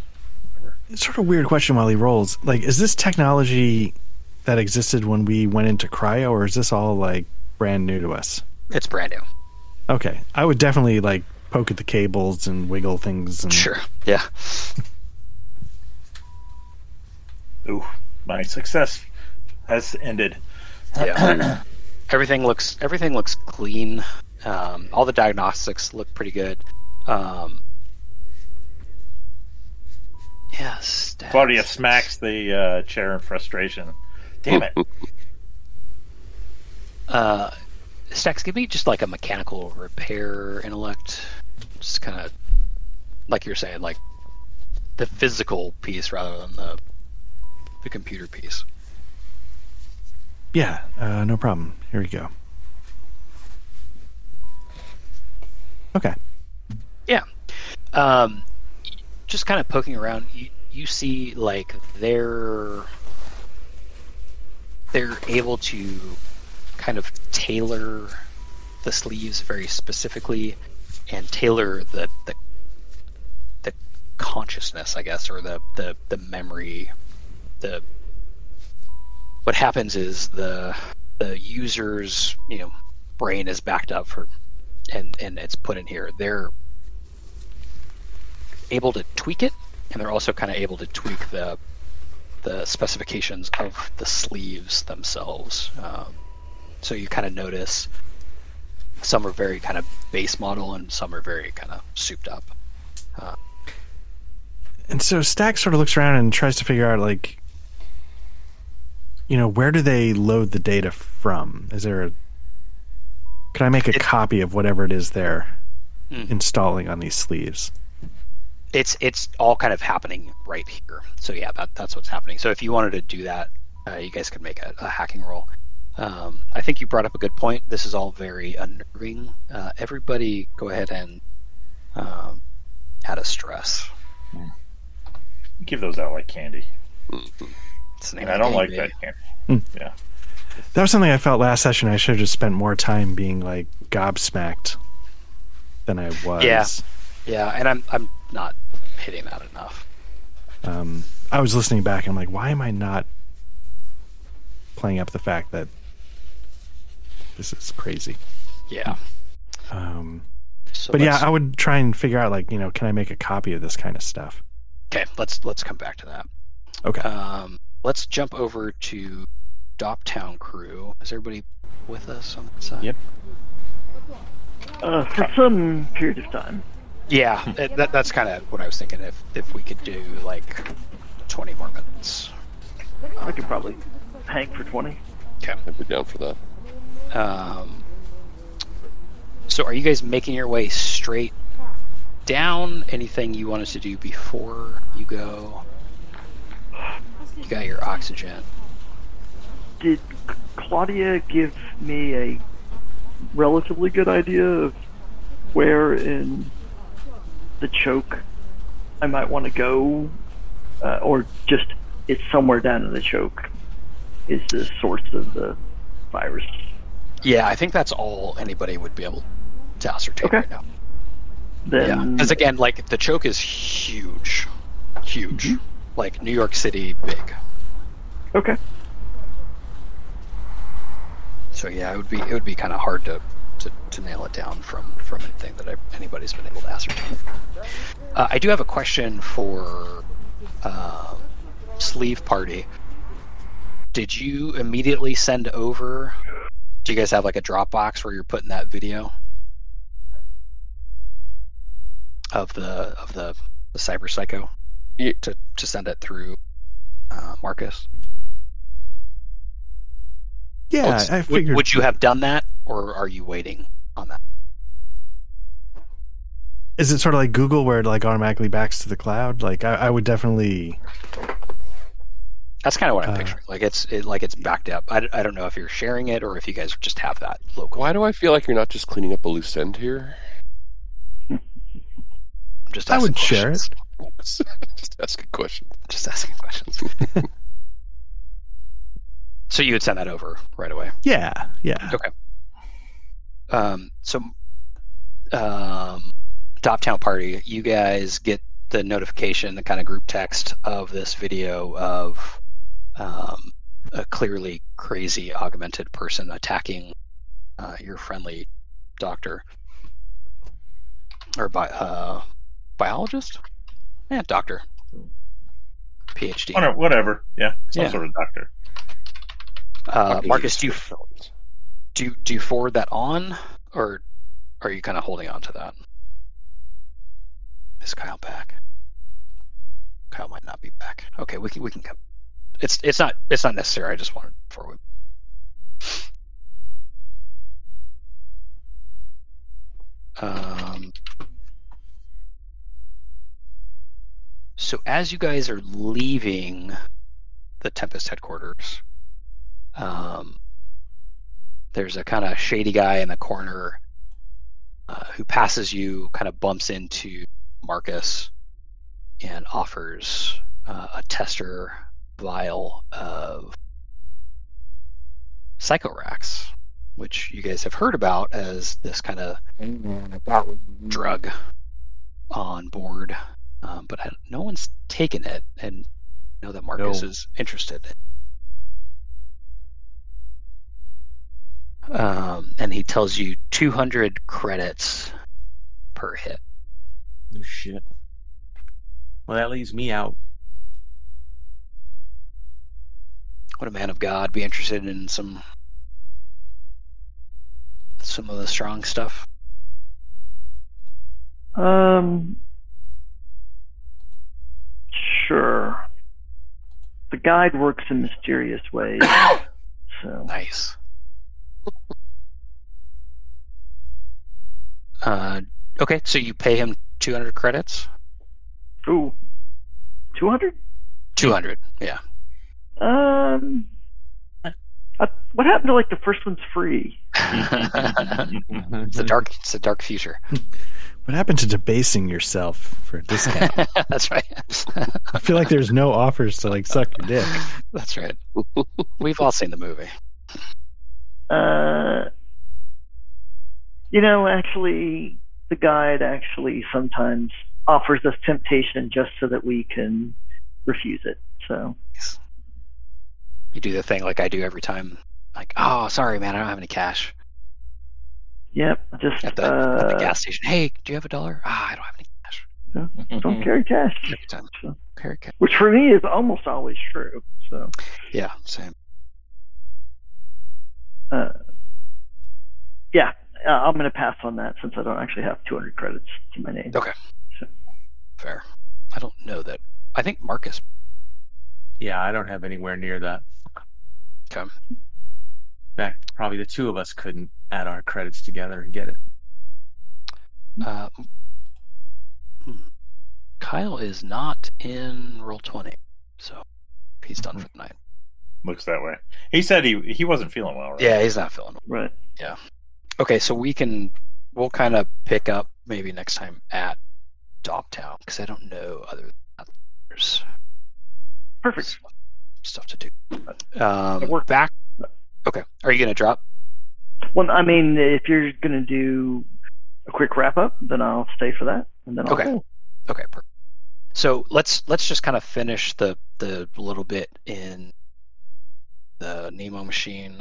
Speaker 2: Whatever.
Speaker 6: It's sort of a weird question while he rolls. Like, is this technology that existed when we went into cryo, or is this all like brand new to us?
Speaker 1: It's brand new.
Speaker 6: Okay, I would definitely like poke at the cables and wiggle things. And
Speaker 1: Sure. Yeah.
Speaker 2: Ooh, my success has ended.
Speaker 1: Yeah. everything looks everything looks clean. Um, all the diagnostics look pretty good. Um, yes. stats.
Speaker 2: Claudia smacks the uh, chair in frustration. Damn it!
Speaker 1: Uh, Stacks, give me just like a mechanical repair intellect. Just kind of like you're saying, like the physical piece rather than the the computer piece.
Speaker 6: Yeah, uh, no problem. Here we go. Okay.
Speaker 1: Yeah. Um, just kind of poking around, you, you see like they're they're able to kind of tailor the sleeves very specifically and tailor the the, the consciousness, I guess, or the, the, the memory. The what happens is the the user's you know brain is backed up for and and it's put in here. They're able to tweak it, and they're also kind of able to tweak the the specifications of the sleeves themselves. Um, so you kind of notice some are very kind of base model, and some are very kind of souped up. Uh,
Speaker 6: And so Stack sort of looks around and tries to figure out, like, you know, where do they load the data from? Is there a. Can I make a
Speaker 1: It-
Speaker 6: copy of whatever it is they're
Speaker 1: Hmm.
Speaker 6: installing on these sleeves?
Speaker 1: It's it's all kind of happening right here. So yeah, that that's what's happening. So if you wanted to do that, uh, you guys could make a, a hacking roll. Um, I think you brought up a good point. This is all very unnerving. Uh, everybody, go ahead and um, add a stress.
Speaker 2: Give those out like candy.
Speaker 1: It's the
Speaker 2: And I don't like
Speaker 1: baby.
Speaker 2: that candy.
Speaker 6: Hmm.
Speaker 2: Yeah.
Speaker 6: That was something I felt last session. I should have just spent more time being, like, gobsmacked than I was.
Speaker 1: Yeah. Yeah, and I'm I'm not hitting that enough.
Speaker 6: Um, I was listening back and I'm like, why am I not playing up the fact that this is crazy?
Speaker 1: Yeah.
Speaker 6: Um,
Speaker 1: So
Speaker 6: but yeah, I would try and figure out like you know, can I make a copy of this kind of stuff?
Speaker 1: okay. Let's let's come back to that.
Speaker 6: Okay.
Speaker 1: Um, let's jump over to Dogtown crew. Is everybody with us on that side?
Speaker 2: Yep.
Speaker 7: Uh, for some period of time.
Speaker 1: Yeah, it, that, that's kind of what I was thinking. If if we could do like twenty more minutes.
Speaker 7: I could probably hang for 20.
Speaker 4: Okay, I'd be down for that.
Speaker 1: Um, so, are you guys making your way straight down? Anything you wanted to do before you go? You got your oxygen.
Speaker 7: Did Claudia give me a relatively good idea of where in the choke I might want to go? Uh, or just it's somewhere down in the choke is the source of the virus?
Speaker 1: Yeah, I think that's all anybody would be able to ascertain
Speaker 7: Okay.
Speaker 1: right now. Yeah, because again, like the choke is huge, huge, like New York City big.
Speaker 7: okay.
Speaker 1: So yeah, it would be it would be kind of hard to, to, to nail it down from from anything that I, anybody's been able to ascertain. Uh, I do have a question for uh, Sleeve Party. Did you immediately send over? Do you guys have like a Dropbox where you're putting that video of the of the, the cyber psycho
Speaker 4: Ye-
Speaker 1: to to send it through uh, Marcus?
Speaker 6: Yeah,
Speaker 1: Well,
Speaker 6: I
Speaker 1: would-
Speaker 6: figured.
Speaker 1: Would, you have done that, or are you waiting on that?
Speaker 6: Is it sort of like Google where it like automatically backs to the cloud? Like I, I would definitely.
Speaker 1: That's kind of what I'm
Speaker 6: Uh,
Speaker 1: picturing. Like it's it, like it's backed up. I, I don't know if you're sharing it or if you guys just have that local.
Speaker 4: Why do I feel like you're not just cleaning up a loose end here?
Speaker 1: I'm just
Speaker 6: I
Speaker 1: asking
Speaker 6: would share it.
Speaker 4: just ask a question.
Speaker 1: Just asking questions. so you would send that over right away.
Speaker 6: Yeah, yeah.
Speaker 1: Okay. Um, so, um, Dogtown Party, you guys get the notification, the kind of group text of this video of um, a clearly crazy augmented person attacking uh, your friendly doctor or bi- uh, biologist? Yeah, doctor. PhD.
Speaker 2: Whatever, whatever. Yeah, some
Speaker 1: Yeah.
Speaker 2: sort of doctor.
Speaker 1: Uh, Marcus, do you
Speaker 4: intelligence.
Speaker 1: Do you, do you forward that on, or are you kind of holding on to that? Is Kyle back? Kyle might not be back. Okay, we can we can come. It's it's not it's not necessary. I just wanted before we. Um. So as you guys are leaving the Tempest headquarters, um, there's a kind of shady guy in the corner uh, who passes you, kind of bumps into Marcus, and offers uh, a tester vial of Psychorax, which you guys have heard about as this kind of drug on board, um, but I, no one's taken it, and I know that Marcus
Speaker 3: No.
Speaker 1: is interested. Um, and he tells you 200 credits per hit.
Speaker 3: Oh, shit. Well, that leaves me out.
Speaker 1: Would a man of God be interested in some some of the strong stuff?
Speaker 7: Um, sure. The guide works in mysterious ways, so
Speaker 1: Nice. Uh, okay, so you pay him 200 credits?
Speaker 7: ooh, two hundred.
Speaker 1: 200, yeah.
Speaker 7: Um, uh, what happened to like the first one's free?
Speaker 1: it's a dark it's a dark future.
Speaker 6: What happened to debasing yourself for a discount?
Speaker 1: That's right.
Speaker 6: I feel like there's no offers to like suck your dick.
Speaker 1: That's right. We've all seen the movie.
Speaker 7: Uh, you know, actually, the guide actually sometimes offers us temptation just so that we can refuse it. So,
Speaker 1: You do the thing like I do every time. Like, oh, sorry, man, I don't have any cash
Speaker 7: yep, just
Speaker 1: at the, at the
Speaker 7: uh,
Speaker 1: gas station. Hey, do you have a dollar? Ah, I don't have any cash.
Speaker 7: don't carry cash,
Speaker 1: Every time.
Speaker 7: So-
Speaker 1: Carry cash.
Speaker 7: which for me is almost always true. So,
Speaker 1: Yeah, same.
Speaker 7: Uh, yeah, uh, I'm going to pass on that since I don't actually have 200 credits to my name.
Speaker 1: Okay.
Speaker 7: So-
Speaker 1: Fair. I don't know that. I think Marcus.
Speaker 3: Yeah, I don't have anywhere near that.
Speaker 1: Okay.
Speaker 3: In fact, probably the two of us couldn't add our credits together and get it.
Speaker 1: Uh, hmm. Kyle is not in Roll20, so he's done for the night.
Speaker 2: Looks that way. He said he he wasn't feeling well. Right?
Speaker 1: Yeah, he's not feeling. well.
Speaker 7: Right. Yeah.
Speaker 1: Okay, so we can we'll kind of pick up maybe next time at Dogtown because I don't know other than that. There's
Speaker 7: Perfect.
Speaker 1: stuff to do. Um,
Speaker 7: It worked.
Speaker 1: back. Okay, are you gonna drop?
Speaker 7: Well, I mean, if you're going to do a quick wrap up, then I'll stay for that, and then I'll
Speaker 1: Okay.
Speaker 7: go.
Speaker 1: Okay, perfect. So let's let's just kind of finish the the little bit in the Nemo machine.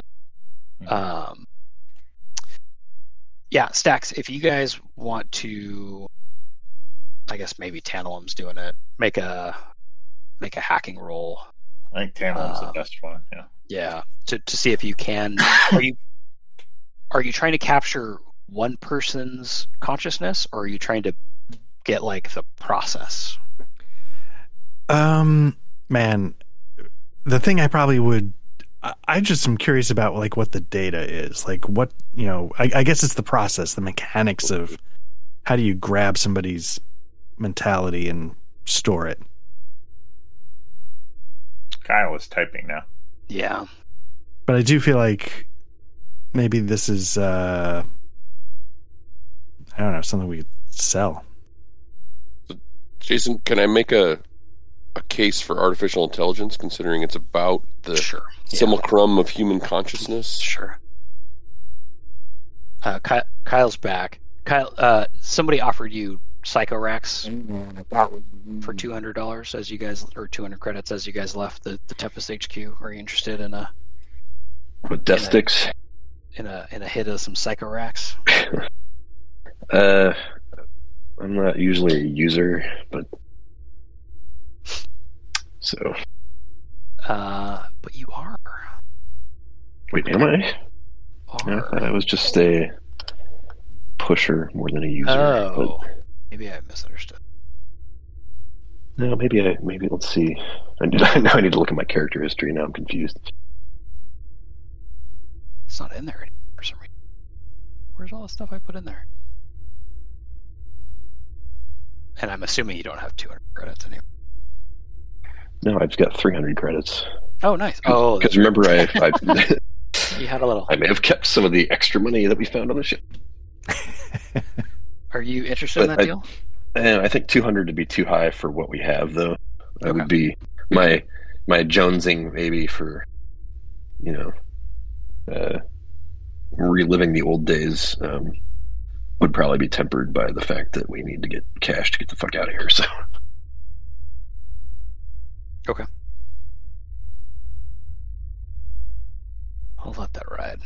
Speaker 2: Mhm.
Speaker 1: Um, yeah, Stacks. If you guys want to, I guess maybe Tantalum's doing it. Make a make a hacking roll.
Speaker 2: I think Tantalum's
Speaker 1: Uh,
Speaker 2: the best one. Yeah.
Speaker 1: Yeah, to to see if you can. Are you are you trying to capture one person's consciousness, or are you trying to get like the process?
Speaker 6: Um, man, the thing I probably would, I, I just am curious about like what the data is, like what you know. I, I guess it's the process, the mechanics of how do you grab somebody's mentality and store it.
Speaker 2: Kyle is typing now.
Speaker 1: Yeah.
Speaker 6: But I do feel like maybe this is uh I don't know, something we could sell.
Speaker 4: Jason, can I make a a case for artificial intelligence, considering it's about the
Speaker 1: Sure. Yeah.
Speaker 4: simulacrum of human consciousness?
Speaker 1: Sure. Uh, Ky- Kyle's back. Kyle, uh, somebody offered you Psychorax for two hundred dollars as you guys, or two hundred credits as you guys left the, the Tempest HQ. Are you interested in a
Speaker 5: With death
Speaker 1: Yeah.
Speaker 5: sticks.
Speaker 1: in a in a hit of some Psychorax?
Speaker 5: Uh, I'm not usually a user, but so
Speaker 1: Uh, but you are.
Speaker 5: wait, am I?
Speaker 1: are.
Speaker 5: I thought I was just a pusher more than a user.
Speaker 1: oh, maybe I misunderstood.
Speaker 5: No, maybe I maybe let's see. I need, now I need to look at my character history. Now I'm confused.
Speaker 1: It's not in there anymore for some reason. Where's all the stuff I put in there? And I'm assuming you don't have 200 credits anymore.
Speaker 5: No, I've got 300 credits.
Speaker 1: Oh, nice. Oh,
Speaker 5: Because remember, I, I
Speaker 1: you had a little.
Speaker 5: I may have kept some of the extra money that we found on the ship.
Speaker 1: Are you interested in that
Speaker 5: I-
Speaker 1: deal?
Speaker 5: And I think 200 to be too high for what we have, though. That
Speaker 1: Okay.
Speaker 5: would be my my jonesing maybe for you know uh, reliving the old days. Um, would probably be tempered by the fact that we need to get cash to get the fuck out of here. So
Speaker 1: I'll let that ride.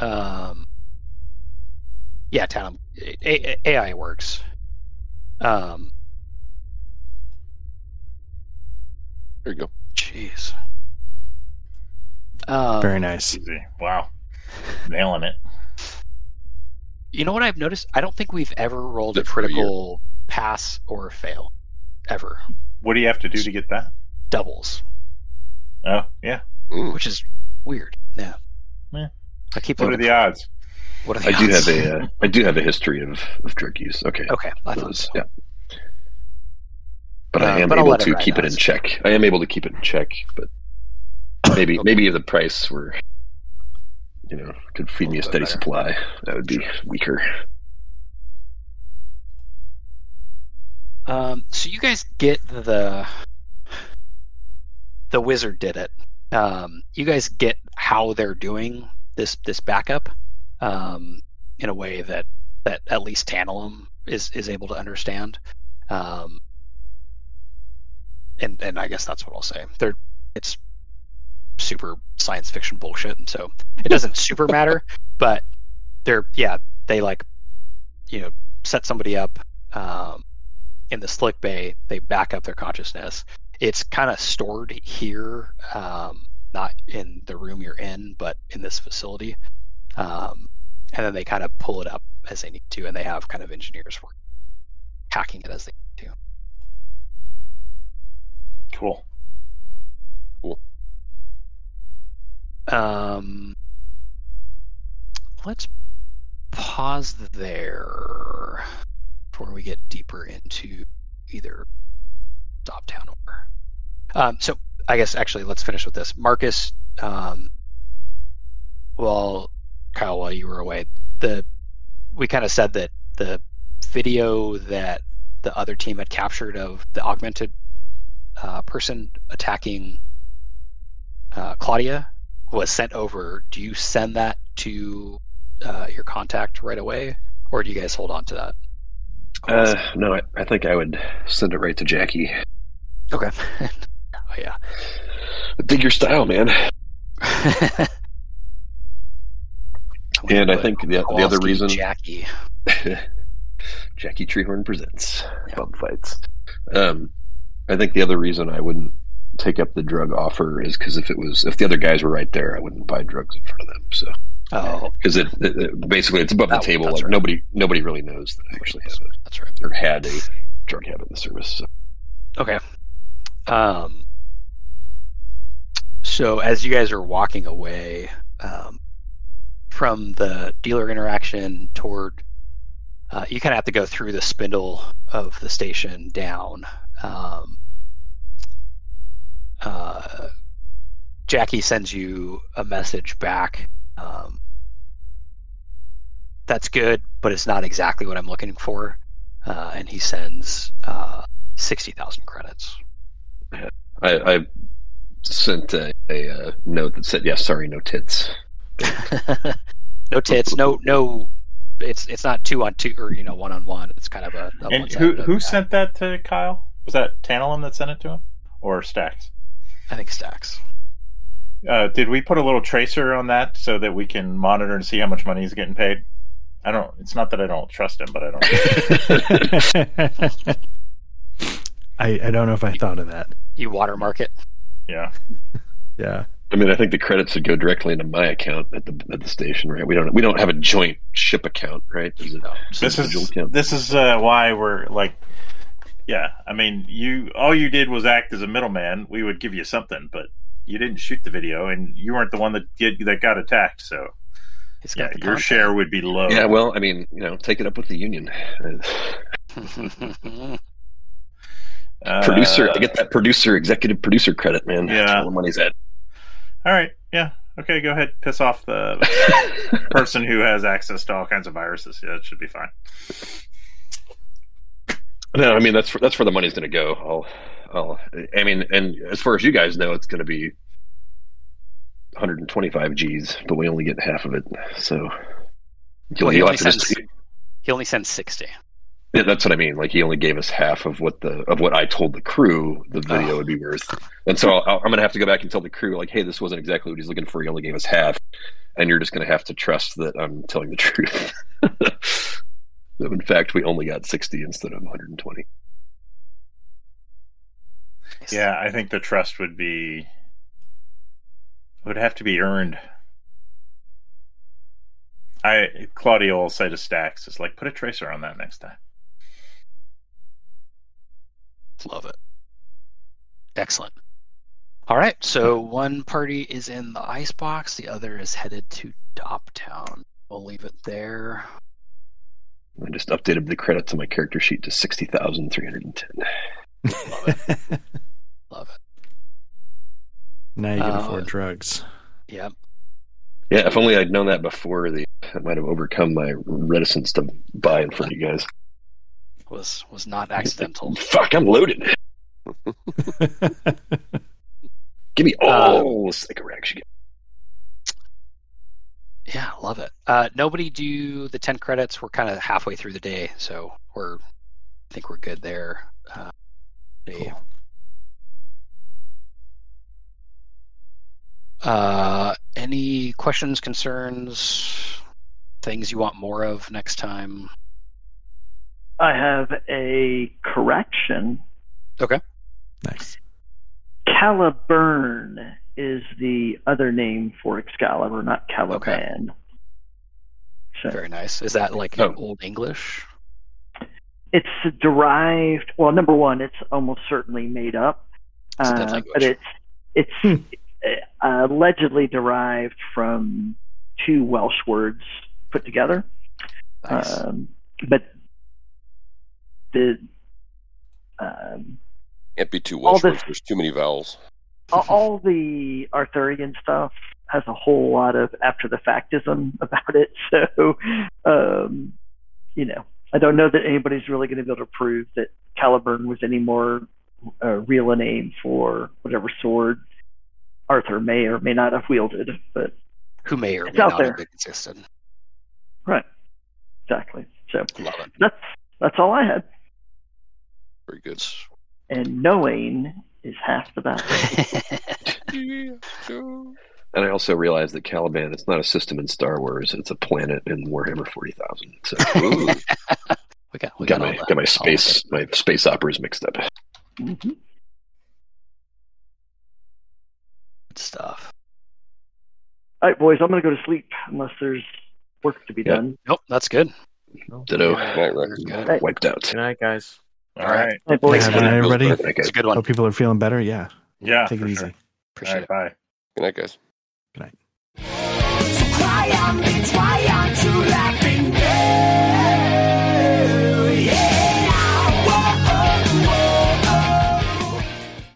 Speaker 1: Um, yeah, Tanum, A- A- AI works. Um,
Speaker 4: There you go.
Speaker 1: jeez. Um,
Speaker 6: Very nice.
Speaker 2: Easy. Wow. Nailing it.
Speaker 1: You know what I've noticed? I don't think we've ever rolled a
Speaker 4: Good a
Speaker 1: critical pass or fail, ever.
Speaker 2: What do you have to do to get that?
Speaker 1: Doubles,
Speaker 2: Oh, yeah.
Speaker 4: Mm.
Speaker 1: which is weird. Yeah.
Speaker 2: Yeah.
Speaker 1: I keep
Speaker 2: What are
Speaker 1: looking
Speaker 2: the odds?
Speaker 1: What are the
Speaker 5: I do have a uh, I do have a history of, of drug use. Okay,
Speaker 1: Okay, I thought so.
Speaker 5: yeah. But I
Speaker 1: Uh,
Speaker 5: am
Speaker 1: but
Speaker 5: able
Speaker 1: let it
Speaker 5: to keep it in check. I am able to keep it in check, but maybe
Speaker 1: Okay.
Speaker 5: maybe if the price were, you know, could feed me a steady
Speaker 1: better.
Speaker 5: supply, that would be weaker.
Speaker 1: Um, so you guys get the the wizard did it. Um, you guys get how they're doing this this backup um, in a way that that at least Tantalum is is able to understand. Um, and and I guess that's what I'll say. They're it's super science fiction bullshit, and so it doesn't super matter. But they're yeah they like you know set somebody up. Um, in the slick bay they back up their consciousness it's kind of stored here um, not in the room you're in but in this facility um, and then they kind of pull it up as they need to and they have kind of engineers work hacking it as they need to
Speaker 2: Cool. Cool.
Speaker 1: Um, let's pause there before we get deeper into either Dogtown or um, so i guess actually let's finish with this. Marcus um, well kyle while you were away the we kind of said that the video that the other team had captured of the augmented uh, person attacking uh, claudia was sent over. Do you send that to uh, your contact right away or do you guys hold on to that
Speaker 5: Uh, no, I, I think I would send it right to Jackie.
Speaker 1: okay oh yeah
Speaker 5: Dig your style, man. And I think the, the other reason
Speaker 1: Jackie.
Speaker 5: Jackie Treehorn presents
Speaker 1: Yeah.
Speaker 5: Bum Fights. Um, I think the other reason I wouldn't take up the drug offer is because if it was if the other guys were right there, I wouldn't buy drugs in front of them. So
Speaker 1: Oh,
Speaker 5: because it, it, it- basically it's above the table, like
Speaker 1: right.
Speaker 5: nobody nobody really knows that I actually have a,
Speaker 1: that's right.
Speaker 5: or had a drug habit in the service. So.
Speaker 1: Okay. Um. So as you guys are walking away um, from the dealer interaction toward, uh, you kind of have to go through the spindle of the station down. Um, uh, Jackie sends you a message back. Um, that's good, but it's not exactly what I'm looking for. Uh, and he sends uh, sixty thousand credits.
Speaker 5: I, I sent a, a, uh note that said, "Yeah, sorry, no tits."
Speaker 1: no tits, no no. It's it's not two on two or you know one on one. It's kind of a. a
Speaker 2: And who who
Speaker 1: attack.
Speaker 2: sent that to Kyle? Was that Tantalum that sent it to him, or Stacks?
Speaker 1: I think Stacks.
Speaker 2: Uh, did we put a little tracer on that so that we can monitor and see how much money he's getting paid? I don't. It's not that I don't trust him, but I don't.
Speaker 6: I, I don't know if I thought of that.
Speaker 1: You watermark it.
Speaker 2: yeah.
Speaker 6: Yeah.
Speaker 5: I mean, I think the credits would go directly into my account at the at the station, right? We don't we don't have a joint ship account, right? There's a
Speaker 2: This is
Speaker 5: account.
Speaker 2: this is uh, why we're like. Yeah, I mean, you all you did was act as a middleman. We would give you something, but you didn't shoot the video, and you weren't the one that did that got attacked. So
Speaker 1: He's
Speaker 2: yeah,
Speaker 1: got the
Speaker 2: your
Speaker 1: content.
Speaker 2: share would be low.
Speaker 5: Yeah, well, I mean, you know, take it up with the union.
Speaker 2: Uh,
Speaker 5: producer, I get that producer, executive producer credit, man.
Speaker 2: Yeah.
Speaker 5: That's where the money's at.
Speaker 2: All right, yeah, okay, go ahead, piss off the person who has access to all kinds of viruses. Yeah, it should be fine.
Speaker 5: no, I mean that's where, that's where the money's going to go. I'll, I'll, I mean, and as far as you guys know, it's going to be 125 G's, but we only get half of it. So
Speaker 1: Well, he only
Speaker 5: to just-
Speaker 1: sends he only sends sixty.
Speaker 5: Yeah, that's what I mean. Like he only gave us half of what the of what I told the crew the video
Speaker 1: Oh.
Speaker 5: would be worth, and so I'll, I'm going to have to go back and tell the crew like, hey, this wasn't exactly what he's looking for. He only gave us half, and you're just going to have to trust that I'm telling the truth. in fact we only got 60 instead of 120.
Speaker 2: Yeah, I think the trust would be would have to be earned. I Claudio will say to Stacks, "Is like put a tracer on that next time."
Speaker 1: Love it. Excellent. All right, so one party is in the ice box, the other is headed to Dogtown. We'll leave it there.
Speaker 5: I just updated the credits on my character sheet to 60,310.
Speaker 1: Love it. Love it.
Speaker 6: now you can
Speaker 1: Uh,
Speaker 6: afford drugs.
Speaker 1: Yep.
Speaker 5: Yeah, if only I'd known that before, the I might have overcome my reticence to buy in front of you guys.
Speaker 1: Was was not accidental.
Speaker 5: Fuck, I'm loaded. Give me all the cigarettes you get.
Speaker 1: Yeah, love it. Uh, nobody do the ten credits. We're kind of halfway through the day, so we're I think we're good there. Uh, see. Uh, any questions, concerns, things you want more of next time?
Speaker 7: I have a correction. Okay.
Speaker 6: Nice.
Speaker 7: Caliburn is the other name for Excalibur, not Caliban. So
Speaker 1: Very nice. Is that like
Speaker 5: Oh.
Speaker 1: Old English?
Speaker 7: It's derived. Well, number one, it's almost certainly made up,
Speaker 1: It's a
Speaker 7: uh, but it's it's uh, allegedly derived from two Welsh words put together.
Speaker 1: Nice.
Speaker 7: Um, but the um,
Speaker 4: Can't be two Welsh
Speaker 7: this-
Speaker 4: words. There's too many vowels.
Speaker 7: all, all the Arthurian stuff has a whole lot of after the factism about it. So, um, you know, I don't know that anybody's really going to be able to prove that Caliburn was any more uh, real a name for whatever sword Arthur may or may not have wielded. But
Speaker 1: Who may or
Speaker 7: it's
Speaker 1: may not
Speaker 7: there.
Speaker 1: have existed.
Speaker 7: right, exactly. So
Speaker 1: Love it.
Speaker 7: that's that's all I had.
Speaker 4: Very good.
Speaker 7: And knowing is half the battle.
Speaker 5: And I also realized that Caliban is not a system in Star Wars; it's a planet in Warhammer Forty Thousand. So
Speaker 1: we got we
Speaker 5: got
Speaker 1: got,
Speaker 5: my
Speaker 1: the-
Speaker 5: got my space my space operas mixed up.
Speaker 7: Mhm.
Speaker 1: good stuff.
Speaker 7: All right, boys, I'm going to go to sleep unless there's work to be
Speaker 5: Yeah.
Speaker 7: done.
Speaker 1: Nope, that's good.
Speaker 5: Ditto.
Speaker 4: Night, Rick.
Speaker 1: We're good.
Speaker 7: Right.
Speaker 5: Wiped out.
Speaker 3: Good night, guys.
Speaker 2: All right,
Speaker 7: Hey, boys.
Speaker 6: Have a good night, everybody.
Speaker 1: It's a good one.
Speaker 6: Hope people are feeling better. Yeah.
Speaker 2: yeah,
Speaker 6: Take it
Speaker 2: sure.
Speaker 6: easy.
Speaker 1: Appreciate
Speaker 2: All
Speaker 1: it.
Speaker 2: bye.
Speaker 4: Good night, guys.
Speaker 6: Good night.